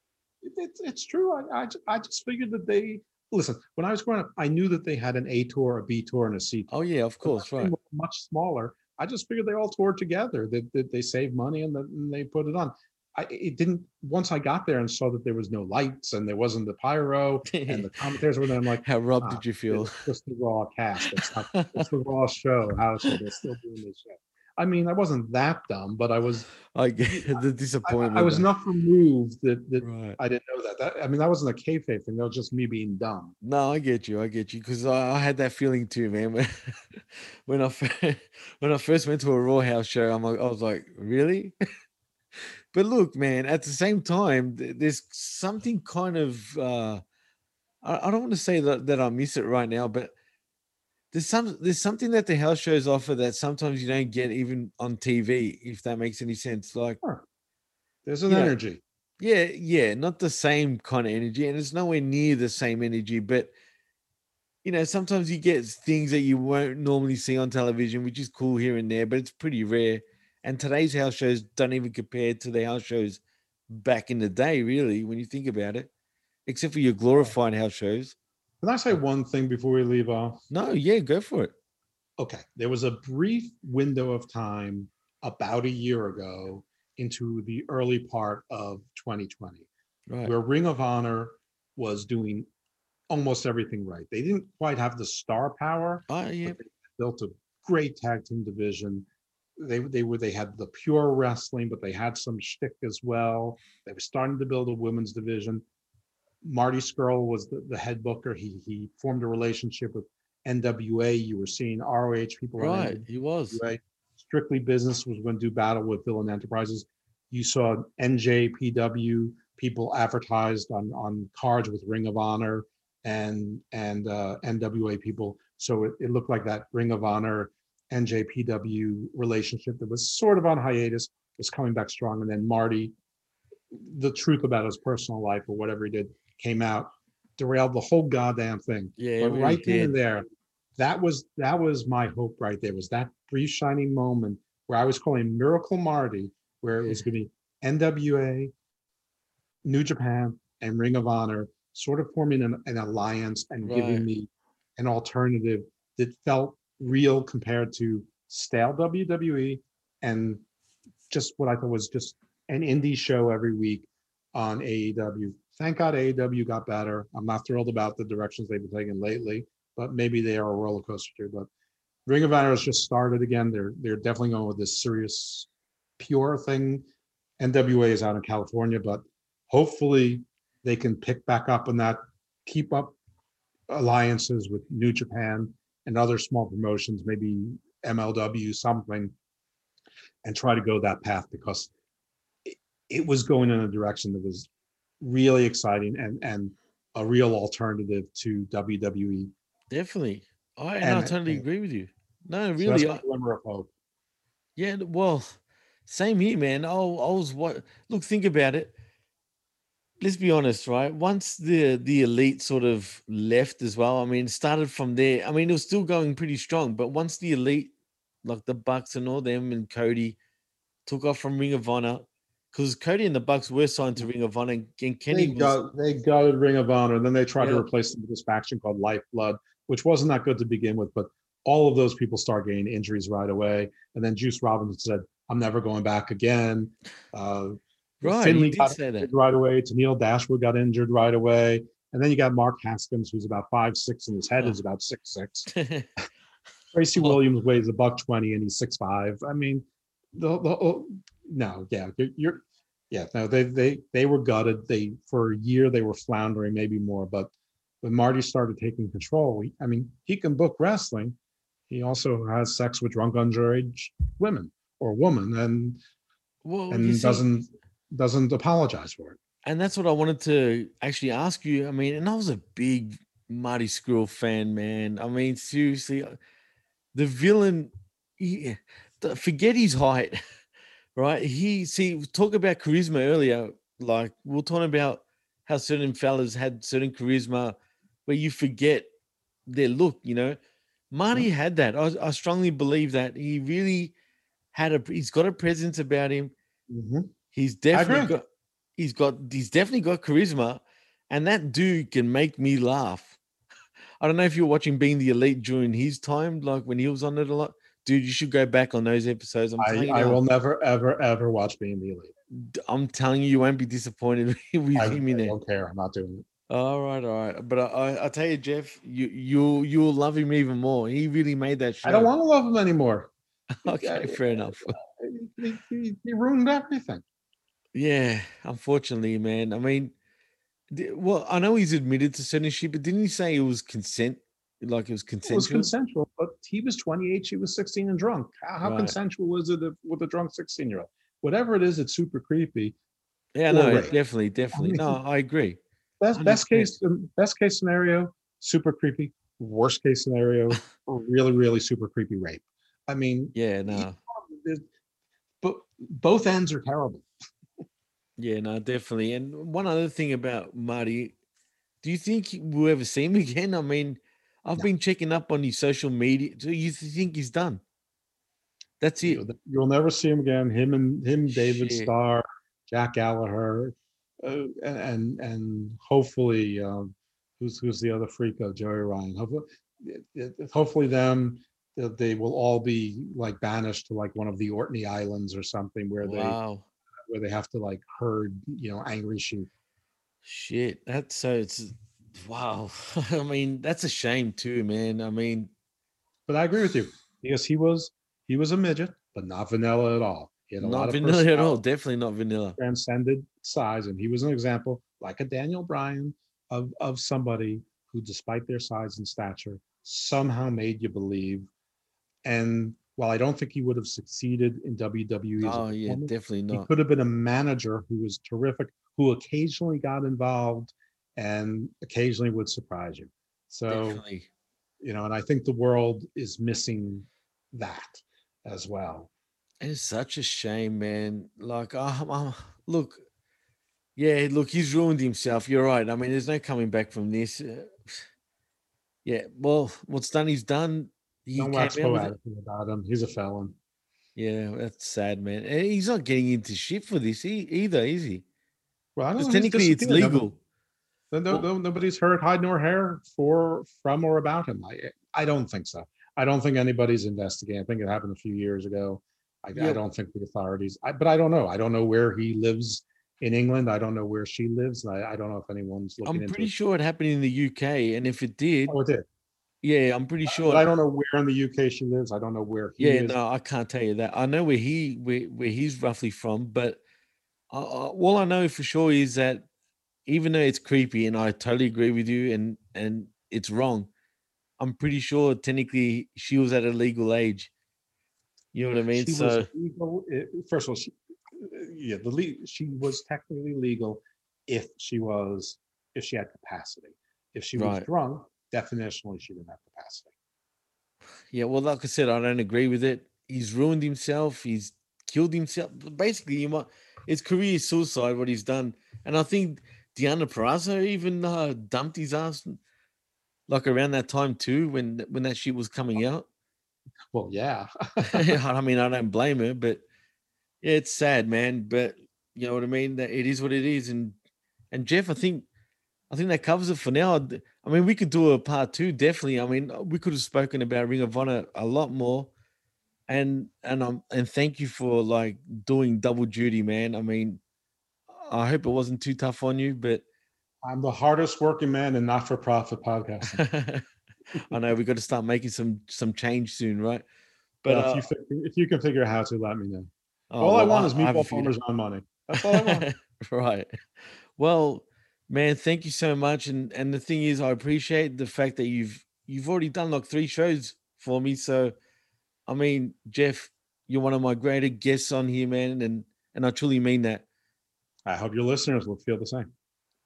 It, it's it's true. I, I I just figured that they listen. When I was growing up, I knew that they had an A tour, a B tour, and a C tour. Oh yeah, of course, right. Much smaller. I just figured they all toured together. That they, they saved money and, that, and they put it on. I it didn't. Once I got there and saw that there was no lights and there wasn't the pyro and the commentators were there, I'm like, How Rob Ah, did you feel? It's just the raw cast. It's not it's the raw show. How so they're still doing this show. I mean, I wasn't that dumb, but I was I get the disappointment. I was though. enough removed that, that right. I didn't know that. that. I mean, that wasn't a kayfabe thing. That was just me being dumb. No, I get you. I get you because I, I had that feeling too, man. When when I when I first went to a Raw House show, I'm like, I was like, really? but look, man. At the same time, there's something kind of uh, I, I don't want to say that that I miss it right now, but there's some there's something that the house shows offer that sometimes you don't get even on TV, if that makes any sense. Like There's an energy. yeah, yeah, not the same kind of energy, and it's nowhere near the same energy. But you know, sometimes you get things that you won't normally see on television, which is cool here and there, but it's pretty rare. And today's house shows don't even compare to the house shows back in the day, really, when you think about it. Except for your glorified house shows. Can I say one thing before we leave off? No, yeah, go for it. Okay. There was a brief window of time about a year ago into the early part of 2020 Right. where Ring of Honor was doing almost everything right. They didn't quite have the star power, Oh, yeah. they built a great tag team division. They they were they had the pure wrestling, but they had some shtick as well. They were starting to build a women's division. Marty Scurll was the, the head booker. He he formed a relationship with NWA. You were seeing ROH people Right. He was. NWA. Strictly Business was going to do battle with Villain Enterprises. You saw NJPW people advertised on on cards with Ring of Honor and and uh, NWA people. So it, it looked like that Ring of Honor NJPW relationship that was sort of on hiatus was coming back strong. And then Marty, the truth about his personal life or whatever he did came out, derailed the whole goddamn thing. Yeah, but really right then and there, that was that was my hope right there. Was that brief shining moment where I was calling Miracle Marty, where it was going to be NWA, New Japan, and Ring of Honor sort of forming an, an alliance and Right. giving me an alternative that felt real compared to stale WWE and just what I thought was just an indie show every week on AEW. Thank God AEW got better. I'm not thrilled about the directions they've been taking lately, but maybe they are a roller coaster too. But Ring of Honor has just started again. They're they're definitely going with this serious, pure thing. NWA is out in California, but hopefully they can pick back up on that, keep up alliances with New Japan and other small promotions, maybe MLW, something, and try to go that path because it, it was going in a direction that was really exciting and and a real alternative to. WWE. Definitely. I and I totally and- agree with you. No, So really. that's I- glimmer of hope. Yeah, well, same here, man. I, I was what? Look, think about it. Let's be honest, right? Once the the elite sort of left as well, I mean, started from there. I mean, it was still going pretty strong, but once the elite, like the Bucks and all them, and Cody, took off from Ring of Honor, because Cody and the Bucks were signed to Ring of Honor, and Kenny they was got they gutted Ring of Honor, and then they tried to replace them with this faction called Lifeblood, which wasn't that good to begin with. But all of those people start getting injuries right away, and then Juice Robinson said, "I'm never going back again." Uh, right. Finlay got say that. injured right away. Tenille Dashwood got injured right away. And then you got Mark Haskins, who's about five six, and his head Oh. is about six six. Tracy Williams weighs a buck twenty, and he's six five. I mean, the, the oh, no, yeah, you're, you're yeah, no, they they they were gutted. They for a year they were floundering, maybe more. But when Marty started taking control, he, I mean, he can book wrestling. He also has sex with drunk underage women or woman, and well, and see- doesn't doesn't apologize for it. and that's what I wanted to actually ask you. I mean, and I was a big Marty Scurll fan, man. I mean, seriously, the villain, the- forget his height, right? He see talk about charisma earlier. Like we're talking about how certain fellas had certain charisma, where you forget their look. You know, Marty had that. I, I strongly believe that he really had a. He's got a presence about him. Mhm. He's definitely got he's got he's definitely got charisma, and that dude can make me laugh. I don't know if you're watching Being the Elite during his time, like when he was on it a lot. Dude, you should go back on those episodes. I'm I, telling you, I will never, ever, ever watch Being the Elite. I'm telling you, you won't be disappointed with I, him in I don't care. I'm not doing it. All right, all right. But I, I, I tell you, Jeff, you you you'll love him even more. He really made that show. I don't want to love him anymore. Okay, fair enough. He, he, he ruined everything. Yeah, unfortunately, man. I mean, well, I know he's admitted to certain shit, but didn't he say it was consent? Like it was consensual. It was consensual? but he was 28, she was 16 and drunk. How, how Right. consensual was it with a drunk 16 year old? Whatever it is, it's super creepy. yeah, no, definitely, definitely. mean, No, I agree. Best best case um, best case scenario, super creepy. Worst case scenario, really really super creepy rape. I mean, Yeah, no, but both ends are terrible. yeah, no, definitely. And one other thing about Marty, do you think we'll ever see him again? I mean, I've been checking up on his social media. Do you think he's done? That's it. You'll, never see him again. Him and him, David Shit. Starr, Jack Gallagher, uh, and and and hopefully, um, who's who's the other freak uh, of Joey Ryan? Hopefully, it- uh, it- uh, hopefully them they- they will all be like banished to like one of the Orkney Islands or something where they Wow. where they have to like herd you know angry sheep. Shit. That's so it's wow. I mean, that's a shame too, man. I mean, But I agree with you because he was he was a midget, but not vanilla at all. He had a lot not of vanilla at all. Definitely not vanilla. transcended size, and he was an example, like a Daniel Bryan, of of somebody who, despite their size and stature, somehow made you believe. And while I don't think he would have succeeded in WWE, Oh yeah, definitely he could have been a manager who was terrific, who occasionally got involved and occasionally would surprise you. So Definitely. you know, and I think the world is missing that as well. It's such a shame, man. Like, um, um, look, yeah, look, he's ruined himself. You're right. I mean, there's no coming back from this. Uh, yeah, well, what's done is done. He Don't wax out with it. poetic about him. He's a felon. Yeah, that's sad, man. And he's not getting into shit for this either, is he? Well, I don't know. technically, it's legal. No, no, nobody's heard hide nor hair for from or about him. I I don't think so. I don't think anybody's investigating. I think it happened a few years ago. I, Yeah. I don't think the authorities. I, but I don't know. I don't know where he lives in England. I don't know where she lives. I, I don't know if anyone's looking I'm pretty it. sure it happened in the UK, and if it did, Oh, it did. yeah, I'm pretty sure. But I don't know where in the UK she lives. I don't know where he Yeah, is. no, I can't tell you that. I know where he where, where he's roughly from, but uh, uh, all I know for sure is that even though it's creepy, and I totally agree with you, and and it's wrong, I'm pretty sure technically she was at a legal age. You know what I mean? She so was legal. eh, First of all, she, eh, yeah, the le- she was technically legal if she was if she had capacity. If she was Right. drunk, definitionally she didn't have capacity. yeah, well, like I said, I don't agree with it. He's ruined himself. He's killed himself. Basically, you might it's career suicide what he's done, and I think Deanna Peraza even uh, dumped his ass like around that time too when when that shit was coming out. Well, yeah. I mean, I don't blame her, but yeah, it's sad, man. But you know what I mean. That it is what it is, and and Jeff, I think I think that covers it for now. I mean, we could do a part two, definitely. I mean, we could have spoken about Ring of Honor a lot more, and and um and thank you for like doing double duty, man. I mean, I hope it wasn't too tough on you, but I'm the hardest working man in not for profit podcasting. I know we got to start making some some change soon, right? But uh, if, you, if you can figure out how to, let me know. oh, All I well, want is meatball farmers on money. That's all I want. right. Well, man, thank you so much. And and the thing is, I appreciate the fact that you've you've already done like three shows for me. So, I mean, Jeff, you're one of my greatest guests on here, man, and and I truly mean that. I hope your listeners will feel the same.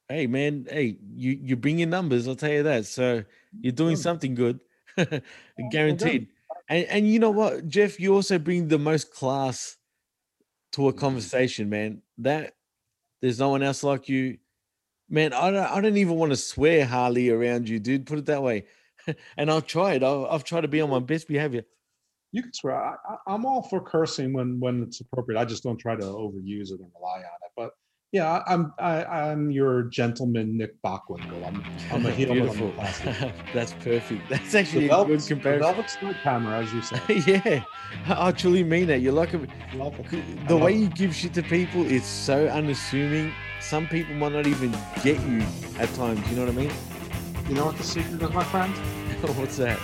Hey, man, hey, you you bring your numbers. I'll tell you that. So you're doing something good, guaranteed. And and you know what, Jeff, you also bring the most class to a mm-hmm. conversation, man. That there's no one else like you, man. I don't I don't even want to swear Harley around you, dude. Put it that way. and I'll try it. I'll, I've tried to be on my best behavior. You can swear. I, I, I'm all for cursing when when it's appropriate. I just don't try to overuse it and rely on yeah, I, I'm I, I'm your gentleman Nick Bockwinkel. I'm I'm a heel. I'm Beautiful. That's perfect. That's The actually a good velvet, the comparison. velvet sledgehammer, as you say. yeah, I truly mean that. You're like a, the way you give shit to people is so unassuming. Some people might not even get you at times. You know what I mean? You know what the secret is, my friend? What's that?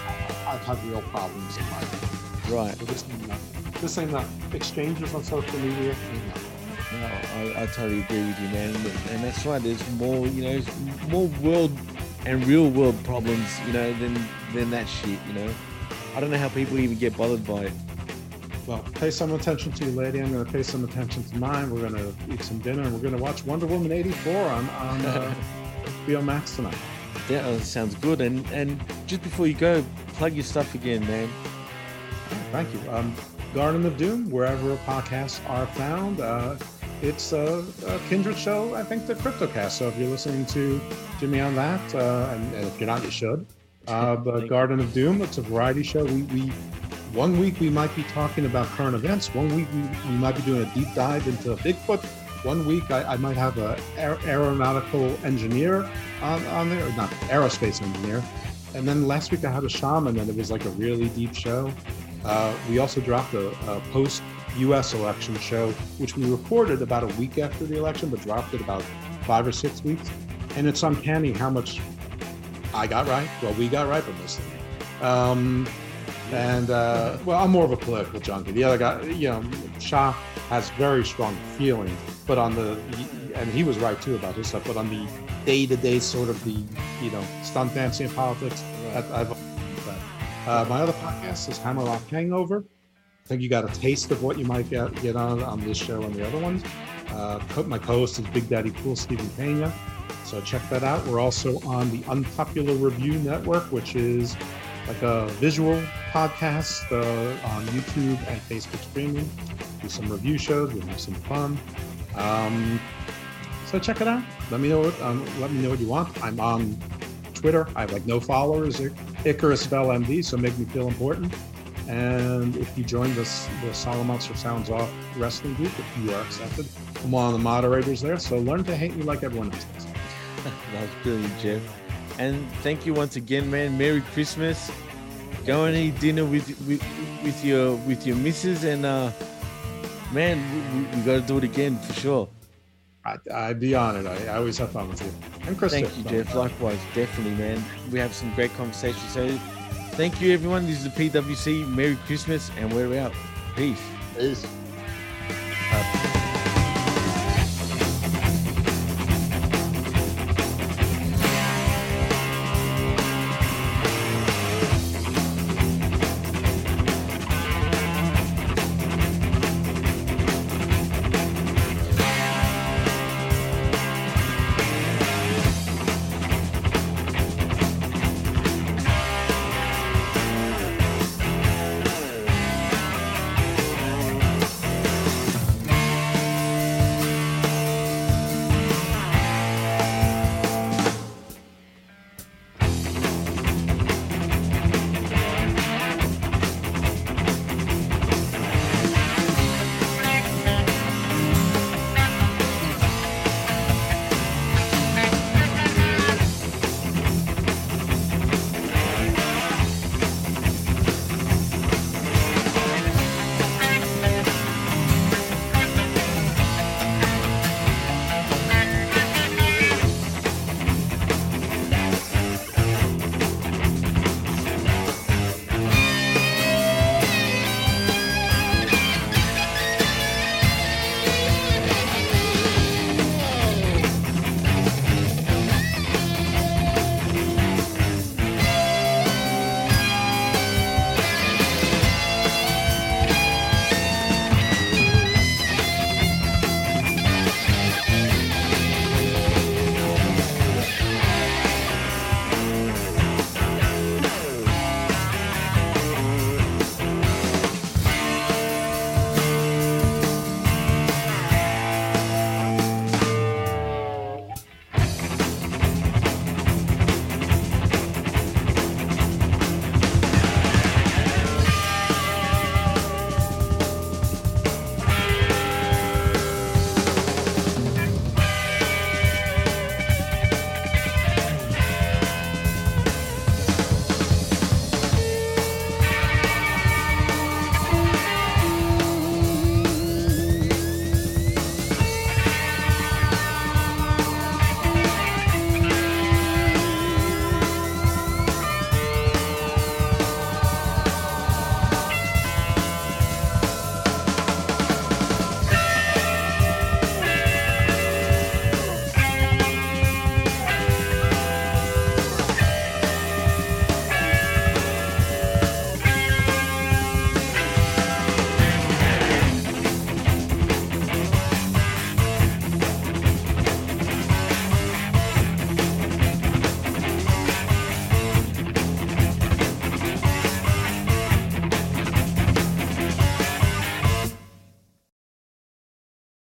I've had real problems in my life. Right. So this ain't nothing. This ain't nothing. Exchanges on social media ain't nothing. No, I, I totally agree with you, man. And, that's right. There's more, you know, more world and real world problems, you know, than than that shit. You know, I don't know how people even get bothered by it. Well, pay some attention to you, lady. I'm going to pay some attention to mine. We're going to eat some dinner, and we're going to watch Wonder Woman '84 on on uh, HBO Max tonight. That uh, sounds good. And and just before you go, plug your stuff again, man. Thank you. Um, Garden of Doom, wherever podcasts are found. Uh, it's a, a kindred show, I think, the CryptoCast. So if you're listening to Jimmy on that, uh, and, and if you're not, you should. Uh, you. Garden of Doom, it's a variety show. We, we one week we might be talking about current events. One week we, we might be doing a deep dive into Bigfoot. One week I, I might have a aer- aeronautical engineer on, on there, not aerospace engineer. And then last week I had a shaman, and it was like a really deep show. Uh, we also dropped a, a post US election show, which we recorded about a week after the election, but dropped it about five or six weeks. And it's uncanny how much I got right, well, we got right from this thing. Um, and, uh, well, I'm more of a political junkie. The other guy, you know, Shah has very strong feelings, but on the, and he was right too about his stuff, but on the day to day sort of the, you know, stunt dancing and politics, that, I've. Uh, my other podcast is Hammerlock Hangover. I think you got a taste of what you might get get on on this show and the other ones. Uh, my co-host is Big Daddy Cool Stephen Pena, so check that out. We're also on the Unpopular Review Network, which is like a visual podcast uh, on YouTube and Facebook streaming. Do some review shows. We have some fun. Um, so check it out. Let me know what um, let me know what you want. I'm on Twitter. I have like no followers. Icarus Bell MD, so make me feel important. And if you join this the Solid Monster Sounds Off wrestling group, if you are accepted, I'm one of the moderators there. So learn to hate me like everyone else does. that was brilliant, Jeff. And thank you once again, man. Merry Christmas. Go and eat dinner with with, with your with your missus, and uh, man, we, we, we got to do it again for sure. I, I'd be honored. I, I always have fun with you. And Chris, Thank you, Jeff. Likewise, definitely, man. We have some great conversations. So, thank you, everyone. This is the PWC. Merry Christmas, and we're out. Peace. Peace.